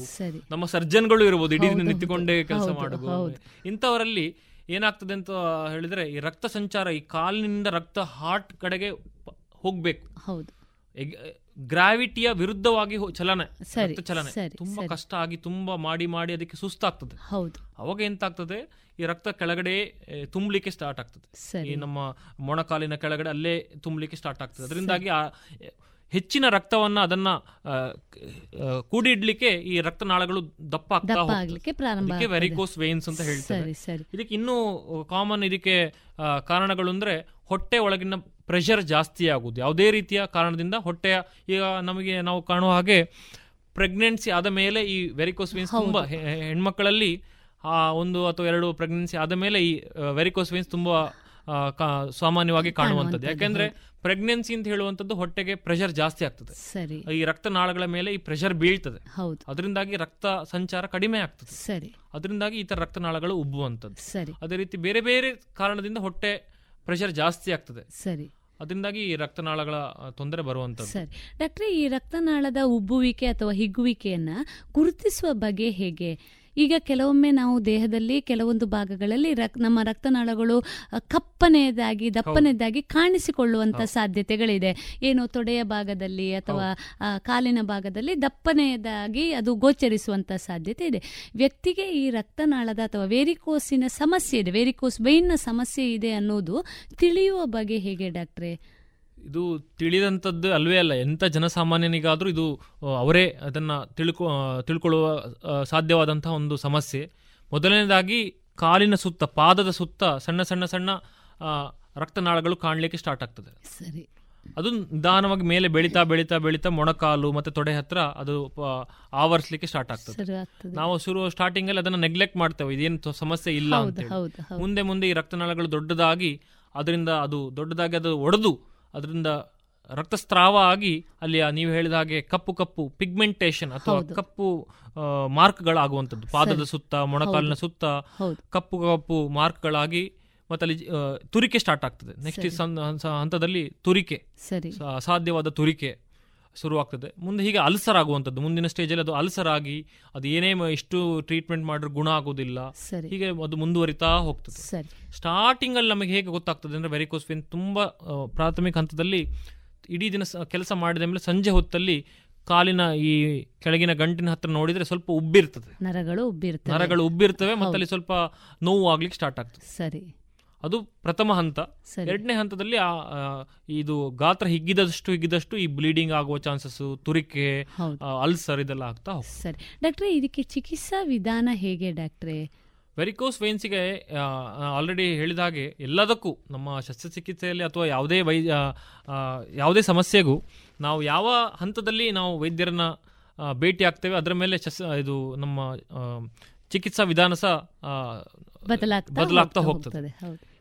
ನಮ್ಮ ಸರ್ಜನ್ಗಳು ಇರ್ಬೋದು ಇಡೀ ದಿನ ನಿಂತುಕೊಂಡೇ ಕೆಲಸ ಮಾಡುವವರು. ಇಂಥವರಲ್ಲಿ ಏನಾಗ್ತದೆ ಅಂತ ಹೇಳಿದ್ರೆ ಈ ರಕ್ತ ಸಂಚಾರ ಈ ಕಾಲಿನಿಂದ ರಕ್ತ ಹಾರ್ಟ್ ಕಡೆಗೆ ಹೋಗ್ಬೇಕು. ಹೌದು. ಗ್ರಾವಿಟಿಯ ವಿರುದ್ಧವಾಗಿ ಚಲನೆ ಚಲನೆ. ತುಂಬಾ ಕಷ್ಟ ಆಗಿ ತುಂಬಾ ಮಾಡಿ ಮಾಡಿ ಅದಕ್ಕೆ ಸುಸ್ತಾಗ್ತದೆ. ಹೌದು. ಅವಾಗ ಎಂತಾಗ್ತದೆ ಈ ರಕ್ತ ಕೆಳಗಡೆ ತುಂಬಲಿಕ್ಕೆ ಸ್ಟಾರ್ಟ್ ಆಗ್ತದೆ. ಈ ನಮ್ಮ ಮೊಣಕಾಲಿನ ಕೆಳಗಡೆ ಅಲ್ಲೇ ತುಂಬಲಿಕ್ಕೆ ಸ್ಟಾರ್ಟ್ ಆಗ್ತದೆ. ಅದರಿಂದಾಗಿ ಆ ಹೆಚ್ಚಿನ ರಕ್ತವನ್ನ ಅದನ್ನ ಕೂಡಿಡ್ಲಿಕ್ಕೆ ಈ ರಕ್ತನಾಳಗಳು ದಪ್ಪ ಆಗ್ತಾ. ವೆರಿಕೋಸ್ ವೇನ್ಸ್ ಅಂತ ಹೇಳ್ತಾರೆ. ಇದಕ್ಕೆ ಇನ್ನೂ ಕಾಮನ್ ಇದಕ್ಕೆ ಕಾರಣಗಳು ಅಂದ್ರೆ ಹೊಟ್ಟೆ ಒಳಗಿನ ಪ್ರೆಷರ್ ಜಾಸ್ತಿ ಆಗುದು ಯಾವುದೇ ರೀತಿಯ ಕಾರಣದಿಂದ ಹೊಟ್ಟೆಯ ಈಗ ನಮಗೆ ನಾವು ಕಾಣುವ ಹಾಗೆ ಪ್ರೆಗ್ನೆನ್ಸಿ ಆದ ಮೇಲೆ ಈ ವೆರಿಕೋಸ್ ವೇನ್ಸ್ ತುಂಬಾ ಹೆಣ್ಮಕ್ಕಳಲ್ಲಿ ಆ ಒಂದು ಅಥವಾ ಎರಡು ಪ್ರೆಗ್ನೆನ್ಸಿ ಆದ ಮೇಲೆ ಈ ವೆರಿಕೋಸ್ ವೇನ್ಸ್ ತುಂಬಾ ಸಾಮಾನ್ಯವಾಗಿ ಕಾಣುವಂಥದ್ದು. ಯಾಕೆಂದ್ರೆ ಪ್ರೆಗ್ನೆನ್ಸಿ ಅಂತ ಹೇಳುವಂಥದ್ದು ಹೊಟ್ಟೆಗೆ ಪ್ರೆಷರ್ ಜಾಸ್ತಿ ಆಗ್ತದೆ. ಸರಿ. ಈ ರಕ್ತನಾಳಗಳ ಮೇಲೆ ಈ ಪ್ರೆಷರ್ ಬೀಳ್ತದೆ. ಹೌದು. ಅದರಿಂದಾಗಿ ರಕ್ತ ಸಂಚಾರ ಕಡಿಮೆ ಆಗ್ತದೆ. ಸರಿ. ಅದರಿಂದಾಗಿ ಈ ತರ ರಕ್ತನಾಳಗಳು ಉಬ್ಬುವಂಥದ್ದು. ಸರಿ. ಅದೇ ರೀತಿ ಬೇರೆ ಬೇರೆ ಕಾರಣದಿಂದ ಹೊಟ್ಟೆ ಪ್ರೆಷರ್ ಜಾಸ್ತಿ ಆಗ್ತದೆ. ಸರಿ. ಅದರಿಂದಾಗಿ ಈ ರಕ್ತನಾಳಗಳ ತೊಂದರೆ ಬರುವಂಥದ್ದು. ಸರಿ. ಡಾಕ್ಟ್ರೆ ಈ ರಕ್ತನಾಳದ ಉಬ್ಬುವಿಕೆ ಅಥವಾ ಹಿಗ್ಗುವಿಕೆಯನ್ನ ಗುರುತಿಸುವ ಬಗೆ ಹೇಗೆ? ಈಗ ಕೆಲವೊಮ್ಮೆ ನಾವು ದೇಹದಲ್ಲಿ ಕೆಲವೊಂದು ಭಾಗಗಳಲ್ಲಿ ರಕ್ ನಮ್ಮ ರಕ್ತನಾಳಗಳು ಕಪ್ಪನೆಯದಾಗಿ ದಪ್ಪನೆಯದಾಗಿ ಕಾಣಿಸಿಕೊಳ್ಳುವಂತ ಸಾಧ್ಯತೆಗಳಿದೆ. ಏನು ತೊಡೆಯ ಭಾಗದಲ್ಲಿ ಅಥವಾ ಕಾಲಿನ ಭಾಗದಲ್ಲಿ ದಪ್ಪನೆಯದಾಗಿ ಅದು ಗೋಚರಿಸುವಂತ ಸಾಧ್ಯತೆ ಇದೆ. ವ್ಯಕ್ತಿಗೆ ಈ ರಕ್ತನಾಳದ ಅಥವಾ ವೇರಿಕೋಸಿನ ಸಮಸ್ಯೆ ಇದೆ ವೇರಿಕೋಸ್ ಬೈನ್ನ ಸಮಸ್ಯೆ ಇದೆ ಅನ್ನೋದು ತಿಳಿಯುವ ಬಗೆ ಹೇಗೆ ಡಾಕ್ಟ್ರೆ? ಇದು ತಿಳಿದಂಥದ್ದು ಅಲ್ವೇ ಅಲ್ಲ. ಎಂಥ ಜನಸಾಮಾನ್ಯನಿಗಾದರೂ ಇದು ಅವರೇ ಅದನ್ನು ತಿಳ್ಕೊ ತಿಳ್ಕೊಳ್ಳುವ ಸಾಧ್ಯವಾದಂಥ ಸಾಧ್ಯವಾದಂತಹ ಒಂದು ಸಮಸ್ಯೆ. ಮೊದಲನೇದಾಗಿ ಕಾಲಿನ ಸುತ್ತ ಪಾದದ ಸುತ್ತ ಸಣ್ಣ ಸಣ್ಣ ಸಣ್ಣ ರಕ್ತನಾಳಗಳು ಕಾಣಲಿಕ್ಕೆ ಸ್ಟಾರ್ಟ್ ಆಗ್ತದೆ. ಸರಿ. ಅದು ನಿಧಾನವಾಗಿ ಮೇಲೆ ಬೆಳೀತಾ ಬೆಳೀತಾ ಬೆಳೀತಾ ಮೊಣಕಾಲು ಮತ್ತೆ ತೊಡೆ ಹತ್ರ ಅದು ಆವರಿಸ್ಲಿಕ್ಕೆ ಸ್ಟಾರ್ಟ್ ಆಗ್ತದೆ. ನಾವು ಶುರು ಸ್ಟಾರ್ಟಿಂಗಲ್ಲಿ ಅದನ್ನ ನೆಗ್ಲೆಕ್ಟ್ ಮಾಡ್ತೇವೆ. ಇದೇನು ಸಮಸ್ಯೆ ಇಲ್ಲ ಅಂತ. ಮುಂದೆ ಮುಂದೆ ಈ ರಕ್ತನಾಳಗಳು ದೊಡ್ಡದಾಗಿ ಅದರಿಂದ ಅದು ದೊಡ್ಡದಾಗಿ ಅದು ಒಡೆದು ಅದರಿಂದ ರಕ್ತಸ್ರಾವ ಆಗಿ ಅಲ್ಲಿ ನೀವು ಹೇಳಿದ ಹಾಗೆ ಕಪ್ಪು ಕಪ್ಪು ಪಿಗ್ಮೆಂಟೇಷನ್ ಅಥವಾ ಕಪ್ಪು ಮಾರ್ಕ್ಗಳಾಗುವಂಥದ್ದು. ಪಾದದ ಸುತ್ತ ಮೊಣಕಾಲಿನ ಸುತ್ತ. ಕಪ್ಪು ಕಪ್ಪು ಮಾರ್ಕ್ಗಳಾಗಿ ಮತ್ತೆ ಅಲ್ಲಿ ತುರಿಕೆ ಸ್ಟಾರ್ಟ್ ಆಗ್ತದೆ. ನೆಕ್ಸ್ಟ್. ಹಂತದಲ್ಲಿ ತುರಿಕೆ. ಸರಿ. ಅಸಾಧ್ಯವಾದ ತುರಿಕೆ. ಶುರುವಾಗ್ತದೆ. ಮುಂದೆ ಹೀಗೆ ಅಲ್ಸರ್ ಆಗುವಂಥದ್ದು ಮುಂದಿನ ಸ್ಟೇಜಲ್ಲಿ ಅದು ಅಲ್ಸರ್ ಆಗಿ ಅದು ಏನೇ ಎಷ್ಟು ಟ್ರೀಟ್ಮೆಂಟ್ ಮಾಡಿದ್ರು ಗುಣ ಆಗೋದಿಲ್ಲ. ಹೀಗೆ ಅದು ಮುಂದುವರಿತಾ ಹೋಗ್ತದೆ. ಸ್ಟಾರ್ಟಿಂಗಲ್ಲಿ ಸ್ಟಾರ್ಟಿಂಗ್ ಅಲ್ಲಿ ನಮಗೆ ಹೇಗೆ ಗೊತ್ತಾಗ್ತದೆ ಅಂದ್ರೆ ವೆರಿಕೋಸ್ ವೆನ್ ತುಂಬಾ ಪ್ರಾಥಮಿಕ ಹಂತದಲ್ಲಿ ಇಡೀ ದಿನ ಕೆಲಸ ಮಾಡಿದ ಮೇಲೆ ಸಂಜೆ ಹೊತ್ತಲ್ಲಿ ಕಾಲಿನ ಈ ಕೆಳಗಿನ ಗಂಟಿನ ಹತ್ರ ನೋಡಿದ್ರೆ ಸ್ವಲ್ಪ ಉಬ್ಬಿರ್ತದೆ. ನರಗಳು ಉಬ್ಬಿರ್ತವೆ. ನರಗಳು ಉಬ್ಬಿರ್ತವೆ ಮತ್ತೆ ಅಲ್ಲಿ ಸ್ವಲ್ಪ ನೋವು ಆಗ್ಲಿಕ್ಕೆ ಸ್ಟಾರ್ಟ್ ಆಗ್ತದೆ. ಸರಿ. ಅದು ಪ್ರಥಮ ಹಂತ. ಎರಡನೇ ಹಂತದಲ್ಲಿ ಆ, ಇದು ಗಾತ್ರ ಹಿಗ್ಗಿದಷ್ಟು ಹಿಗ್ಗಿದಷ್ಟು ಈ ಬ್ಲೀಡಿಂಗ್ ಆಗುವ ಚಾನ್ಸಸ್ ತುರಿಕೆ ಅಲ್ಸರ್ ಇದೆಲ್ಲ ಆಗ್ತಾ ಸರಿ. ಡಾಕ್ಟ್ರೆ ಇದಕ್ಕೆ ಚಿಕಿತ್ಸಾ ವಿಧಾನ ಹೇಗೆ ಡಾಕ್ಟ್ರೆ? ವೆರಿಕೋಸ್ ವೇನ್ಸಿಗೆ ಆಲ್ರೆಡಿ ಹೇಳಿದ ಹಾಗೆ ಎಲ್ಲದಕ್ಕೂ ನಮ್ಮ ಶಸ್ತ್ರಚಿಕಿತ್ಸೆಯಲ್ಲಿ ಅಥವಾ ಯಾವುದೇ ವೈ ಯಾವುದೇ ಸಮಸ್ಯೆಗೂ ನಾವು ಯಾವ ಹಂತದಲ್ಲಿ ನಾವು ವೈದ್ಯರನ್ನ ಭೇಟಿ ಆಗ್ತೇವೆ ಅದರ ಮೇಲೆ ಶಸ್ ಇದು ನಮ್ಮ ಚಿಕಿತ್ಸಾ ವಿಧಾನ ಸಹ ಬದಲಾಗ್ತಾ ಬದಲಾಗ್ತಾ ಹೋಗ್ತಾ ಹೋಗ್ತದೆ.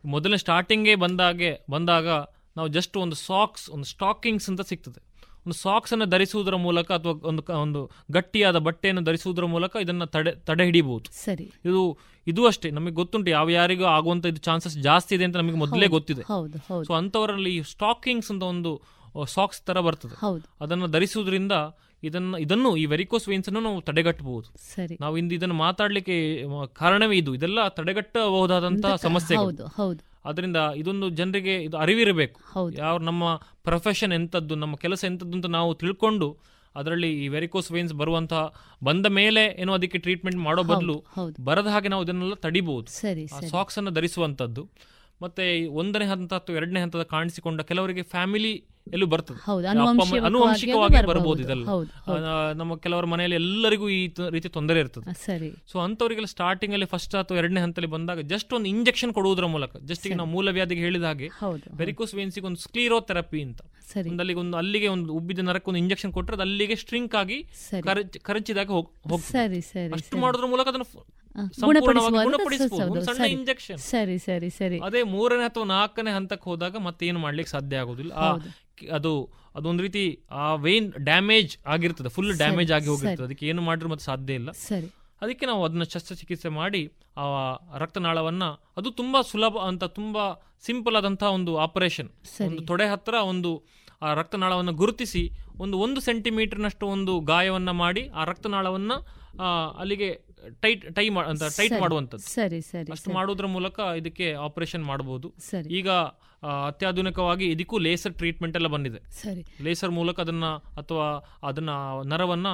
ಮೊದಲನೇ ಸ್ಟಾರ್ಟಿಂಗೇ ಬಂದಾಗೆ ಬಂದಾಗ ನಾವು ಜಸ್ಟ್ ಒಂದು ಸಾಕ್ಸ್ ಒಂದು ಸ್ಟಾಕಿಂಗ್ಸ್ ಅಂತ ಸಿಗ್ತದೆ. ಒಂದು ಸಾಕ್ಸ್ ಅನ್ನು ಧರಿಸುವುದರ ಮೂಲಕ ಅಥವಾ ಒಂದು ಒಂದು ಗಟ್ಟಿಯಾದ ಬಟ್ಟೆಯನ್ನು ಧರಿಸುವುದರ ಮೂಲಕ ಇದನ್ನ ತಡೆ ತಡೆ ಹಿಡಿಬಹುದು ಸರಿ. ಇದು ಇದು ಅಷ್ಟೇ. ನಮಗೆ ಗೊತ್ತುಂಟು ಯಾವ ಯಾರಿಗೂ ಆಗುವಂತ ಇದು ಚಾನ್ಸಸ್ ಜಾಸ್ತಿ ಇದೆ ಅಂತ ನಮಗೆ ಮೊದಲೇ ಗೊತ್ತಿದೆ. ಸೊ ಅಂತವರಲ್ಲಿ ಸ್ಟಾಕಿಂಗ್ಸ್ ಅಂತ ಒಂದು ಸಾಕ್ಸ್ ತರ ಬರ್ತದೆ. ಅದನ್ನ ಅದನ್ನು ಧರಿಸುವುದರಿಂದ ಇದನ್ನ ಇದನ್ನು ಈ ವೆರಿಕೋಸ್ ವೈನ್ಸ್ ಅನ್ನು ನಾವು ತಡೆಗಟ್ಟಬಹುದು. ಸರಿ. ನಾವು ಇಂದು ಇದನ್ನು ಮಾತಾಡ್ಲಿಕ್ಕೆ ಕಾರಣವೇ ಇದು. ಇದೆಲ್ಲ ತಡೆಗಟ್ಟಬಹುದಾದಂತಹ ಸಮಸ್ಯೆ ಸಮಸ್ಯೆಗಳು. ಹೌದು ಅದರಿಂದ ಇದೊಂದು ಜನರಿಗೆ ಇದು ಅರಿವಿರಬೇಕು. ಯಾವ ನಮ್ಮ ಪ್ರೊಫೆಷನ್ ಎಂತದ್ದು ನಮ್ಮ ಕೆಲಸ ಎಂತದ್ದು ಅಂತ ನಾವು ತಿಳ್ಕೊಂಡು ಅದರಲ್ಲಿ ಈ ವೆರಿಕೋಸ್ ವೈನ್ಸ್ ಬರುವಂತಹ ಬಂದ ಮೇಲೆ ಏನೋ ಅದಕ್ಕೆ ಟ್ರೀಟ್ಮೆಂಟ್ ಮಾಡೋ ಬದಲು ಬರದ ಹಾಗೆ ನಾವು ಇದನ್ನೆಲ್ಲ ತಡಿಬಹುದು. ಸಾಕ್ಸ್ ಅನ್ನು ಧರಿಸುವಂತದ್ದು. ಮತ್ತೆ ಒಂದನೇ ಹಂತ ಅಥವಾ ಎರಡನೇ ಹಂತದ ಕಾಣಿಸಿಕೊಂಡ ಕೆಲವರಿಗೆ ಫ್ಯಾಮಿಲಿ ಎಲ್ಲೂ ಬರ್ತದೆ. ಅನುವಂಶಿಕವಾಗಿ ಬರಬಹುದು ಇದೆಲ್ಲ. ನಮ್ಮ ಕೆಲವರ ಮನೆಯಲ್ಲಿ ಎಲ್ಲರಿಗೂ ಈ ರೀತಿ ತೊಂದರೆ ಇರ್ತದೆ. ಸರಿ. ಸೊ ಅಂತವರಿಗೆಲ್ಲ ಸ್ಟಾರ್ಟಿಂಗ್ ಅಲ್ಲಿ ಫಸ್ಟ್ ಅಥವಾ ಎರಡನೇ ಹಂತದಲ್ಲಿ ಬಂದಾಗ ಜಸ್ಟ್ ಒಂದು ಇಂಜೆಕ್ಷನ್ ಕೊಡುವುದರ ಮೂಲಕ ಜಸ್ಟ್ ಈಗ ನಾವು ಮೂಲವ್ಯಾಧಿಗೆ ಹೇಳಿದ ಹಾಗೆ ಬೆರಿಕೋಸ್ ವೆರಿಕೋಸ್ ವೇನ್ಸಿಗೆ ಒಂದು ಸ್ಕ್ಲೀರೋಥೆರಪಿ ಅಂತ. ಸರಿ. ಒಂದು ಅಲ್ಲಿಗೆ ಒಂದು ಅಲ್ಲಿಗೆ ಒಂದು ಉಬ್ಬಿದ ನರಕ್ಕೆ ಒಂದು ಇಂಜೆಕ್ಷನ್ ಕೊಟ್ಟರೆ ಅಲ್ಲಿಗೆ ಸ್ಟ್ರಿಂಕ್ ಆಗಿ ಕರಚಿದಾಗ ಹೋಗ್ ಹೋಗ್ತದೆ. ಸರಿ ಸರಿ ಅಷ್ಟು ಮಾಡೋದ್ರ ಮೂಲಕ ಅದನ್ನು ಸರಿ. ಇಂಜೆಕ್ಷನ್ ಸರಿ ಸರಿ ಸರಿ. ಅದೇ ಮೂರನೇ ಅಥವಾ ನಾಲ್ಕನೇ ಹಂತಕ್ಕೆ ಹೋದಾಗ ಮತ್ತೆ ಏನು ಮಾಡ್ಲಿಕ್ಕೆ ಸಾಧ್ಯ ಆಗುದಿಲ್ಲ. ಅದು ಅದೊಂದು ರೀತಿ ಆ ವೇನ್ ಡ್ಯಾಮೇಜ್ ಆಗಿರ್ತದೆ. ಫುಲ್ ಡ್ಯಾಮೇಜ್ ಆಗಿ ಹೋಗಿರ್ತದೆ. ಅದಕ್ಕೆ ಏನು ಮಾಡಿದ್ರು ಮತ್ತೆ ಸಾಧ್ಯ ಇಲ್ಲ. ಸರಿ. ಅದಕ್ಕೆ ನಾವು ಅದನ್ನ ಶಸ್ತ್ರಚಿಕಿತ್ಸೆ ಮಾಡಿ ಆ ರಕ್ತನಾಳವನ್ನ ಅದು ತುಂಬಾ ಸುಲಭ ಅಂತ ತುಂಬಾ ಸಿಂಪಲ್ ಆದಂತಹ ಒಂದು ಆಪರೇಷನ್ ಒಂದು ತೊಡೆ ಹತ್ರ ಒಂದು ಆ ರಕ್ತನಾಳವನ್ನು ಗುರುತಿಸಿ ಒಂದು ಒಂದು ಸೆಂಟಿಮೀಟರ್ನಷ್ಟು ಒಂದು ಗಾಯವನ್ನ ಮಾಡಿ ಆ ರಕ್ತನಾಳವನ್ನ ಅಲ್ಲಿಗೆ ಟೈಟ್ ಟೈ ಅಂತ ಟೈಟ್ ಮಾಡುವಂತದ್ದು ಮಾಡುವಂಥದ್ದು. ಸರಿ ಸರಿ ಅಷ್ಟು ಮಾಡೋದ್ರ ಮೂಲಕ ಇದಕ್ಕೆ ಆಪರೇಷನ್ ಮಾಡಬಹುದು ಸರಿ. ಈಗ ಅತ್ಯಾಧುನಿಕವಾಗಿ ಇದಕ್ಕೂ ಲೇಸರ್ ಟ್ರೀಟ್ಮೆಂಟ್ ಎಲ್ಲ ಬಂದಿದೆ. ಸರಿ. ಲೇಸರ್ ಮೂಲಕ ಅದನ್ನ ಅಥವಾ ಅದನ್ನ ನರವನ್ನ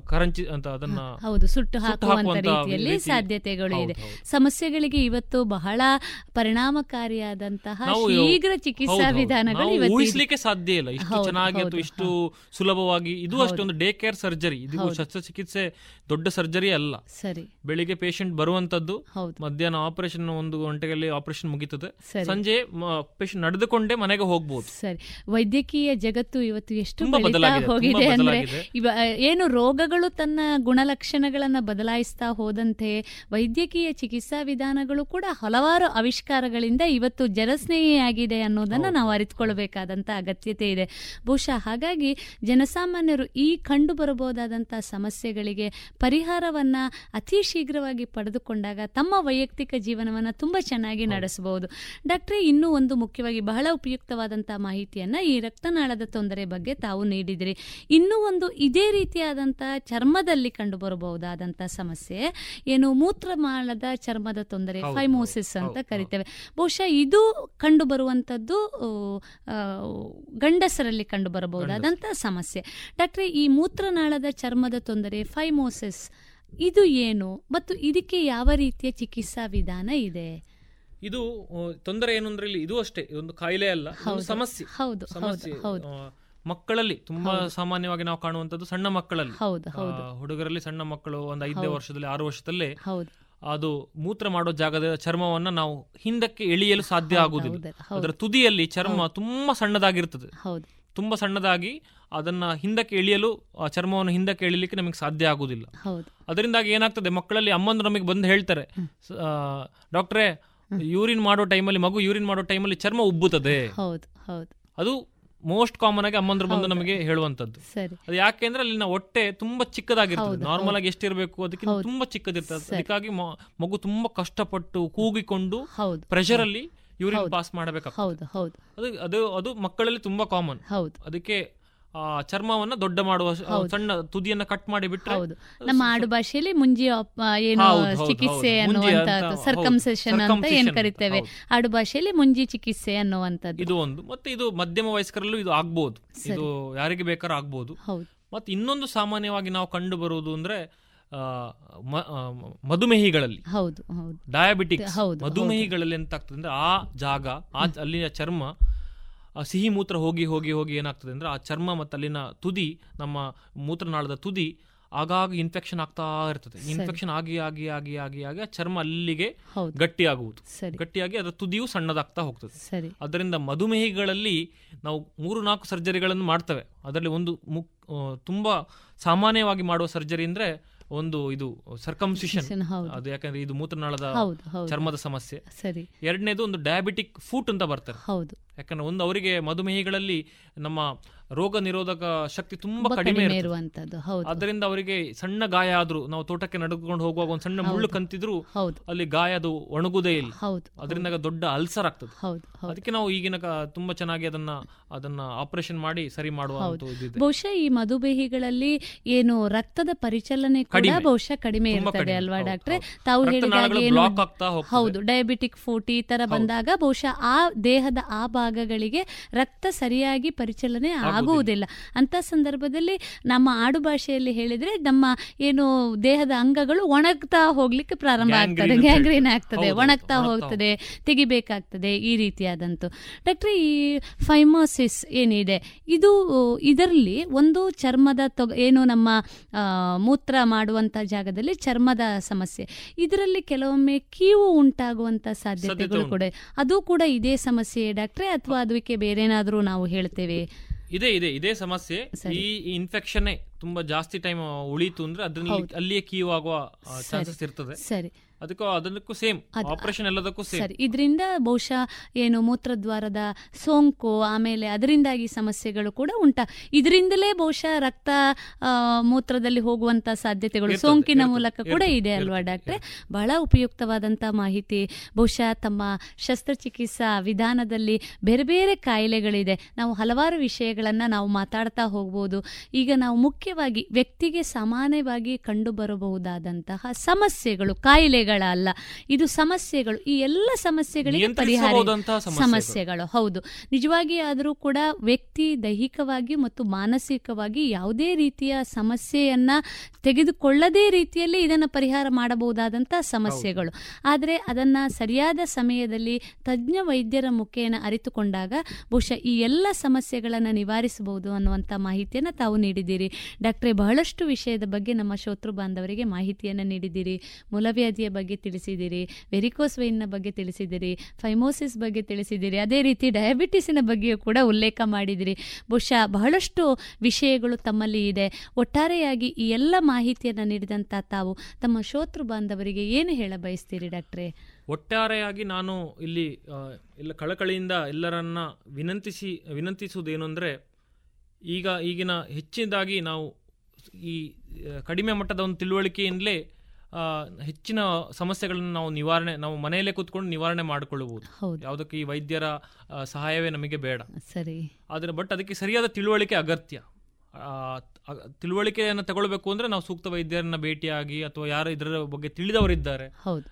ಕರಂಚಿ ಅಂತ ಅದನ್ನ ಹೌದು ಸುಟ್ಟು ಹಾಕುವಂತ ರೀತಿಯಲ್ಲಿ ಸಾಧ್ಯತೆಗಳು ಇದೆ ಸಮಸ್ಯೆಗಳಿಗೆ ಇವತ್ತು ಬಹಳ ಪರಿಣಾಮಕಾರಿಯಾದಂತಹ ಶೀಘ್ರ ಚಿಕಿತ್ಸಾ. ವಿಧಾನಗಳು ಊಹಿಸ್ಲಿಕ್ಕೆ ಸಾಧ್ಯ ಇಲ್ಲ. ಇಷ್ಟು ಚೆನ್ನಾಗಿ ಅಥವಾ ಇಷ್ಟು ಸುಲಭವಾಗಿ ಇದು ಅಷ್ಟೊಂದು ಡೇ ಕೇರ್ ಸರ್ಜರಿ ಇದು. ಶಸ್ತ್ರಚಿಕಿತ್ಸೆ ದೊಡ್ಡ ಸರ್ಜರಿ ಅಲ್ಲ. ಸರಿ. ಬೆಳಿಗ್ಗೆ ಪೇಷಂಟ್ ಬರುವಂತದ್ದು. ಮಧ್ಯಾಹ್ನ ಆಪರೇಷನ್ ಒಂದು ಗಂಟೆಯಲ್ಲಿ ಆಪರೇಷನ್ ಮುಗೀತದೆ. ಸಂಜೆ ಪೇಷಂಟ್ ನಡೆದುಕೊಂಡೇ ಮನೆಗೆ ಹೋಗ್ಬೋದು. ಸರಿ. ವೈದ್ಯಕೀಯ ಜಗತ್ತು ಇವತ್ತು ಎಷ್ಟು ಹೋಗಿದೆ ಅಂದ್ರೆ ಏನು ರೋಗ ರೋಗಗಳು ತನ್ನ ಗುಣಲಕ್ಷಣಗಳನ್ನು ಬದಲಾಯಿಸ್ತಾ ಹೋದಂತೆ ವೈದ್ಯಕೀಯ ಚಿಕಿತ್ಸಾ ವಿಧಾನಗಳು ಕೂಡ ಹಲವಾರು ಆವಿಷ್ಕಾರಗಳಿಂದ ಇವತ್ತು ಜನಸ್ನೇಹಿಯಾಗಿದೆ ಅನ್ನೋದನ್ನು ನಾವು ಅರಿತುಕೊಳ್ಳಬೇಕಾದಂಥ ಅಗತ್ಯತೆ ಇದೆ. ಬಹುಶಃ ಹಾಗಾಗಿ ಜನಸಾಮಾನ್ಯರು ಈ ಕಂಡು ಬರಬಹುದಾದಂಥ ಸಮಸ್ಯೆಗಳಿಗೆ ಪರಿಹಾರವನ್ನು ಅತಿ ಶೀಘ್ರವಾಗಿ ಪಡೆದುಕೊಂಡಾಗ ತಮ್ಮ ವೈಯಕ್ತಿಕ ಜೀವನವನ್ನು ತುಂಬ ಚೆನ್ನಾಗಿ ನಡೆಸಬಹುದು. ಡಾಕ್ಟ್ರೇ ಇನ್ನೂ ಒಂದು ಮುಖ್ಯವಾಗಿ ಬಹಳ ಉಪಯುಕ್ತವಾದಂಥ ಮಾಹಿತಿಯನ್ನು ಈ ರಕ್ತನಾಳದ ತೊಂದರೆ ಬಗ್ಗೆ ತಾವು ನೀಡಿದಿರಿ. ಇನ್ನೂ ಒಂದು ಇದೇ ರೀತಿಯಾದಂಥ ಚರ್ಮದಲ್ಲಿ ಕಂಡು ಬರಬಹುದಾದಂಥ ಸಮಸ್ಯೆ ಏನು ಮೂತ್ರಮಾಳದ ಚರ್ಮದ ತೊಂದರೆ ಫೈಮೋಸಿಸ್ ಅಂತ ಕರಿತೇವೆ. ಬಹುಶಃ ಇದು ಕಂಡು ಬರುವಂಥದ್ದು ಆ, ಗಂಡಸರಲ್ಲಿ ಕಂಡು ಬರಬಹುದಾದಂಥ ಸಮಸ್ಯೆ. ಡಾಕ್ಟ್ರೆ ಈ ಮೂತ್ರನಾಳದ ಚರ್ಮದ ತೊಂದರೆ ಫೈಮೋಸಿಸ್ ಇದು ಏನು? ಮತ್ತು ಇದಕ್ಕೆ ಯಾವ ರೀತಿಯ ಚಿಕಿತ್ಸಾ ವಿಧಾನ ಇದೆ? ಇದು ತೊಂದರೆ ಏನು ಅಂದ್ರೆ ಇಲ್ಲಿ ಇದು ಅಷ್ಟೇ ಒಂದು ಕಾಯಿಲೆ ಅಲ್ಲ ಸಮಸ್ಯೆ. ಹೌದು, ಸಮಸ್ಯೆ ಹೌದು, ಮಕ್ಕಳಲ್ಲಿ ತುಂಬಾ ಸಾಮಾನ್ಯವಾಗಿ ನಾವು ಕಾಣುವಂತದ್ದು ಸಣ್ಣ ಮಕ್ಕಳಲ್ಲಿ. ಹುಡುಗರಲ್ಲಿ ಸಣ್ಣ ಮಕ್ಕಳು ಒಂದು ಐದನೇ ವರ್ಷದಲ್ಲಿ ಆರು ವರ್ಷದಲ್ಲೇ. ಅದು ಮೂತ್ರ ಮಾಡೋ ಜಾಗದ ಚರ್ಮವನ್ನ ನಾವು ಹಿಂದಕ್ಕೆ ಎಳೆಯಲು ಸಾಧ್ಯ ಆಗುವುದಿಲ್ಲ. ಅದರ ತುದಿಯಲ್ಲಿ ಚರ್ಮ ತುಂಬಾ ಸಣ್ಣದಾಗಿರ್ತದೆ. ತುಂಬಾ ಸಣ್ಣದಾಗಿ ಅದನ್ನ ಹಿಂದಕ್ಕೆ ಎಳೆಯಲು ಆ ಚರ್ಮವನ್ನು ಹಿಂದಕ್ಕೆ ಎಳಿಲಿಕ್ಕೆ ನಮಗೆ ಸಾಧ್ಯ ಆಗುದಿಲ್ಲ ಅದರಿಂದಾಗಿ ಏನಾಗ್ತದೆ ಮಕ್ಕಳಲ್ಲಿ ಅಮ್ಮಂದ್ರು ನಮಗೆ ಬಂದು ಹೇಳ್ತಾರೆ ಡಾಕ್ಟ್ರೆ ಯೂರಿನ್ ಮಾಡೋ ಟೈಮಲ್ಲಿ ಮಗು ಯೂರಿನ್ ಮಾಡೋ ಟೈಮಲ್ಲಿ ಚರ್ಮ ಉಬ್ಬುತ್ತದೆ. ಅದು ಮೋಸ್ಟ್ ಕಾಮನ್ ಆಗಿ ಅಮ್ಮಂದ್ರು ಬಂದು. ನಮಗೆ ಹೇಳುವಂತದ್ದು ಅದು ಯಾಕೆಂದ್ರೆ ಅಲ್ಲಿನ ಹೊಟ್ಟೆ ತುಂಬಾ ಚಿಕ್ಕದಾಗಿರ್ತದೆ. ನಾರ್ಮಲ್ ಆಗಿ. ಎಷ್ಟಿರಬೇಕು ಅದಕ್ಕಿಂತ ತುಂಬಾ ಚಿಕ್ಕದಿರ್ತದೆ. ಅದಕ್ಕಾಗಿ ಮಗು ತುಂಬಾ ಕಷ್ಟಪಟ್ಟು ಕೂಗಿಕೊಂಡು ಪ್ರೆಷರ್ ಅಲ್ಲಿ ಯೂರಿನ್ ಪಾಸ್ ಮಾಡಬೇಕಾಗ್ತದೆ. ಹೌದು ಅದು ಅದು ಅದು ಮಕ್ಕಳಲ್ಲಿ ತುಂಬಾ ಕಾಮನ್ ಹೌದು. ಅದಕ್ಕೆ ಚರ್ಮವನ್ನ ದೊಡ್ಡ ಮಾಡುವ ಸಣ್ಣ ತುದಿಯನ್ನ ಕಟ್ ಮಾಡಿ ಬಿಟ್ರೆ ಹೌದು. ನಮ್ಮ ಆಡು ಭಾಷೆಯಲ್ಲಿ ಮುಂಜಿ ಏನು ಚಿಕಿತ್ಸೆ ಅನ್ನುವಂಥದ್ದು. ಸರ್ಕಮ್ಸೆಷನ್ ಅಂತ ಏನ್ ಕರಿತೇವೆ. ಆಡು ಭಾಷೆಯಲ್ಲಿ ಮುಂಜಿ ಚಿಕಿತ್ಸೆ ಅನ್ನುವಂಥದ್ದು. ಇದು ಒಂದು. ಮತ್ತೆ ಇದು ಮಧ್ಯಮ ವಯಸ್ಕರಲ್ಲೂ ಇದು ಆಗ್ಬಹುದು. ಇದು ಯಾರಿಗೆ ಬೇಕಾದ್ರೂ ಆಗ್ಬಹುದು ಹೌದು. ಮತ್ತೆ ಇನ್ನೊಂದು ಸಾಮಾನ್ಯವಾಗಿ ನಾವು ಕಂಡು ಬರುವುದು ಅಂದ್ರೆ ಮಧುಮೇಹಿಗಳಲ್ಲಿ. ಹೌದು ಹೌದು. ಡಯಾಬಿಟಿಕ್ಸ್ ಮಧುಮೇಹಿಗಳಲ್ಲಿ ಎಂತ ಆಗ್ತದೆ ಅಂದ್ರೆ ಆ ಜಾಗ ಆ ಅಲ್ಲಿನ ಚರ್ಮ ಸಿಹಿ ಮೂತ್ರ ಹೋಗಿ ಹೋಗಿ ಹೋಗಿ ಏನಾಗ್ತದೆ ಅಂದ್ರೆ ಆ ಚರ್ಮ ಮತ್ತು ಅಲ್ಲಿನ ತುದಿ ನಮ್ಮ ಮೂತ್ರನಾಳದ ತುದಿ ಆಗಾಗ ಇನ್ಫೆಕ್ಷನ್ ಆಗ್ತಾ ಇರ್ತದೆ. ಇನ್ಫೆಕ್ಷನ್ ಆಗಿ ಆಗಿ ಆಗಿ ಆಗಿ ಆಗಿ ಆ ಚರ್ಮ ಅಲ್ಲಿಗೆ. ಗಟ್ಟಿಯಾಗುವುದು. ಗಟ್ಟಿಯಾಗಿ ಅದರ ತುದಿಯು ಸಣ್ಣದಾಗ್ತಾ ಹೋಗ್ತದೆ. ಅದರಿಂದ ಮಧುಮೇಹಿಗಳಲ್ಲಿ ನಾವು ಮೂರು ನಾಲ್ಕು ಸರ್ಜರಿಗಳನ್ನು ಮಾಡ್ತೇವೆ. ಅದರಲ್ಲಿ ಒಂದು ಮುಕ್ ಆ, ತುಂಬಾ ಸಾಮಾನ್ಯವಾಗಿ ಮಾಡುವ ಸರ್ಜರಿ ಅಂದ್ರೆ ಒಂದು ಇದು ಸರ್ಕಂಸಿಷನ್ ಅದು ಯಾಕಂದ್ರೆ ಇದು ಮೂತ್ರನಾಳದ. ಚರ್ಮದ ಸಮಸ್ಯೆ. ಎರಡನೇದು ಒಂದು ಡಯಾಬಿಟಿಕ್ ಫೂಟ್ ಅಂತ ಬರ್ತಾರೆ ಹೌದು. ಯಾಕಂದ್ರೆ ಒಂದು ಅವರಿಗೆ ಮಧುಮೇಹಿಗಳಲ್ಲಿ ನಮ್ಮ ರೋಗ ನಿರೋಧಕ ಶಕ್ತಿ ತುಂಬಾ ಕಡಿಮೆ ಇರುವಂತದ್ದು. ಅದರಿಂದ ಅವರಿಗೆ ಸಣ್ಣ ಗಾಯ ಆದ್ರೂ ನಾವು ತೋಟಕ್ಕೆ ನಡೆದುಕೊಂಡು ಹೋಗುವಾಗ ಒಂದು ಸಣ್ಣ ಮುಳ್ಳು ಕಂತಿದ್ರು. ಅಲ್ಲಿ ಗಾಯ ಅದು ಒಣಗುದೇ ಇಲ್ಲ. ಅದರಿಂದ ದೊಡ್ಡ ಅಲ್ಸರ್ ಆಗ್ತದೆ. ಅದಕ್ಕೆ ನಾವು ಈಗಿನ ತುಂಬಾ ಚೆನ್ನಾಗಿ ಅದನ್ನ ಅದನ್ನ ಆಪರೇಷನ್ ಮಾಡಿ ಸರಿ ಮಾಡುವ ಬಹುಶಃ ಈ ಮಧುಮೇಹಿಗಳಲ್ಲಿ ಏನು ರಕ್ತದ ಪರಿಚಲನೆ ಕೂಡ. ಬಹುಶಃ ಕಡಿಮೆ ಇರ್ತದೆ ಅಲ್ವಾ ಡಾಕ್ಟ್ರೆ? ತಾವು ಹೇಳಿದ ಹೇಳಿದಾಗ. ಹೌದು ಡಯಾಬಿಟಿಕ್ ಫೋರ್ಟಿ ಈ ತರ ಬಂದಾಗ ಬಹುಶಃ ಆ ದೇಹದ ಆ ಭಾಗಗಳಿಗೆ ರಕ್ತ ಸರಿಯಾಗಿ ಪರಿಚಲನೆ ಆಗುವುದಿಲ್ಲ. ಅಂತ ಸಂದರ್ಭದಲ್ಲಿ ನಮ್ಮ ಆಡು ಭಾಷೆಯಲ್ಲಿ ಹೇಳಿದ್ರೆ ನಮ್ಮ ಏನು ದೇಹದ ಅಂಗಗಳು ಒಣಗ್ತಾ ಹೋಗ್ಲಿಕ್ಕೆ ಪ್ರಾರಂಭ ಆಗ್ತದೆ. ಗ್ಯಾಂಗ್ರೀನ್. ಆಗ್ತದೆ. ಒಣಗ್ತಾ ಒಣಗ್ತಾ ಹೋಗ್ತದೆ. ತೆಗಿಬೇಕಾಗ್ತದೆ ಈ ರೀತಿಯಾದಂತು. ಡಾಕ್ಟ್ರೆ ಈ ಫೈಮೋಸಿಸ್ ಏನಿದೆ? ಇದು ಇದರಲ್ಲಿ ಒಂದು ಚರ್ಮದ ತೊಗ ಏನು ನಮ್ಮ ಮೂತ್ರ ಮಾಡುವಂತ ಜಾಗದಲ್ಲಿ ಚರ್ಮದ ಸಮಸ್ಯೆ. ಇದರಲ್ಲಿ ಕೆಲವೊಮ್ಮೆ ಕೀವು ಉಂಟಾಗುವಂತ ಸಾಧ್ಯತೆಗಳು ಕೂಡ ಅದು ಕೂಡ ಇದೇ ಸಮಸ್ಯೆ ಡಾಕ್ಟ್ರೆ. ಅಥವಾ ಅದಕ್ಕೆ ಬೇರೇನಾದರೂ ನಾವು ಹೇಳ್ತೇವೆ? ಇದೆ ಇದೆ ಇದೇ ಸಮಸ್ಯೆ. ಈ ಇನ್ಫೆಕ್ಷನ್ ತುಂಬಾ ಜಾಸ್ತಿ ಟೈಮ್ ಉಳಿತು ಅಂದ್ರೆ ಅದ್ರಲ್ಲಿ. ಅಲ್ಲಿಯೇ ಕೀವ್ ಆಗುವ ಚಾನ್ಸಸ್ ಇರ್ತದೆ. ಸರಿ. ಅದಕ್ಕೂ ಅದಕ್ಕೂ ಸೇಮ್ ಆಪರೇಷನ್ ಎಲ್ಲದಕ್ಕೂ ಸೇಮ್. ಸರಿ ಇದರಿಂದ ಬಹುಶಃ ಏನು ಮೂತ್ರದ್ವಾರದ ಸೋಂಕು ಆಮೇಲೆ ಅದರಿಂದಾಗಿ ಸಮಸ್ಯೆಗಳು ಕೂಡ ಉಂಟಾ. ಇದರಿಂದಲೇ ಬಹುಶಃ ರಕ್ತ ಮೂತ್ರದಲ್ಲಿ ಹೋಗುವಂತ ಸಾಧ್ಯತೆಗಳು ಸೋಂಕಿನ ಮೂಲಕ ಕೂಡ ಇದೆ ಅಲ್ವಾ ಡಾಕ್ಟ್ರೆ? ಬಹಳ ಉಪಯುಕ್ತವಾದಂತಹ ಮಾಹಿತಿ. ಬಹುಶಃ ತಮ್ಮ ಶಸ್ತ್ರಚಿಕಿತ್ಸಾ ವಿಧಾನದಲ್ಲಿ ಬೇರೆ ಬೇರೆ ಕಾಯಿಲೆಗಳಿದೆ. ನಾವು ಹಲವಾರು ವಿಷಯಗಳನ್ನ ನಾವು ಮಾತಾಡ್ತಾ ಹೋಗ್ಬೋದು. ಈಗ ನಾವು ಮುಖ್ಯವಾಗಿ ವ್ಯಕ್ತಿಗೆ ಸಾಮಾನ್ಯವಾಗಿ ಕಂಡುಬರಬಹುದಾದಂತಹ ಸಮಸ್ಯೆಗಳು ಕಾಯಿಲೆಗಳ. ಅಲ್ಲ. ಇದು ಸಮಸ್ಯೆಗಳು. ಈ ಎಲ್ಲ ಸಮಸ್ಯೆಗಳಿಗೆ ಪರಿಹಾರ ಸಮಸ್ಯೆಗಳು. ಸಮಸ್ಯೆಗಳು. ಹೌದು. ನಿಜವಾಗಿ ಆದರೂ ಕೂಡ ವ್ಯಕ್ತಿ ದೈಹಿಕವಾಗಿ ಮತ್ತು ಮಾನಸಿಕವಾಗಿ ಯಾವುದೇ ರೀತಿಯ ಸಮಸ್ಯೆಯನ್ನ ತೆಗೆದುಕೊಳ್ಳದೇ ರೀತಿಯಲ್ಲಿ ಇದನ್ನು ಪರಿಹಾರ ಮಾಡಬಹುದಾದಂತಹ ಸಮಸ್ಯೆಗಳು. ಆದರೆ ಅದನ್ನ ಸರಿಯಾದ ಸಮಯದಲ್ಲಿ ತಜ್ಞ ವೈದ್ಯರ ಮುಖೇನ ಅರಿತುಕೊಂಡಾಗ ಬಹುಶಃ ಈ ಎಲ್ಲ ಸಮಸ್ಯೆಗಳನ್ನು ನಿವಾರಿಸಬಹುದು ಅನ್ನುವಂಥ ಮಾಹಿತಿಯನ್ನು ತಾವು ನೀಡಿದ್ದೀರಿ. ಡಾಕ್ಟ್ರೆ ಬಹಳಷ್ಟು ವಿಷಯದ ಬಗ್ಗೆ ನಮ್ಮ ಶೋತೃ ಬಾಂಧವರಿಗೆ ಮಾಹಿತಿಯನ್ನು ನೀಡಿದ್ದೀರಿ. ಮೂಲವ್ಯಾಧಿಯ ಬಗ್ಗೆ ತಿಳಿಸಿದ್ದೀರಿ ವೆರಿಕೋಸ್ ವೈನ್ನ ಬಗ್ಗೆ ತಿಳಿಸಿದ್ದೀರಿ ಫೈಮೋಸಿಸ್ ಬಗ್ಗೆ ತಿಳಿಸಿದ್ದೀರಿ ಅದೇ ರೀತಿ ಡಯಾಬಿಟಿಸಿನ ಬಗ್ಗೆಯೂ ಕೂಡ ಉಲ್ಲೇಖ ಮಾಡಿದಿರಿ. ಬಹುಶಃ ಬಹಳಷ್ಟು ವಿಷಯಗಳು ತಮ್ಮಲ್ಲಿ ಇದೆ. ಒಟ್ಟಾರೆಯಾಗಿ ಈ ಎಲ್ಲ ಮಾಹಿತಿಯನ್ನು ನೀಡಿದಂಥ ತಾವು ತಮ್ಮ ಶ್ರೋತೃ ಬಾಂಧವರಿಗೆ ಏನು ಹೇಳ ಬಯಸ್ತೀರಿ ಡಾಕ್ಟ್ರೆ? ಒಟ್ಟಾರೆಯಾಗಿ ನಾನು ಇಲ್ಲಿ ಎಲ್ಲ ಕಳಕಳಿಯಿಂದ ಎಲ್ಲರನ್ನ ವಿನಂತಿಸಿ, ವಿನಂತಿಸುವುದೇನು ಅಂದರೆ, ಈಗ ಈಗಿನ ಹೆಚ್ಚಿನದಾಗಿ ನಾವು ಈ ಕಡಿಮೆ ಮಟ್ಟದ ಒಂದು ತಿಳುವಳಿಕೆಯಿಂದಲೇ ಹೆಚ್ಚಿನ ಸಮಸ್ಯೆಗಳನ್ನು ನಾವು ನಿವಾರಣೆ ನಾವು ಮನೆಯಲ್ಲೇ ಕೂತ್ಕೊಂಡು ನಿವಾರಣೆ ಮಾಡಿಕೊಳ್ಳಬಹುದು ಹೌದು. ಯಾವುದಕ್ಕೆ ಈ ವೈದ್ಯರ ಸಹಾಯವೇ ನಮಗೆ ಬೇಡ. ಸರಿ. ಆದರೆ ಬಟ್ ಅದಕ್ಕೆ ಸರಿಯಾದ ತಿಳುವಳಿಕೆ ಅಗತ್ಯ. ತಿಳುವಳಿಕೆಯನ್ನು ತಗೊಳ್ಬೇಕು ಅಂದ್ರೆ ನಾವು ಸೂಕ್ತ ವೈದ್ಯರನ್ನ ಭೇಟಿಯಾಗಿ ಅಥವಾ ಯಾರು ಇದರ ಬಗ್ಗೆ ತಿಳಿದವರಿದ್ದಾರೆ.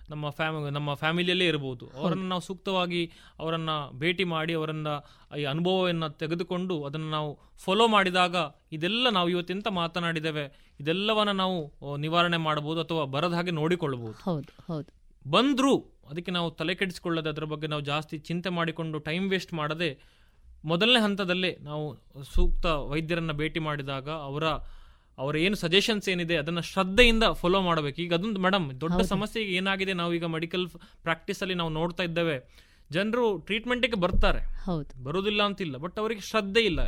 ನಮ್ಮ ಫ್ಯಾಮ್ ನಮ್ಮ ಫ್ಯಾಮಿಲಿಯಲ್ಲೇ ಇರಬಹುದು ಅವರನ್ನು ನಾವು ಸೂಕ್ತವಾಗಿ ಅವರನ್ನ ಭೇಟಿ ಮಾಡಿ ಅವರನ್ನ ಈ ಅನುಭವವನ್ನು ತೆಗೆದುಕೊಂಡು ಅದನ್ನು ನಾವು ಫಾಲೋ ಮಾಡಿದಾಗ ಇದೆಲ್ಲ ನಾವು ಇವತ್ತಿಂತ ಮಾತನಾಡಿದ್ದೇವೆ ಇದೆಲ್ಲವನ್ನ ನಾವು ನಿವಾರಣೆ ಮಾಡಬಹುದು ಅಥವಾ ಬರದ ಹಾಗೆ ನೋಡಿಕೊಳ್ಳಬಹುದು. ಹೌದು ಹೌದು. ಬಂದ್ರು ಅದಕ್ಕೆ ನಾವು ತಲೆ ಕೆಡಿಸಿಕೊಳ್ಳದೆ ಅದರ ಬಗ್ಗೆ ನಾವು ಜಾಸ್ತಿ ಚಿಂತೆ ಮಾಡಿಕೊಂಡು ಟೈಮ್ ವೇಸ್ಟ್ ಮಾಡದೆ ಮೊದಲನೇ ಹಂತದಲ್ಲಿ ನಾವು ಸೂಕ್ತ ವೈದ್ಯರನ್ನ ಭೇಟಿ ಮಾಡಿದಾಗ ಅವರ ಅವರ ಏನು ಸಜೆಷನ್ಸ್ ಏನಿದೆ ಅದನ್ನ ಶ್ರದ್ಧೆಯಿಂದ ಫಾಲೋ ಮಾಡಬೇಕು. ಈಗ ಅದೊಂದು ಮೇಡಮ್ ದೊಡ್ಡ. ಸಮಸ್ಯೆ ಈಗ ಏನಾಗಿದೆ? ನಾವು ಈಗ ಮೆಡಿಕಲ್ ಪ್ರಾಕ್ಟೀಸಲ್ಲಿ ನಾವು ನೋಡ್ತಾ ಇದ್ದೇವೆ. ಜನರು ಟ್ರೀಟ್ಮೆಂಟಿಗೆ ಬರ್ತಾರೆ. ಹೌದು. ಬರುವುದಿಲ್ಲ ಅಂತಿಲ್ಲ ಬಟ್ ಅವರಿಗೆ ಶ್ರದ್ಧೆ ಇಲ್ಲ.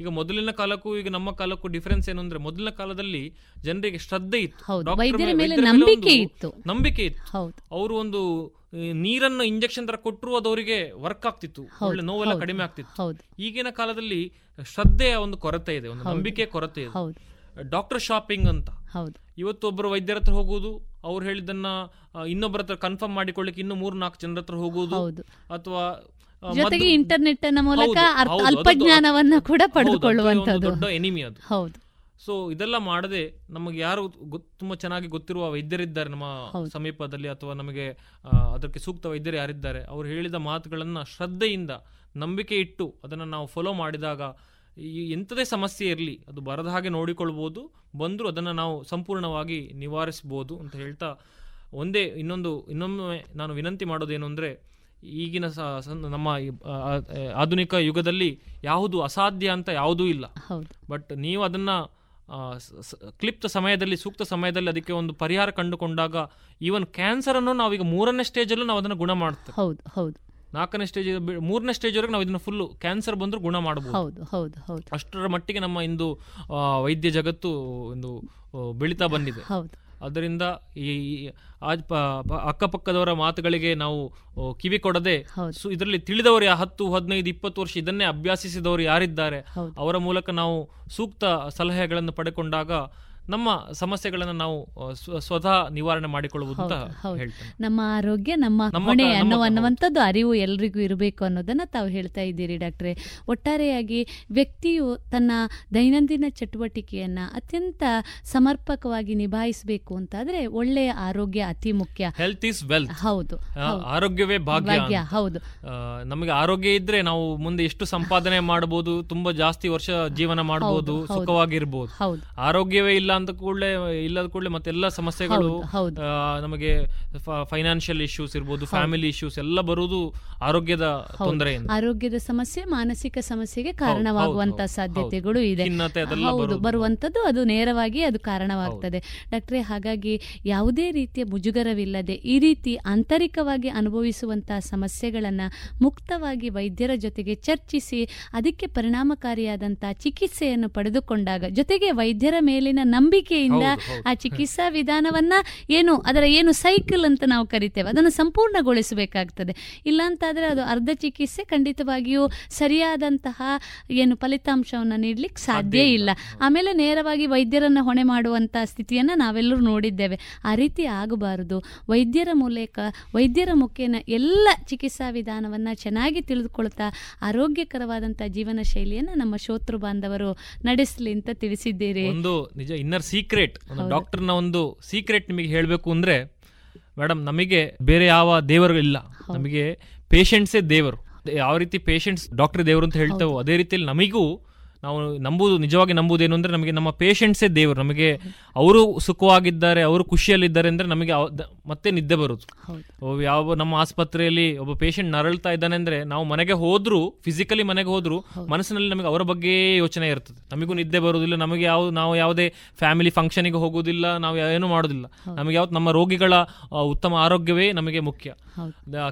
ಈಗ ಮೊದಲಿನ ಕಾಲಕ್ಕೂ ಈಗ ನಮ್ಮ ಕಾಲಕ್ಕೂ ಡಿಫರೆನ್ಸ್ ಏನು ಅಂದ್ರೆ ಮೊದಲಿನ ಕಾಲದಲ್ಲಿ ಜನರಿಗೆ ಶ್ರದ್ಧೆ ಇತ್ತು. ನಂಬಿಕೆ ಇತ್ತು. ನಂಬಿಕೆ ಇತ್ತು. ಹೌದು. ಅವರು ಒಂದು ನೀರನ್ನು ಇಂಜೆಕ್ಷನ್ ತರ ಕೊಟ್ಟರು ಅದು ಅವರಿಗೆ ವರ್ಕ್ ಆಗ್ತಿತ್ತು. ಒಳ್ಳೆ ನೋವೆಲ್ಲ ಕಡಿಮೆ ಆಗ್ತಿತ್ತು. ಈಗಿನ ಕಾಲದಲ್ಲಿ ಶ್ರದ್ಧೆಯ ಒಂದು ಕೊರತೆ ಇದೆ ಒಂದು ನಂಬಿಕೆ ಕೊರತೆ ಇದೆ. ಡಾಕ್ಟರ್ ಶಾಪಿಂಗ್ ಅಂತ. ಇವತ್ತು ಒಬ್ಬರು ವೈದ್ಯರ ಹತ್ರ ಹೋಗುವುದು ಅವ್ರು ಹೇಳಿದ್ದನ್ನ ಇನ್ನೊಬ್ಬರ ಹತ್ರ ಕನ್ಫರ್ಮ್ ಮಾಡಿಕೊಳ್ಳಿಕ್ಕೆ ಇನ್ನು ಮೂರ್ ನಾಲ್ಕು ಜನರ ಹತ್ರ ಹೋಗುವುದು ಅಥವಾ ಜೊತೆಗೆ ಇಂಟರ್ನೆಟ್ ಮೂಲಕ ಅಲ್ಪ ಜ್ಞಾನವನ್ನ ಕೂಡ ಪಡೆದುಕೊಳ್ಳುವಂಥದ್ದು ದೊಡ್ಡ ಎನಿಮಿ ಅದು. ಹೌದು. ಸೊ ಇದೆಲ್ಲ ಮಾಡದೆ ನಮಗೆ ಯಾರು ತುಂಬಾ ಚೆನ್ನಾಗಿ ಗೊತ್ತಿರುವ ವೈದ್ಯರಿದ್ದಾರೆ ನಮ್ಮ ಸಮೀಪದಲ್ಲಿ ಅಥವಾ ನಮಗೆ ಅದಕ್ಕೆ ಸೂಕ್ತ ವೈದ್ಯರು ಯಾರಿದ್ದಾರೆ ಅವರು ಹೇಳಿದ ಮಾತುಗಳನ್ನ ಶ್ರದ್ಧೆಯಿಂದ ನಂಬಿಕೆ ಇಟ್ಟು ಅದನ್ನು ನಾವು ಫಾಲೋ ಮಾಡಿದಾಗ ಈ ಎಂಥದೇ ಸಮಸ್ಯೆ ಇರಲಿ ಅದು ಬರದ ಹಾಗೆ ನೋಡಿಕೊಳ್ಬೋದು ಬಂದರೂ ಅದನ್ನು ನಾವು ಸಂಪೂರ್ಣವಾಗಿ ನಿವಾರಿಸ್ಬೋದು ಅಂತ ಹೇಳ್ತಾ ಒಂದೇ ಇನ್ನೊಂದು ಇನ್ನೊಮ್ಮೆ ನಾನು ವಿನಂತಿ ಮಾಡೋದೇನು ಅಂದರೆ ಈಗಿನ ನಮ್ಮ ಆಧುನಿಕ ಯುಗದಲ್ಲಿ ಯಾವುದು ಅಸಾಧ್ಯ ಅಂತ ಯಾವುದೂ ಇಲ್ಲ. ಬಟ್ ನೀವು ಅದನ್ನ ಕ್ಲಿಪ್ತ ಸಮಯದಲ್ಲಿ ಸೂಕ್ತ ಸಮಯದಲ್ಲಿ ಅದಕ್ಕೆ ಒಂದು ಪರಿಹಾರ ಕಂಡುಕೊಂಡಾಗ ಈವನ್ ಕ್ಯಾನ್ಸರ್ ಅನ್ನು ನಾವೀಗ ಮೂರನೇ ಸ್ಟೇಜಲ್ಲೂ ನಾವು ಅದನ್ನು ಗುಣ ಮಾಡ್ತೇವೆ. ಹೌದು ಹೌದು. ನಾಲ್ಕನೇ ಸ್ಟೇಜ್ ಮೂರನೇ ಸ್ಟೇಜ್ ವರೆಗೆ ನಾವು ಇದನ್ನು ಫುಲ್ ಕ್ಯಾನ್ಸರ್ ಬಂದರೂ ಗುಣ ಮಾಡಬಹುದು ಹೌದು ಹೌದು ಹೌದು. ಅಷ್ಟರ ಮಟ್ಟಿಗೆ ನಮ್ಮ ಇಂದು ವೈದ್ಯ ಜಗತ್ತು ಒಂದು ಬೆಳೀತಾ ಬಂದಿದೆ. ಹೌದು. ಅದರಿಂದ ಈ ಆಜ್ ಅಕ್ಕಪಕ್ಕದವರ ಮಾತುಗಳಿಗೆ ನಾವು ಕಿವಿ ಕೊಡದೆ ಸೊ ಇದರಲ್ಲಿ ತಿಳಿದವರು ಹತ್ತು ಹದಿನೈದು ಇಪ್ಪತ್ತು ವರ್ಷ ಇದನ್ನೇ ಅಭ್ಯಾಸಿಸಿದವರು ಯಾರಿದ್ದಾರೆ? ಅವರ ಮೂಲಕ ನಾವು ಸೂಕ್ತ ಸಲಹೆಗಳನ್ನು ಪಡೆಕೊಂಡಾಗ ನಮ್ಮ ಸಮಸ್ಯೆಗಳನ್ನು ನಾವು ಸ್ವತಃ ನಿವಾರಣೆ ಮಾಡಿಕೊಳ್ಳುವುದು. ನಮ್ಮ ಆರೋಗ್ಯ ನಮ್ಮ ಹೊಣೆ ಅನ್ನೋ ಅನ್ನುವಂಥದ್ದು ಅರಿವು ಎಲ್ರಿಗೂ ಇರಬೇಕು ಅನ್ನೋದನ್ನ ತಾವು ಹೇಳ್ತಾ ಇದ್ದೀರಿ ಡಾಕ್ಟ್ರೆ ಒಟ್ಟಾರೆಯಾಗಿ ವ್ಯಕ್ತಿಯು ತನ್ನ ದೈನಂದಿನ ಚಟುವಟಿಕೆಯನ್ನ ಅತ್ಯಂತ ಸಮರ್ಪಕವಾಗಿ ನಿಭಾಯಿಸಬೇಕು ಅಂತಾದ್ರೆ ಒಳ್ಳೆಯ ಆರೋಗ್ಯ ಅತಿ ಮುಖ್ಯ ಹೆಲ್ತ್ ಇಸ್ ವೆಲ್ತ್ ಹೌದು. ಆರೋಗ್ಯವೇ ಭಾಗ್ಯ ಹೌದು. ನಮಗೆ ಆರೋಗ್ಯ ಇದ್ರೆ ನಾವು ಮುಂದೆ ಎಷ್ಟು ಸಂಪಾದನೆ ಮಾಡಬಹುದು ತುಂಬಾ ಜಾಸ್ತಿ ವರ್ಷ ಜೀವನ ಮಾಡಬಹುದು ಹೌದು, ಹೌದು. ಸುಖವಾಗಿರ್ಬೋದು. ಆರೋಗ್ಯವೇ ಇಲ್ಲ ಅಂತ ಕೂಡಲೇ ಇಲ್ಲದ ಕೂಡಲೇ ಮತ್ತೆಲ್ಲ ಸಮಸ್ಯೆಗಳು. ನಮಗೆ ಫೈನಾನ್ಷಿಯಲ್ ಇಶ್ಯೂಸ್ ಇರ್ಬೋದು ಫ್ಯಾಮಿಲಿ ಇಶ್ಯೂಸ್ ಎಲ್ಲ ಬರುವುದು ಆರೋಗ್ಯದ ತೊಂದರೆ ಆರೋಗ್ಯದ ಸಮಸ್ಯೆ ಮಾನಸಿಕ ಸಮಸ್ಯೆಗೆ ಕಾರಣವಾಗುವಂತ ಸಾಧ್ಯತೆಗಳು ಇದೆ. ಹೌದು ಬರುವಂತದ್ದು ಅದು ನೇರವಾಗಿ ಅದು ಕಾರಣವಾಗ್ತದೆ. ಡಾಕ್ಟ್ರೆ ಹಾಗಾಗಿ ಯಾವುದೇ ರೀತಿಯ ಮುಜುಗರವಿಲ್ಲದೆ ಈ ರೀತಿ ಆಂತರಿಕವಾಗಿ ಅನುಭವಿಸುವಂತಹ ಸಮಸ್ಯೆಗಳನ್ನ ಮುಕ್ತವಾಗಿ ವೈದ್ಯರ ಜೊತೆಗೆ ಚರ್ಚಿಸಿ ಅದಕ್ಕೆ ಪರಿಣಾಮಕಾರಿಯಾದಂತಹ ಚಿಕಿತ್ಸೆಯನ್ನು ಪಡೆದುಕೊಂಡಾಗ ಜೊತೆಗೆ ವೈದ್ಯರ ಮೇಲಿನ ನಂಬಿಕೆಯಿಂದ. ಆ ಚಿಕಿತ್ಸಾ ವಿಧಾನವನ್ನ ಏನು ಅದರ ಏನು ಸೈಕಲ್ ಅಂತ ನಾವು ಕರಿತೇವೆ ಅದನ್ನು ಸಂಪೂರ್ಣಗೊಳಿಸಬೇಕಾಗ್ತದೆ. ಇಲ್ಲಾಂತಾದರೆ ಅದು ಅರ್ಧ ಚಿಕಿತ್ಸೆ ಖಂಡಿತವಾಗಿಯೂ ಸರಿಯಾದಂತಹ ಏನು ಫಲಿತಾಂಶವನ್ನು ನೀಡಲಿಕ್ಕೆ ಸಾಧ್ಯ ಇಲ್ಲ. ಆಮೇಲೆ ನೇರವಾಗಿ ವೈದ್ಯರನ್ನು ಹೊಣೆ ಮಾಡುವಂಥ ಸ್ಥಿತಿಯನ್ನ ನಾವೆಲ್ಲರೂ ನೋಡಿದ್ದೇವೆ. ಆ ರೀತಿ ಆಗಬಾರದು. ವೈದ್ಯರ ಮೂಲಕ ವೈದ್ಯರ ಮುಖೇನ ಎಲ್ಲ ಚಿಕಿತ್ಸಾ ವಿಧಾನವನ್ನು ಚೆನ್ನಾಗಿ ತಿಳಿದುಕೊಳ್ತಾ ಆರೋಗ್ಯಕರವಾದಂಥ ಜೀವನ ಶೈಲಿಯನ್ನು ನಮ್ಮ ಶೋತೃ ಬಾಂಧವರು ನಡೆಸಲಿ ಅಂತ ತಿಳಿಸಿದ್ದೀರಿ ಒಂದು ನಿಜ ಇನ್ನರ್ ಸೀಕ್ರೆಟ್ ಒಂದು. ಡಾಕ್ಟರ್ನ ಒಂದು ಸೀಕ್ರೆಟ್ ನಿಮಗೆ ಹೇಳಬೇಕು ಅಂದ್ರೆ ಮೇಡಮ್ ನಮಗೆ ಬೇರೆ ಯಾವ ದೇವರು ಇಲ್ಲ ನಮಗೆ ಪೇಷಂಟ್ಸೇ ದೇವರು. ಯಾವ ರೀತಿ ಪೇಷಂಟ್ಸ್ ಡಾಕ್ಟರ್ ದೇವರು ಅಂತ ಹೇಳ್ತೇವೋ ಅದೇ ರೀತಿಯಲ್ಲಿ ನಮಿಗೂ ನಾವು ನಂಬುದು ನಿಜವಾಗಿ ನಂಬುದೇನು ಅಂದರೆ ನಮಗೆ ನಮ್ಮ ಪೇಷಂಟ್ಸೇ ದೇವರು. ನಮಗೆ ಅವರು ಸುಖವಾಗಿದ್ದಾರೆ ಅವರು ಖುಷಿಯಲ್ಲಿದ್ದಾರೆ ಅಂದರೆ ನಮಗೆ ಮತ್ತೆ ನಿದ್ದೆ ಬರುತ್ತೆ ಯಾವ ನಮ್ಮ ಆಸ್ಪತ್ರೆಯಲ್ಲಿ ಒಬ್ಬ ಪೇಷಂಟ್ ನರಳ್ತಾ ಇದ್ದಾನೆ ಅಂದರೆ ನಾವು ಮನೆಗೆ ಹೋದರೂ ಫಿಸಿಕಲಿ ಮನೆಗೆ ಹೋದರೂ ಮನಸ್ಸಿನಲ್ಲಿ ನಮಗೆ ಅವರ ಬಗ್ಗೆ ಯೋಚನೆ ಇರ್ತದೆ. ನಮಗೂ ನಿದ್ದೆ ಬರುವುದಿಲ್ಲ ನಮಗೆ ಯಾವ ನಾವು ಯಾವುದೇ ಫ್ಯಾಮಿಲಿ ಫಂಕ್ಷನಿಗೆ ಹೋಗುವುದಿಲ್ಲ ನಾವು ಏನು ಮಾಡೋದಿಲ್ಲ ನಮಗೆ ಯಾವತ್ತು ನಮ್ಮ ರೋಗಿಗಳ ಉತ್ತಮ ಆರೋಗ್ಯವೇ ನಮಗೆ ಮುಖ್ಯ.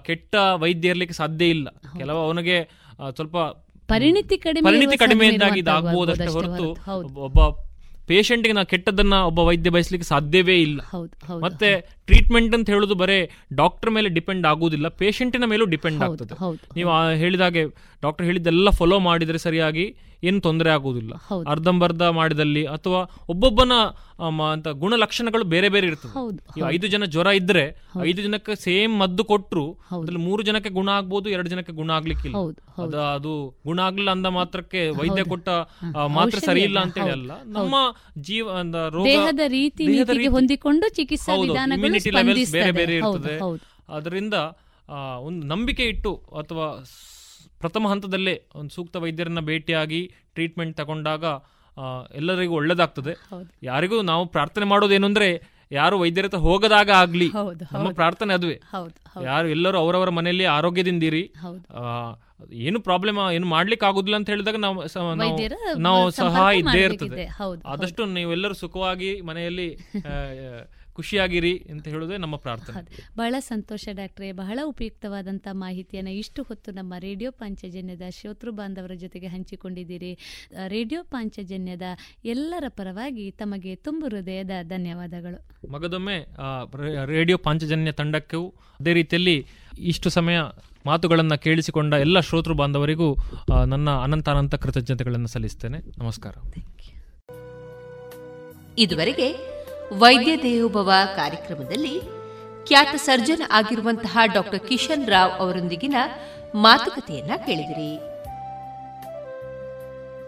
ಕೆಟ್ಟ ವೈದ್ಯ ಇರಲಿಕ್ಕೆ ಸಾಧ್ಯ ಇಲ್ಲ. ಕೆಲವು ಅವನಿಗೆ ಸ್ವಲ್ಪ ಪರಿಣಿತಿ ಕಡಿಮೆ ಪರಿಣಿತಿ ಕಡಿಮೆಯಿಂದಾಗಿ ಹೊರತು ಒಬ್ಬ ಪೇಷಂಟ್ಗೆ ನಾವು ಕೆಟ್ಟದನ್ನ ಒಬ್ಬ ವೈದ್ಯ ಬಯಸಲಿಕ್ಕೆ ಸಾಧ್ಯವೇ ಇಲ್ಲ. ಮತ್ತೆ ಟ್ರೀಟ್ಮೆಂಟ್ ಅಂತ ಹೇಳೋದು ಬರೇ ಡಾಕ್ಟರ್ ಮೇಲೆ ಡಿಪೆಂಡ್ ಆಗುವುದಿಲ್ಲ ಪೇಷಂಟಿನ ಮೇಲೂ ಡಿಪೆಂಡ್ ಆಗ್ತದೆ. ನೀವು ಹೇಳಿದಾಗೆ ಡಾಕ್ಟರ್ ಹೇಳಿದ್ದೆಲ್ಲ ಫಾಲೋ ಮಾಡಿದ್ರೆ ಸರಿಯಾಗಿ ಏನು ತೊಂದರೆ ಆಗುವುದಿಲ್ಲ. ಅರ್ಧಂಬರ್ಧ ಮಾಡಿದಲ್ಲಿ ಅಥವಾ ಒಬ್ಬೊಬ್ಬನ ಅಂತ ಗುಣಲಕ್ಷಣಗಳು ಬೇರೆ ಬೇರೆ ಇರ್ತದೆ. ಐದು ಜನ ಜ್ವರ ಇದ್ರೆ ಐದು ಜನಕ್ಕೆ ಸೇಮ್ ಮದ್ದು ಕೊಟ್ಟರು ಅದ್ರಲ್ಲಿ ಮೂರು ಜನಕ್ಕೆ ಗುಣ ಆಗ್ಬೋದು ಎರಡು ಜನಕ್ಕೆ ಗುಣ ಆಗ್ಲಿಕ್ಕಿಲ್ಲ. ಅದು ಗುಣ ಆಗ್ಲಿಲ್ಲ ಅಂದ ಮಾತ್ರಕ್ಕೆ ವೈದ್ಯ ಕೊಟ್ಟ ಮಾತ್ರ ಸರಿ ಇಲ್ಲ ಅಂತೇಳಿ ಅಲ್ಲ. ನಮ್ಮ ಜೀವ ರೋಗದ ರೀತಿ. ಹೊಂದಿಕೊಂಡು ಚಿಕಿತ್ಸಾ ಹೌದು, ಲೆವೆಲ್ಸ್ ಬೇರೆ ಬೇರೆ ಇರ್ತದೆ. ಅದರಿಂದ ಒಂದು ನಂಬಿಕೆ ಇಟ್ಟು ಅಥವಾ ಪ್ರಥಮ ಹಂತದಲ್ಲೇ ಒಂದು ಸೂಕ್ತ ವೈದ್ಯರನ್ನ ಭೇಟಿಯಾಗಿ ಟ್ರೀಟ್ಮೆಂಟ್ ತಗೊಂಡಾಗ ಎಲ್ಲರಿಗೂ ಒಳ್ಳೇದಾಗ್ತದೆ. ಯಾರಿಗೂ ನಾವು ಪ್ರಾರ್ಥನೆ ಮಾಡೋದೇನು ಅಂದ್ರೆ ಯಾರು ವೈದ್ಯರ ಹತ್ರ ಹೋಗದಾಗ ಆಗ್ಲಿ ನಮ್ಮ ಪ್ರಾರ್ಥನೆ ಅದುವೇ. ಯಾರು ಎಲ್ಲರೂ ಅವರವರ ಮನೆಯಲ್ಲಿ ಆರೋಗ್ಯದಿಂದಿರಿ. ಏನು ಪ್ರಾಬ್ಲಮ್ ಏನು ಮಾಡ್ಲಿಕ್ಕೆ ಆಗುದಿಲ್ಲ ಅಂತ ಹೇಳಿದಾಗ ನಾವು ನಾವು- ಸಹಾಯ ಇದ್ದೇ ಇರ್ತದೆ. ಆದಷ್ಟು ನೀವೆಲ್ಲರೂ ಸುಖವಾಗಿ ಮನೆಯಲ್ಲಿ ಖುಷಿಯಾಗಿರಿ ಅಂತ ಹೇಳುವುದೇ ನಮ್ಮ ಪ್ರಾರ್ಥನೆ. ಬಹಳ ಸಂತೋಷ ಡಾಕ್ಟ್ರೆ. ಬಹಳ ಉಪಯುಕ್ತವಾದಂಥ ಮಾಹಿತಿಯನ್ನು ಇಷ್ಟು ಹೊತ್ತು ನಮ್ಮ ರೇಡಿಯೋ ಪಾಂಚಜನ್ಯದ ಶ್ರೋತೃ ಬಾಂಧವರ ಜೊತೆಗೆ ಹಂಚಿಕೊಂಡಿದ್ದೀರಿ. ರೇಡಿಯೋ ಪಾಂಚಜನ್ಯದ ಎಲ್ಲರ ಪರವಾಗಿ ತಮಗೆ ತುಂಬು ಹೃದಯದ ಧನ್ಯವಾದಗಳು. ಮಗದೊಮ್ಮೆ ರೇಡಿಯೋ ಪಾಂಚಜನ್ಯ ತಂಡಕ್ಕೂ ಅದೇ ರೀತಿಯಲ್ಲಿ ಇಷ್ಟು ಸಮಯ ಮಾತುಗಳನ್ನು ಕೇಳಿಸಿಕೊಂಡ ಎಲ್ಲ ಶ್ರೋತೃ ಬಾಂಧವರಿಗೂ ನನ್ನ ಅನಂತ ಅನಂತ ಕೃತಜ್ಞತೆಗಳನ್ನು ಸಲ್ಲಿಸ್ತೇನೆ. ನಮಸ್ಕಾರ. ಇದುವರೆಗೆ ವೈದ್ಯ ದೇವೋಭವ ಕಾರ್ಯಕ್ರಮದಲ್ಲಿ ಖ್ಯಾತ ಸರ್ಜನ್ ಆಗಿರುವಂತಹ ಡಾಕ್ಟರ್ ಕಿಶನ್ ರಾವ್ ಅವರೊಂದಿಗಿನ ಮಾತುಕತೆಯನ್ನ ಕೇಳಿದಿರಿ.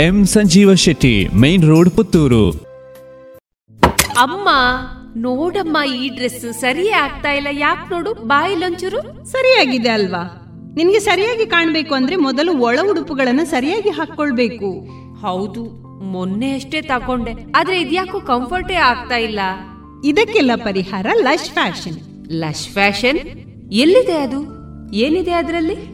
M Sanjeeva Shetty main road Puttur. ಅಮ್ಮ ನೋಡಮ್ಮ ಈ ಡ್ರೆಸ್ ಸರಿಯೇ ಆಗ್ತಾ ಇಲ್ಲ. ಯಾಕೆ ನೋಡು ಬಾಯಿಲೊಂಚೂರು ಸರಿಯಾಗಿದೆ ಅಲ್ವಾ? ನಿನ್ಗೆ ಸರಿಯಾಗಿ ಕಾಣ್ಬೇಕು ಅಂದ್ರೆ ಮೊದಲು ಒಳ ಉಡುಪುಗಳನ್ನ ಸರಿಯಾಗಿ ಹಾಕೊಳ್ಬೇಕು ಹೌದು ಮೊನ್ನೆ ಅಷ್ಟೇ ತಕೊಂಡೆ ಆದ್ರೆ ಇದ್ಯಾಕೋ ಕಂಫರ್ಟೇ ಆಗ್ತಾ ಇಲ್ಲ. ಇದಕ್ಕೆಲ್ಲ ಪರಿಹಾರ ಲಶ್ ಫ್ಯಾಷನ್. Lush fashion? ಎಲ್ಲಿದೆ ಅದು? ಏನಿದೆ ಅದರಲ್ಲಿ?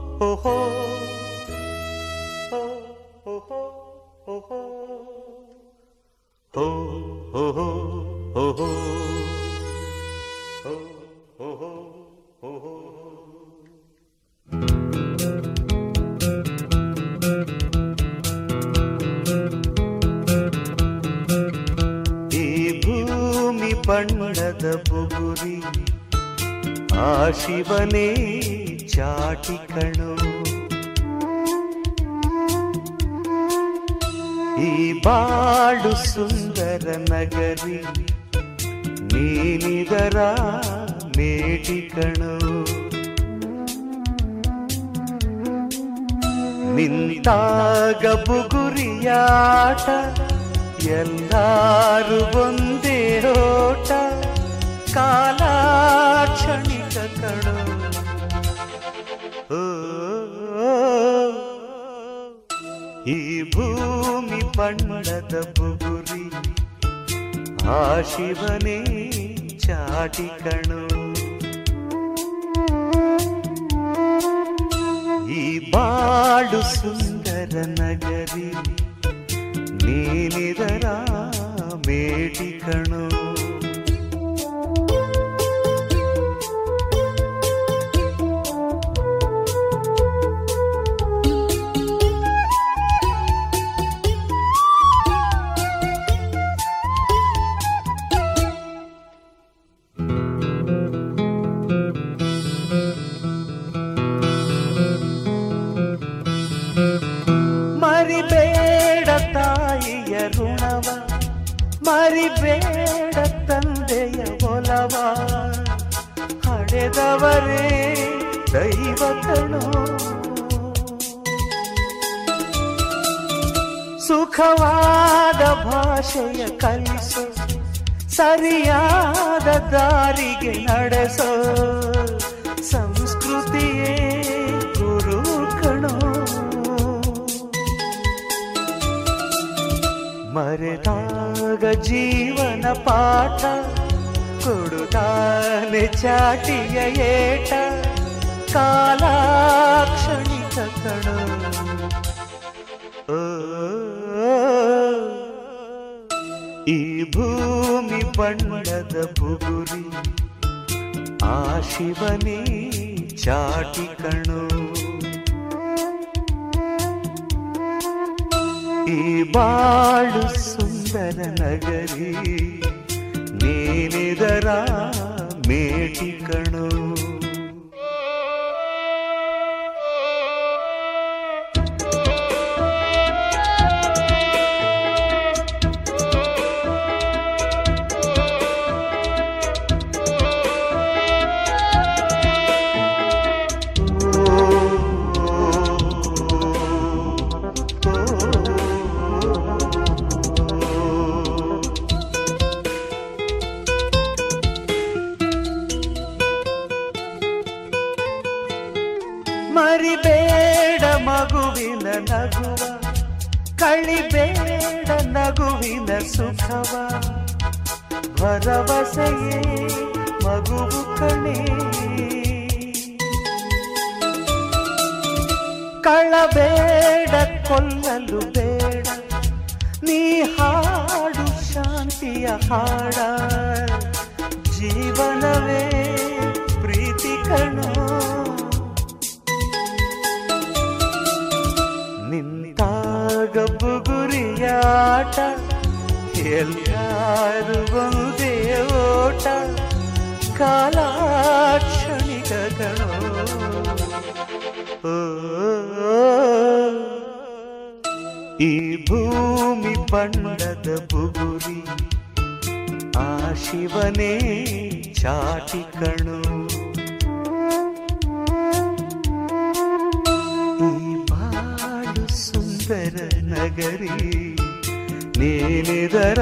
ಬಣ್ಣದ ಬುಗುರಿ ಆ ಶಿವನೇ ಚಾಟಿ ಕಣು ಈ ಬಾಳು ಸುಂದರ ನಗರಿ ನೀನಿದರ ಮೇಟಿಕಣು ನಿಂತಾಗ ಬುಗುರಿಯಾಟ, ಎಲ್ಲಾರು ಒಂದೇ ಓಟ ಕಾಲ ಕ್ಷಣಿಕ ಕಣು ಈ ಭೂಮಿ ಪಣ್ಮಡದ ಬುಗುರಿ, ಆ ಶಿವನೇ ಚಾಟಿ ಕಣು. ಈ ಬಾಳು ಸುಂದರ ನಗರಿ ನೀನಿದರ ಮೇಟಿ ಕಣು. ಮರಿಬೇಡ ತಂದೆಯ ಒಲವ ಹಡೆದವರೇ ದೈವತನು. ಸುಖವಾದ ಭಾಷೆಯ ಕಲಿಸು ಸರಿಯಾದ ದಾರಿಗೆ ನಡೆಸೋ ಸಂಸ್ಕೃತಿಯೇ ಗುರು ಕಣೋ. ಮರೆತಾಗ ಜೀವನ ಪಾಠ ಕೊಡುತ್ತಾನೆ ಚಾಟಿಯ ಏಟ ಕಾಲಾಕ್ಷಣಿಕ ಕಣೋ ಓ, ಈ ಭೂಮಿ ಬಣ್ಣದ ಬುಗುರಿ ಆ ಶಿವನೇ ಚಾಟಿ ಕಣೋ. ಈ ಬಾಳು ಸುಂದರ ನಗರಿ ನೀಲಿದರ ಮೇಟಿ ಕಣೋ ಭರವಸೆಯೇ ಮಗುವು ಕಣೆ. ಕಳಬೇಡ, ಕೊಲ್ಲಲು ಬೇಡ. ನೀ ಹಾಡು ಶಾಂತಿಯ ಹಾಡ. ಜೀವನವೇ ಪ್ರೀತಿ ಕಣೋ. ನಿಂತಾಗ ಬುಗುರಿಯಾಟ ಎಲ್ಲಾರು ಒಂದೇ ಓಟ ಕಾಲಾಕ್ಷಣಿಕಗಳು. ಈ ಭೂಮಿ ಬಣ್ಣದ ಬುಗುರಿ, ಆ ಶಿವನೇ ಚಾಟಿ ಕಣು. ಈ ಬಾಳು ಸುಂದರ ನಗರಿ ನೀನಿದರ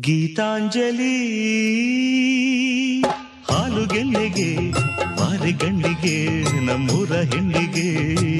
ಗೀತಾಂಜಲಿ. ಹಾಲು ಗೆಲ್ಲಿಗೆ ಮಾರಿ ಗಂಡಿಗೆ ನಮ್ಮೂರ ಹೆಣ್ಣಿಗೆ.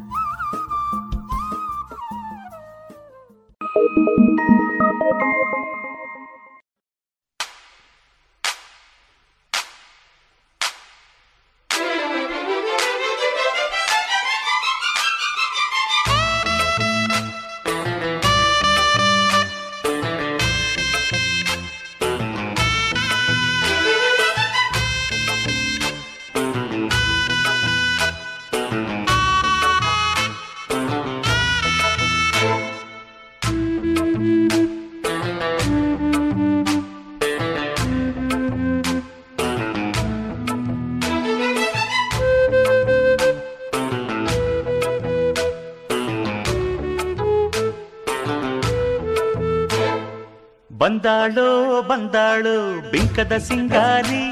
ಬಂದಾಳೋ ಬಂದಾಳು ಬಿಂಕದ ಸಿಂಗಾರಿ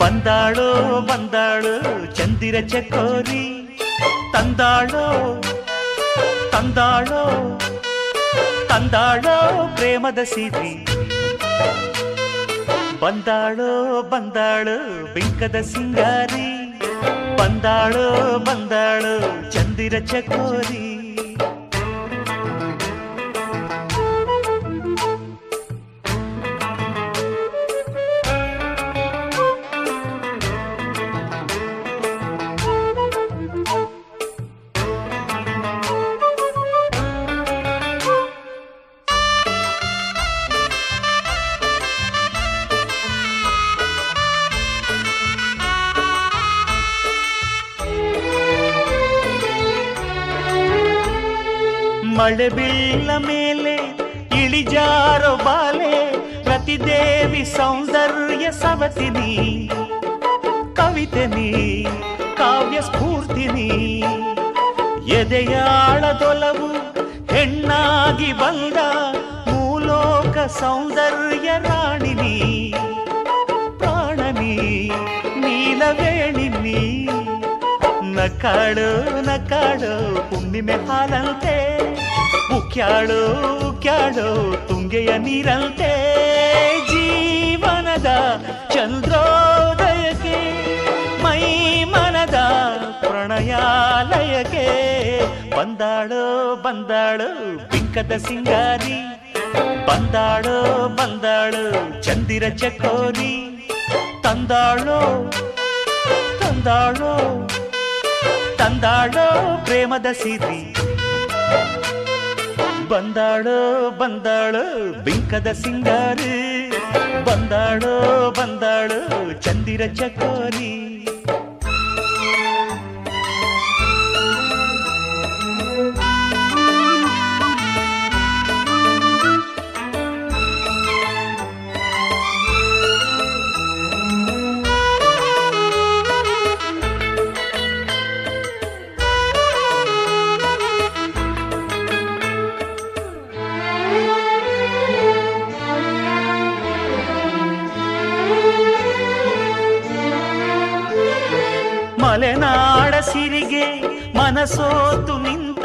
ಬಂದಾಳೋ ಬಂದಾಳು ಚಂದಿರ ಚಕೋರಿ ತಂದಾಳೋ ತಂದಾಳೋ ತಂದಾಳೋ ಪ್ರೇಮದ ಸಿರಿ ಬಂದಾಳೋ ಬಂದಾಳು ಬಿಂಕದ ಸಿಂಗಾರಿ ಬಂದಾಳೋ ಬಂದಾಳು ಚಂದಿರ ಚಕೋರಿ ಮಳೆ ಬೀಳ ಮೇಲೆ ಇಳಿಜಾರೋ ಬಾಲೆ ರತಿದೇವಿ ಸೌಂದರ್ಯ ಸವತಿನಿ ಕವಿತೆ ನೀ ಕಾವ್ಯ ಸ್ಫೂರ್ತಿನಿ ಎದೆಯಾಳದೊಲವು ಹೆಣ್ಣಾಗಿ ಬಂದ ಮೂಲೋಕ ಸೌಂದರ್ಯ ರಾಣಿನಿ ಪ್ರಾಣನಿ ನೀಲವೇಣಿನಿ ನಕಾಡು ನಕ್ಕಾಳು ಹುಣ್ಣಿಮೆ ಹಾಲಂತೆ. ಉಕ್ಯಾಳು ಉಕ್ಯಾಳು, ತುಂಗೆಯ ನೀರಂತೆ. ಜೀವನದ ಚಂದ್ರೋದಯಕ್ಕೆ, ಮೈ ಮನದ ಪ್ರಣಯಾಲಯಕ್ಕೆ. ಬಂದಾಳು ಬಂದಾಳು ಬಿಂಕದ ಸಿಂಗಾರಿ. ಬಂದಾಳು ಬಂದಾಳು, ಚಂದಿರ ಚಕೋರಿ. ತಂದಾಳು, ತಂದಾಳೋ ತಂದಾಳೋ ಪ್ರೇಮದ ಸಿರಿ ಬಂದಾಳೋ ಬಂದಾಳೋ ಬಿಂಕದ ಸಿಂಗಾರಿ? ಬಂದಾಳೋ ಬಂದಾಳೋ ಚಂದಿರ ಚಕೋರಿ? ಮನಸೋತು ನಿಂತ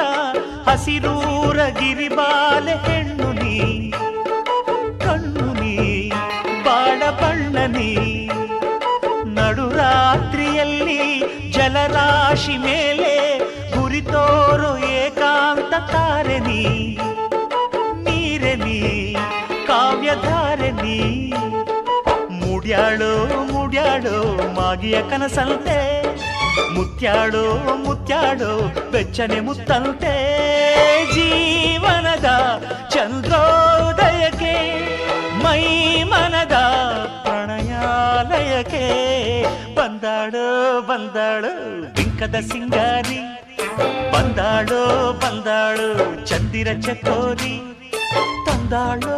ಹಸಿರೂರ ಗಿರಿಬಾಲೆ ಹೆಣ್ಣು ನೀ. ಕಣ್ಣು ನೀ ಬಾಡ ಬಣ್ಣ ನೀ. ನಡುರಾತ್ರಿಯಲ್ಲಿ ಜಲರಾಶಿ ಮೇಲೆ ಗುರಿತೋರು ಏಕಾಂತ ತಾರೆ ನೀ. ನೀರೆ ನೀ, ಕಾವ್ಯಧಾರೆ ನೀ. ಮುಡ್ಯಾಳು ಮುಡ್ಯಾಳು, ಮಾಗಿಯ ಕನಸಂತೆ. ಮುತ್ಯಾಡು ಮುತ್ಯಾಡೋ ಬೆಚ್ಚನೆ ಮುತ್ತಂತೆ. ಜೀವನದ ಚಂದ್ರೋದಯಕ್ಕೆ, ಮೈ ಮನದ ಪ್ರಣಯಾಲಯಕ್ಕೆ ಬಂದಾಡೋ ಬಂದಾಳು ಬಿಂಕದ ಸಿಂಗಾರಿ. ಬಂದಾಳು ಬಂದಾಳು ಚಂದಿರ ಚಕೋರಿ. ತಂದಾಳು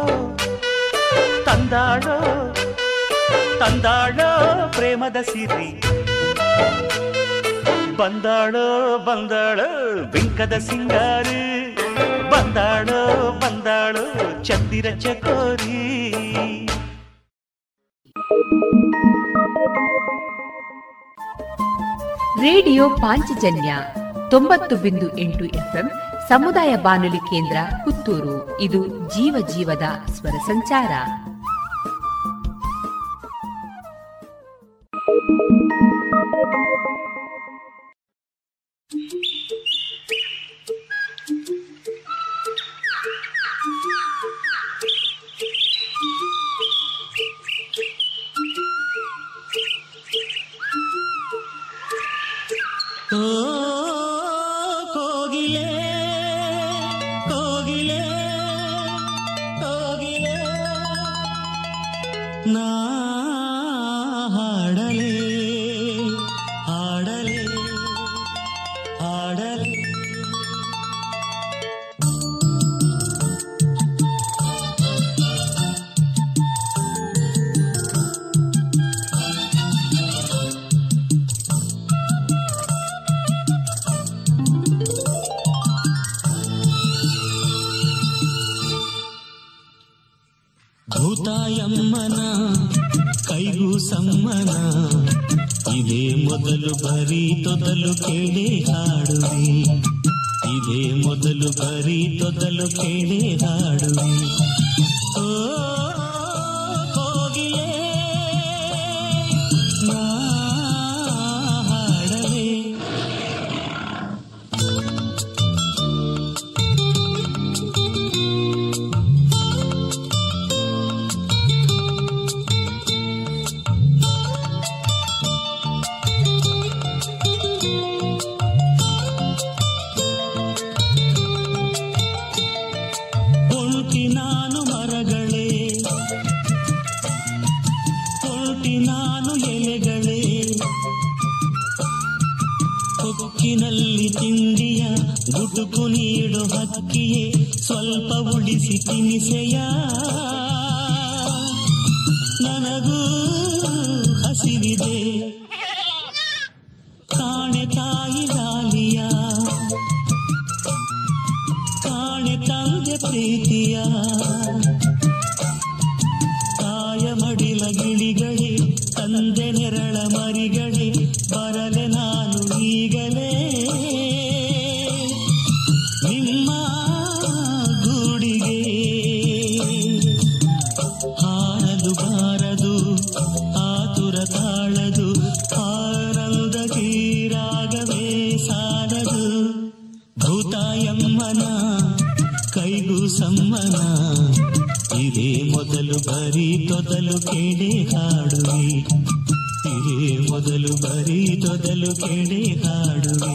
ತಂದಾಳು ತಂದಾಳು ಪ್ರೇಮದ ಸಿರಿ. ಬಂದಾಳೋ, ಬಂದಾಳು, ಬಿಂಕದ ಸಿಂಗಾರಿ. ಬಂದಾಳೋ, ಬಂದಾಳು, ಚಂದಿರ ಚಕೋರಿ. ರೇಡಿಯೋ ಪಾಂಚಜನ್ಯ ತೊಂಬತ್ತು ಬಿಂದು ಎಂಟು ಎಫ್ಎಂ ಸಮುದಾಯ ಬಾನುಲಿ ಕೇಂದ್ರ ಪುತ್ತೂರು. ಇದು ಜೀವ ಜೀವದ ಸ್ವರ ಸಂಚಾರ. ಓ ಕೋಗಿಲೆ ತೊದಲು ಕೇಳಿ ಹಾಡುವೆ. ಇದೇ ಮೊದಲು ಬರೀ ತೊದಲು ಕೇಳಿ ಹಾಡುವೆ. ಓ ತಿಂಡಿಯ ಗುಟುಕು ನೀಡು ಹಕ್ಕಿಯೇ ಸ್ವಲ್ಪ ಉಳಿಸಿ ತಿನಿಸೆಯ. ನನಗೂ ಹಸಿವಿದೆ. ಕಾಣೆ ತಾಯಿ ಲಾಲಿಯ ಕಾಣೆ ತಂದೆ ಪ್ರೀತಿಯ. ಬರೀ ತೊದಲು ಕೆಡೆ ಹಾಡುವೆ ತಿರೇ ಮೊದಲು ಬರೀ ತೊದಲು ಕೆಡೆ ಹಾಡುವೆ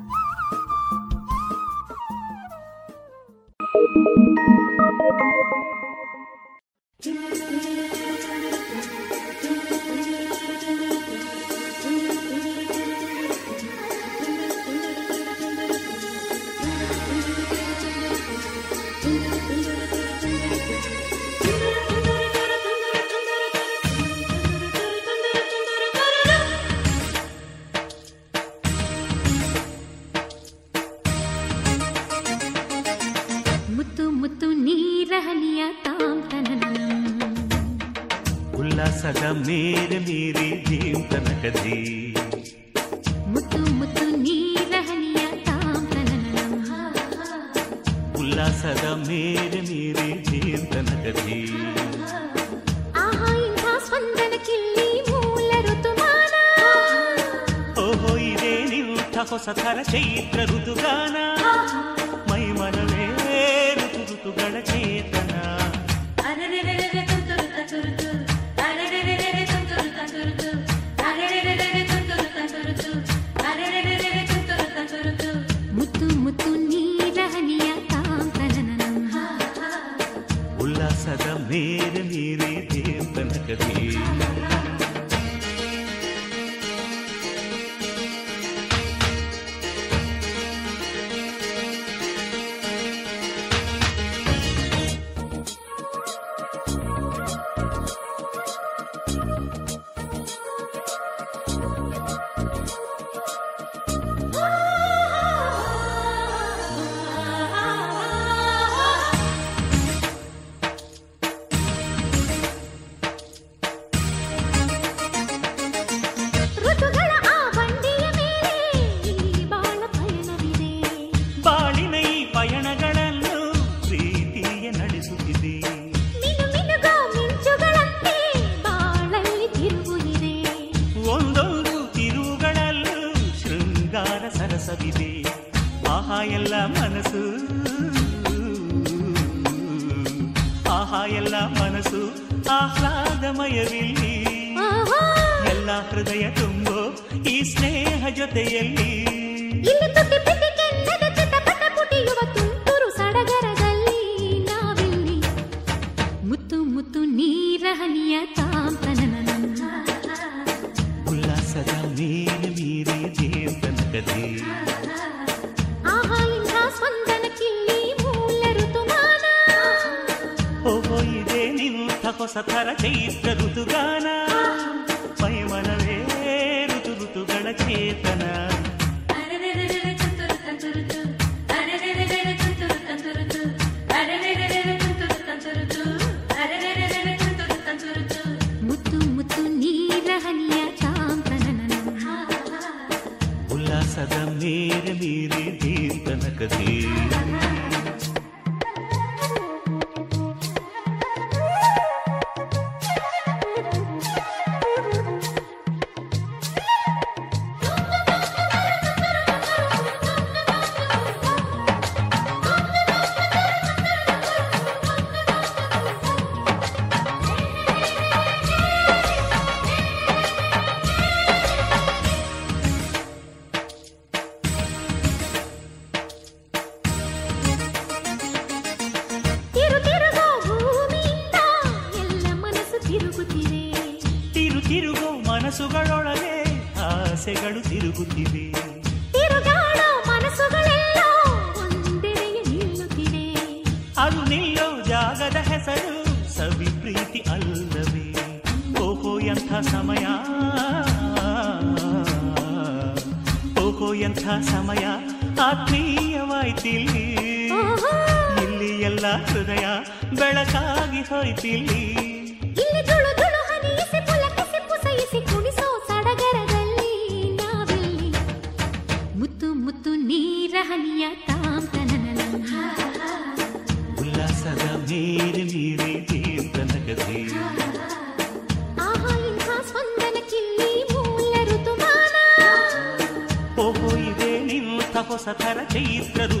ചൈത്ര ತಿರುಗೋ ಮನಸ್ಸುಗಳೊಳಗೆ ಆಸೆಗಳು ತಿರುಗುತ್ತಿವೆ. ತಿರುಗಾಡೋ ಮನಸ್ಸುಗಳೆಲ್ಲ ಒಂದೆಡೆಗೆ ನಿಲ್ಲುತ್ತಿದೆ ಅದು ನಿಲ್ಲೋ ಜಾಗದ ಹೆಸರು ಸವಿ ಪ್ರೀತಿ ಅಲ್ಲವೇ. ಓಹೋ ಎಂಥ ಸಮಯ. ಓಹೋ ಎಂಥ ಸಮಯ. ಆತ್ಮೀಯವಾಯ್ತಿಲ್ಲಿ. ಇಲ್ಲಿ ಎಲ್ಲ ಹೃದಯ ಬೆಳಕಾಗಿ ಹೋಯ್ತಿಲ್ಲಿ ಹೊಸ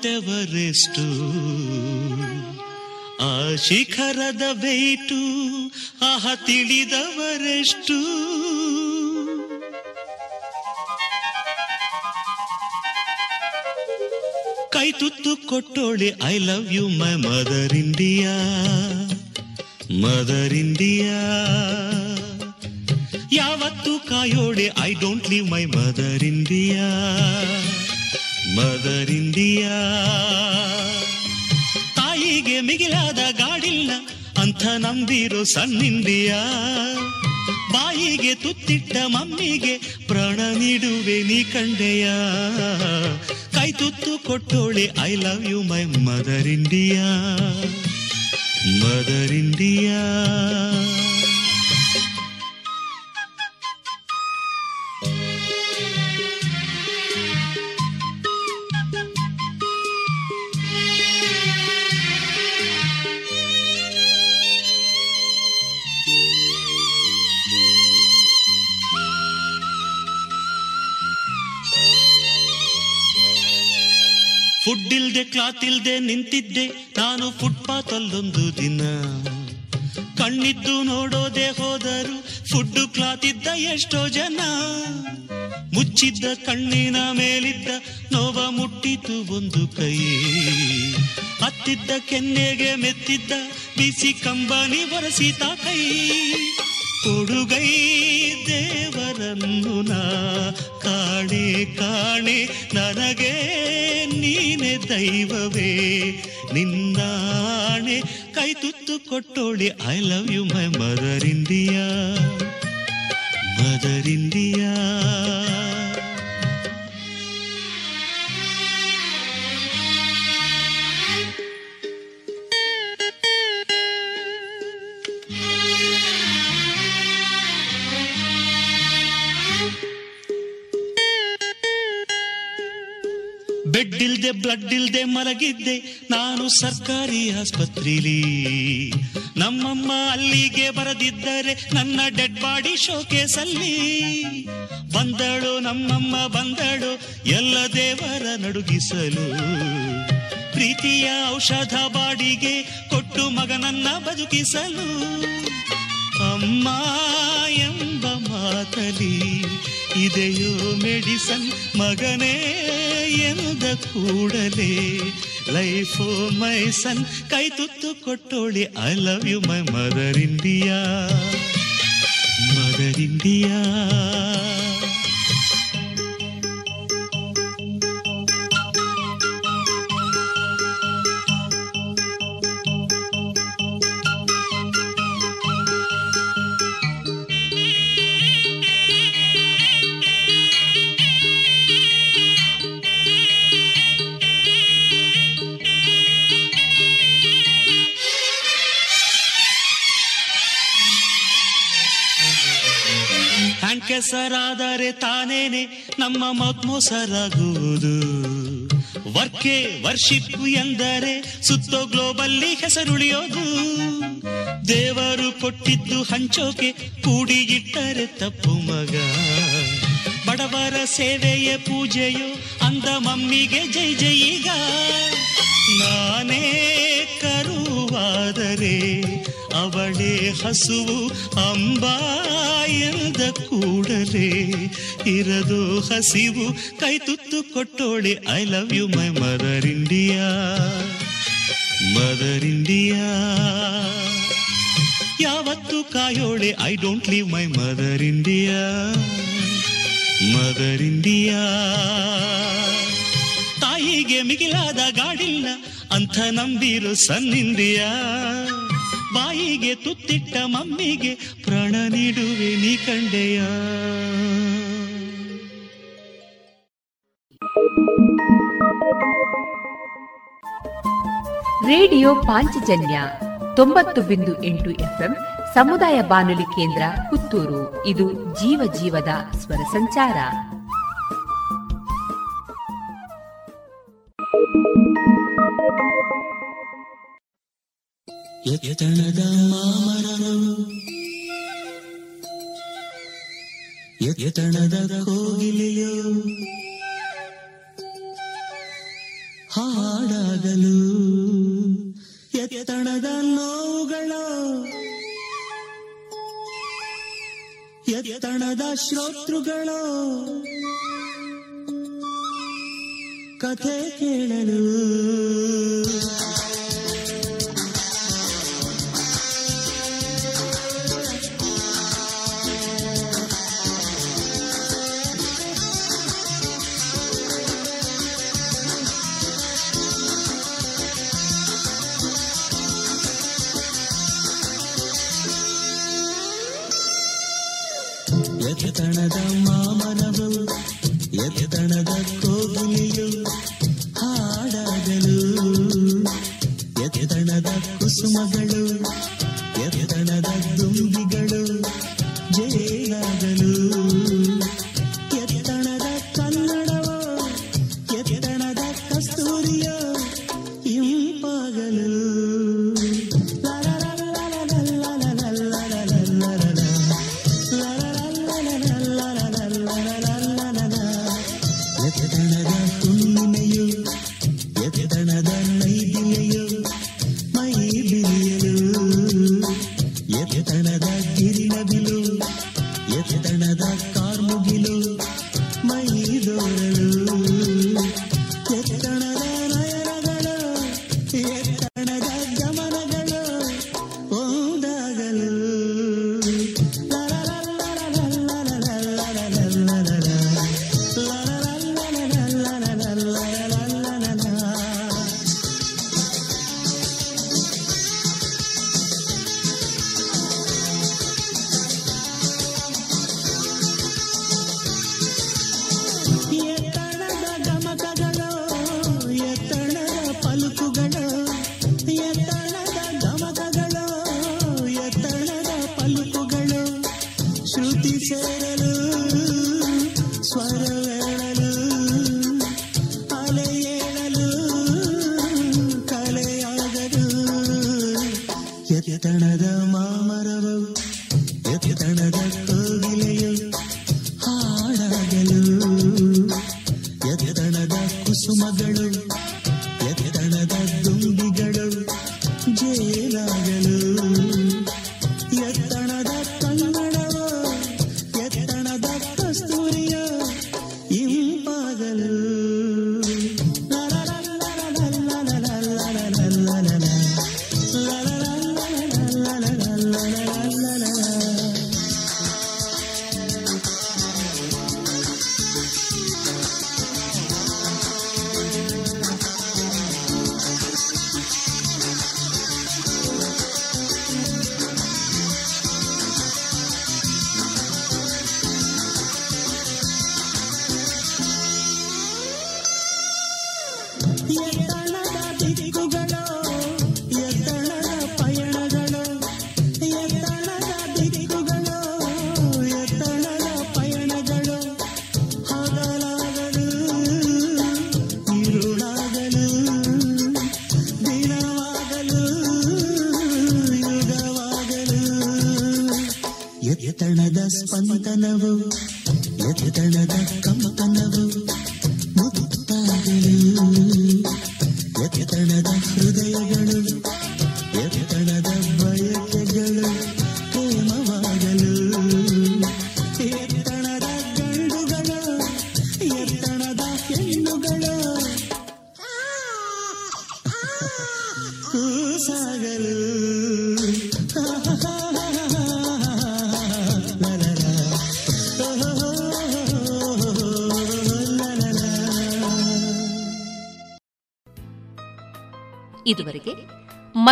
ಮೌಂಟ್ ಎವರೆಸ್ಟು ಆ ಶಿಖರದ ಬೇಟು, ಆಹ ತಿಳಿದವರೆಷ್ಟು? ಕೈ ತುತ್ತು ಕೊಟ್ಟೋಳೆ I love you my mother India mother India ಯಾವತ್ತು ಕಾಯೋಡೆ I don't leave my mother India mother India ತಾಯಿಗೆ ಮಿಗಿಲಾದ ಗಾಡಿಲ್ಲ, ಅಂಥ ನಂಬಿರೋ ಸಣ್ಣ ಇಂಡಿಯಾ ಬಾಯಿಗೆ ತುತ್ತಿಟ್ಟ ಮಮ್ಮಿಗೆ ಪ್ರಾಣ ನೀಡುವೆ ನೀ ಕಂಡೆಯ. ಕೈ ತುತ್ತು ಕೊಟ್ಟೋಳೆ I love you my mother India mother India food ಇಲ್ದೆ ಕ್ಲಾತ್ ಇಲ್ದೆ ನಿಂತಿದ್ದೆ. ನಾನು ಫುಟ್ಪಾತ್ ಅಲ್ಲೊಂದು ದಿನ. ಕಣ್ಣಿದ್ದು ನೋಡೋದೆ ಹೋದರು ಫುಡ್ ಕ್ಲಾತ್ ಇದ್ದ ಎಷ್ಟೋ ಜನ. ಮುಚ್ಚಿದ್ದ ಕಣ್ಣಿನ ಮೇಲಿದ್ದ ನೋವ ಮುಟ್ಟಿತು ಒಂದು ಕೈ. ಹತ್ತಿದ್ದ ಕೆನ್ನೆಗೆ ಮೆತ್ತಿದ್ದ ಬಿಸಿ ಕಂಬನಿ ಒರೆಸಿತ ಕೈ. ಕೊಡುಗೈ ದೇವರನ್ನು ನಾ ಕಾಣೆ ಕಾಣೆ ನನಗೆ ನೀನೆ ದೈವವೇ. ನಿನ್ನಾಣೆ ಕೈ ತುತ್ತು ಕೊಟ್ಟೋಳಿ I love you my mother India mother India bed ಇಲ್ದೆ ಬ್ಲಡ್ ಇಲ್ದೆ ಮಲಗಿದ್ದೆ. ನಾನು ಸರ್ಕಾರಿ ಆಸ್ಪತ್ರೆಲಿ. ನಮ್ಮಮ್ಮ ಅಲ್ಲಿಗೆ ಬರದಿದ್ದರೆ ನನ್ನ ಡೆಡ್ ಬಾಡಿ ಶೋಕೇಸಲ್ಲಿ ಬಂದಳು ನಮ್ಮಮ್ಮ, ಬಂದಳು ಎಲ್ಲ ದೇವರ ನಡುಗಿಸಲು. ಪ್ರೀತಿಯ ಔಷಧ ಬಾಡಿಗೆ ಕೊಟ್ಟು ಮಗನನ್ನ ಬದುಕಿಸಲು. ಅಮ್ಮ ಎಂಬ ಮಾತಲಿ ಇದೆಯೋ ಮೆಡಿಸನ್ ಮಗನೇ ಎಂದ ಕೂಡಲೇ. ಲೈಫ್ ಮೈ ಸನ್ ಕೈ ತುತ್ತು ಕೊಟ್ಟೋಳಿ I love you my mother India mother India ಕೆಸರಾದರೆ ತಾನೇನೆ ನಮ್ಮ ಮೌತ್ ಮೊಸರಾಗುವುದು ವರ್ಕೆ ವರ್ಷಿಪ್ ಎಂದರೆ ಸುತ್ತೋ ಗ್ಲೋಬಲ್ಲಿ ಹೆಸರುಳಿಯೋದು. ದೇವರು ಕೊಟ್ಟಿದ್ದು ಹಂಚೋಕೆ ಕೂಡಿ ಇಟ್ಟರೆ ತಪ್ಪು ಮಗ. ಬಡವರ ಸೇವೆಯೇ ಪೂಜೆಯೋ ಅಂದ ಮಮ್ಮಿಗೆ ಜೈ ಜೈಗ ನಾನೇ ಕರುವಾದರೆ ಅವಳೇ ಹಸುವು ಅಂಬ ಎಂದ ಕೂಡಲೇ. ಇರದು ಹಸಿವು, ಕೈ ತುತ್ತು ಕೊಟ್ಟೋಳೆ I love you my mother India mother India ಯಾವತ್ತು ಕಾಯೋಳೆ I don't leave my mother India mother India ತಾಯಿಗೆ ಮಿಗಿಲಾದ ಗಾಡಿಲ್ಲ, ಅಂಥ ನಂಬಿರು ಸನ್ನಿಂದಿಯ ಬಾಯಿಗೆ ತುತ್ತಿಟ್ಟ ಮಮ್ಮಿಗೆ ಪ್ರಾಣ ನೀಡುವೆ ನೀ ಕಂಡೆಯ. ರೇಡಿಯೋ ಪಾಂಚಜನ್ಯ ತೊಂಬತ್ತು ಬಿಂದು ಎಂಟು ಎಫ್ಎಂ ಸಮುದಾಯ ಬಾನುಲಿ ಕೇಂದ್ರ ಪುತ್ತೂರು. ಇದು ಜೀವ ಜೀವದ ಸ್ವರ ಸಂಚಾರ. ಎತ್ತಣದ ಮಾಮರರು ಎತ್ತಣದ ಕೋಗಿಲೆಯೋ ಹಾಡಾಗಲು ಎತ್ತಣದ ನೋವುಗಳು ಎತ್ತಣದ ಶ್ರೋತೃಗಳು ಕಥೆ ಕೇಳಲು ಎತ್ತಣದ ಮಾಮನವು ಎತ್ತಣದ ಕೋಗಿಲೆಯು ಹಾಡಾಗಲು ಎತ್ತಣದ ಕುಸುಮಗಳು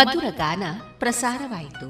ಮಧುರ ಗಾನ ಪ್ರಸಾರವಾಯಿತು.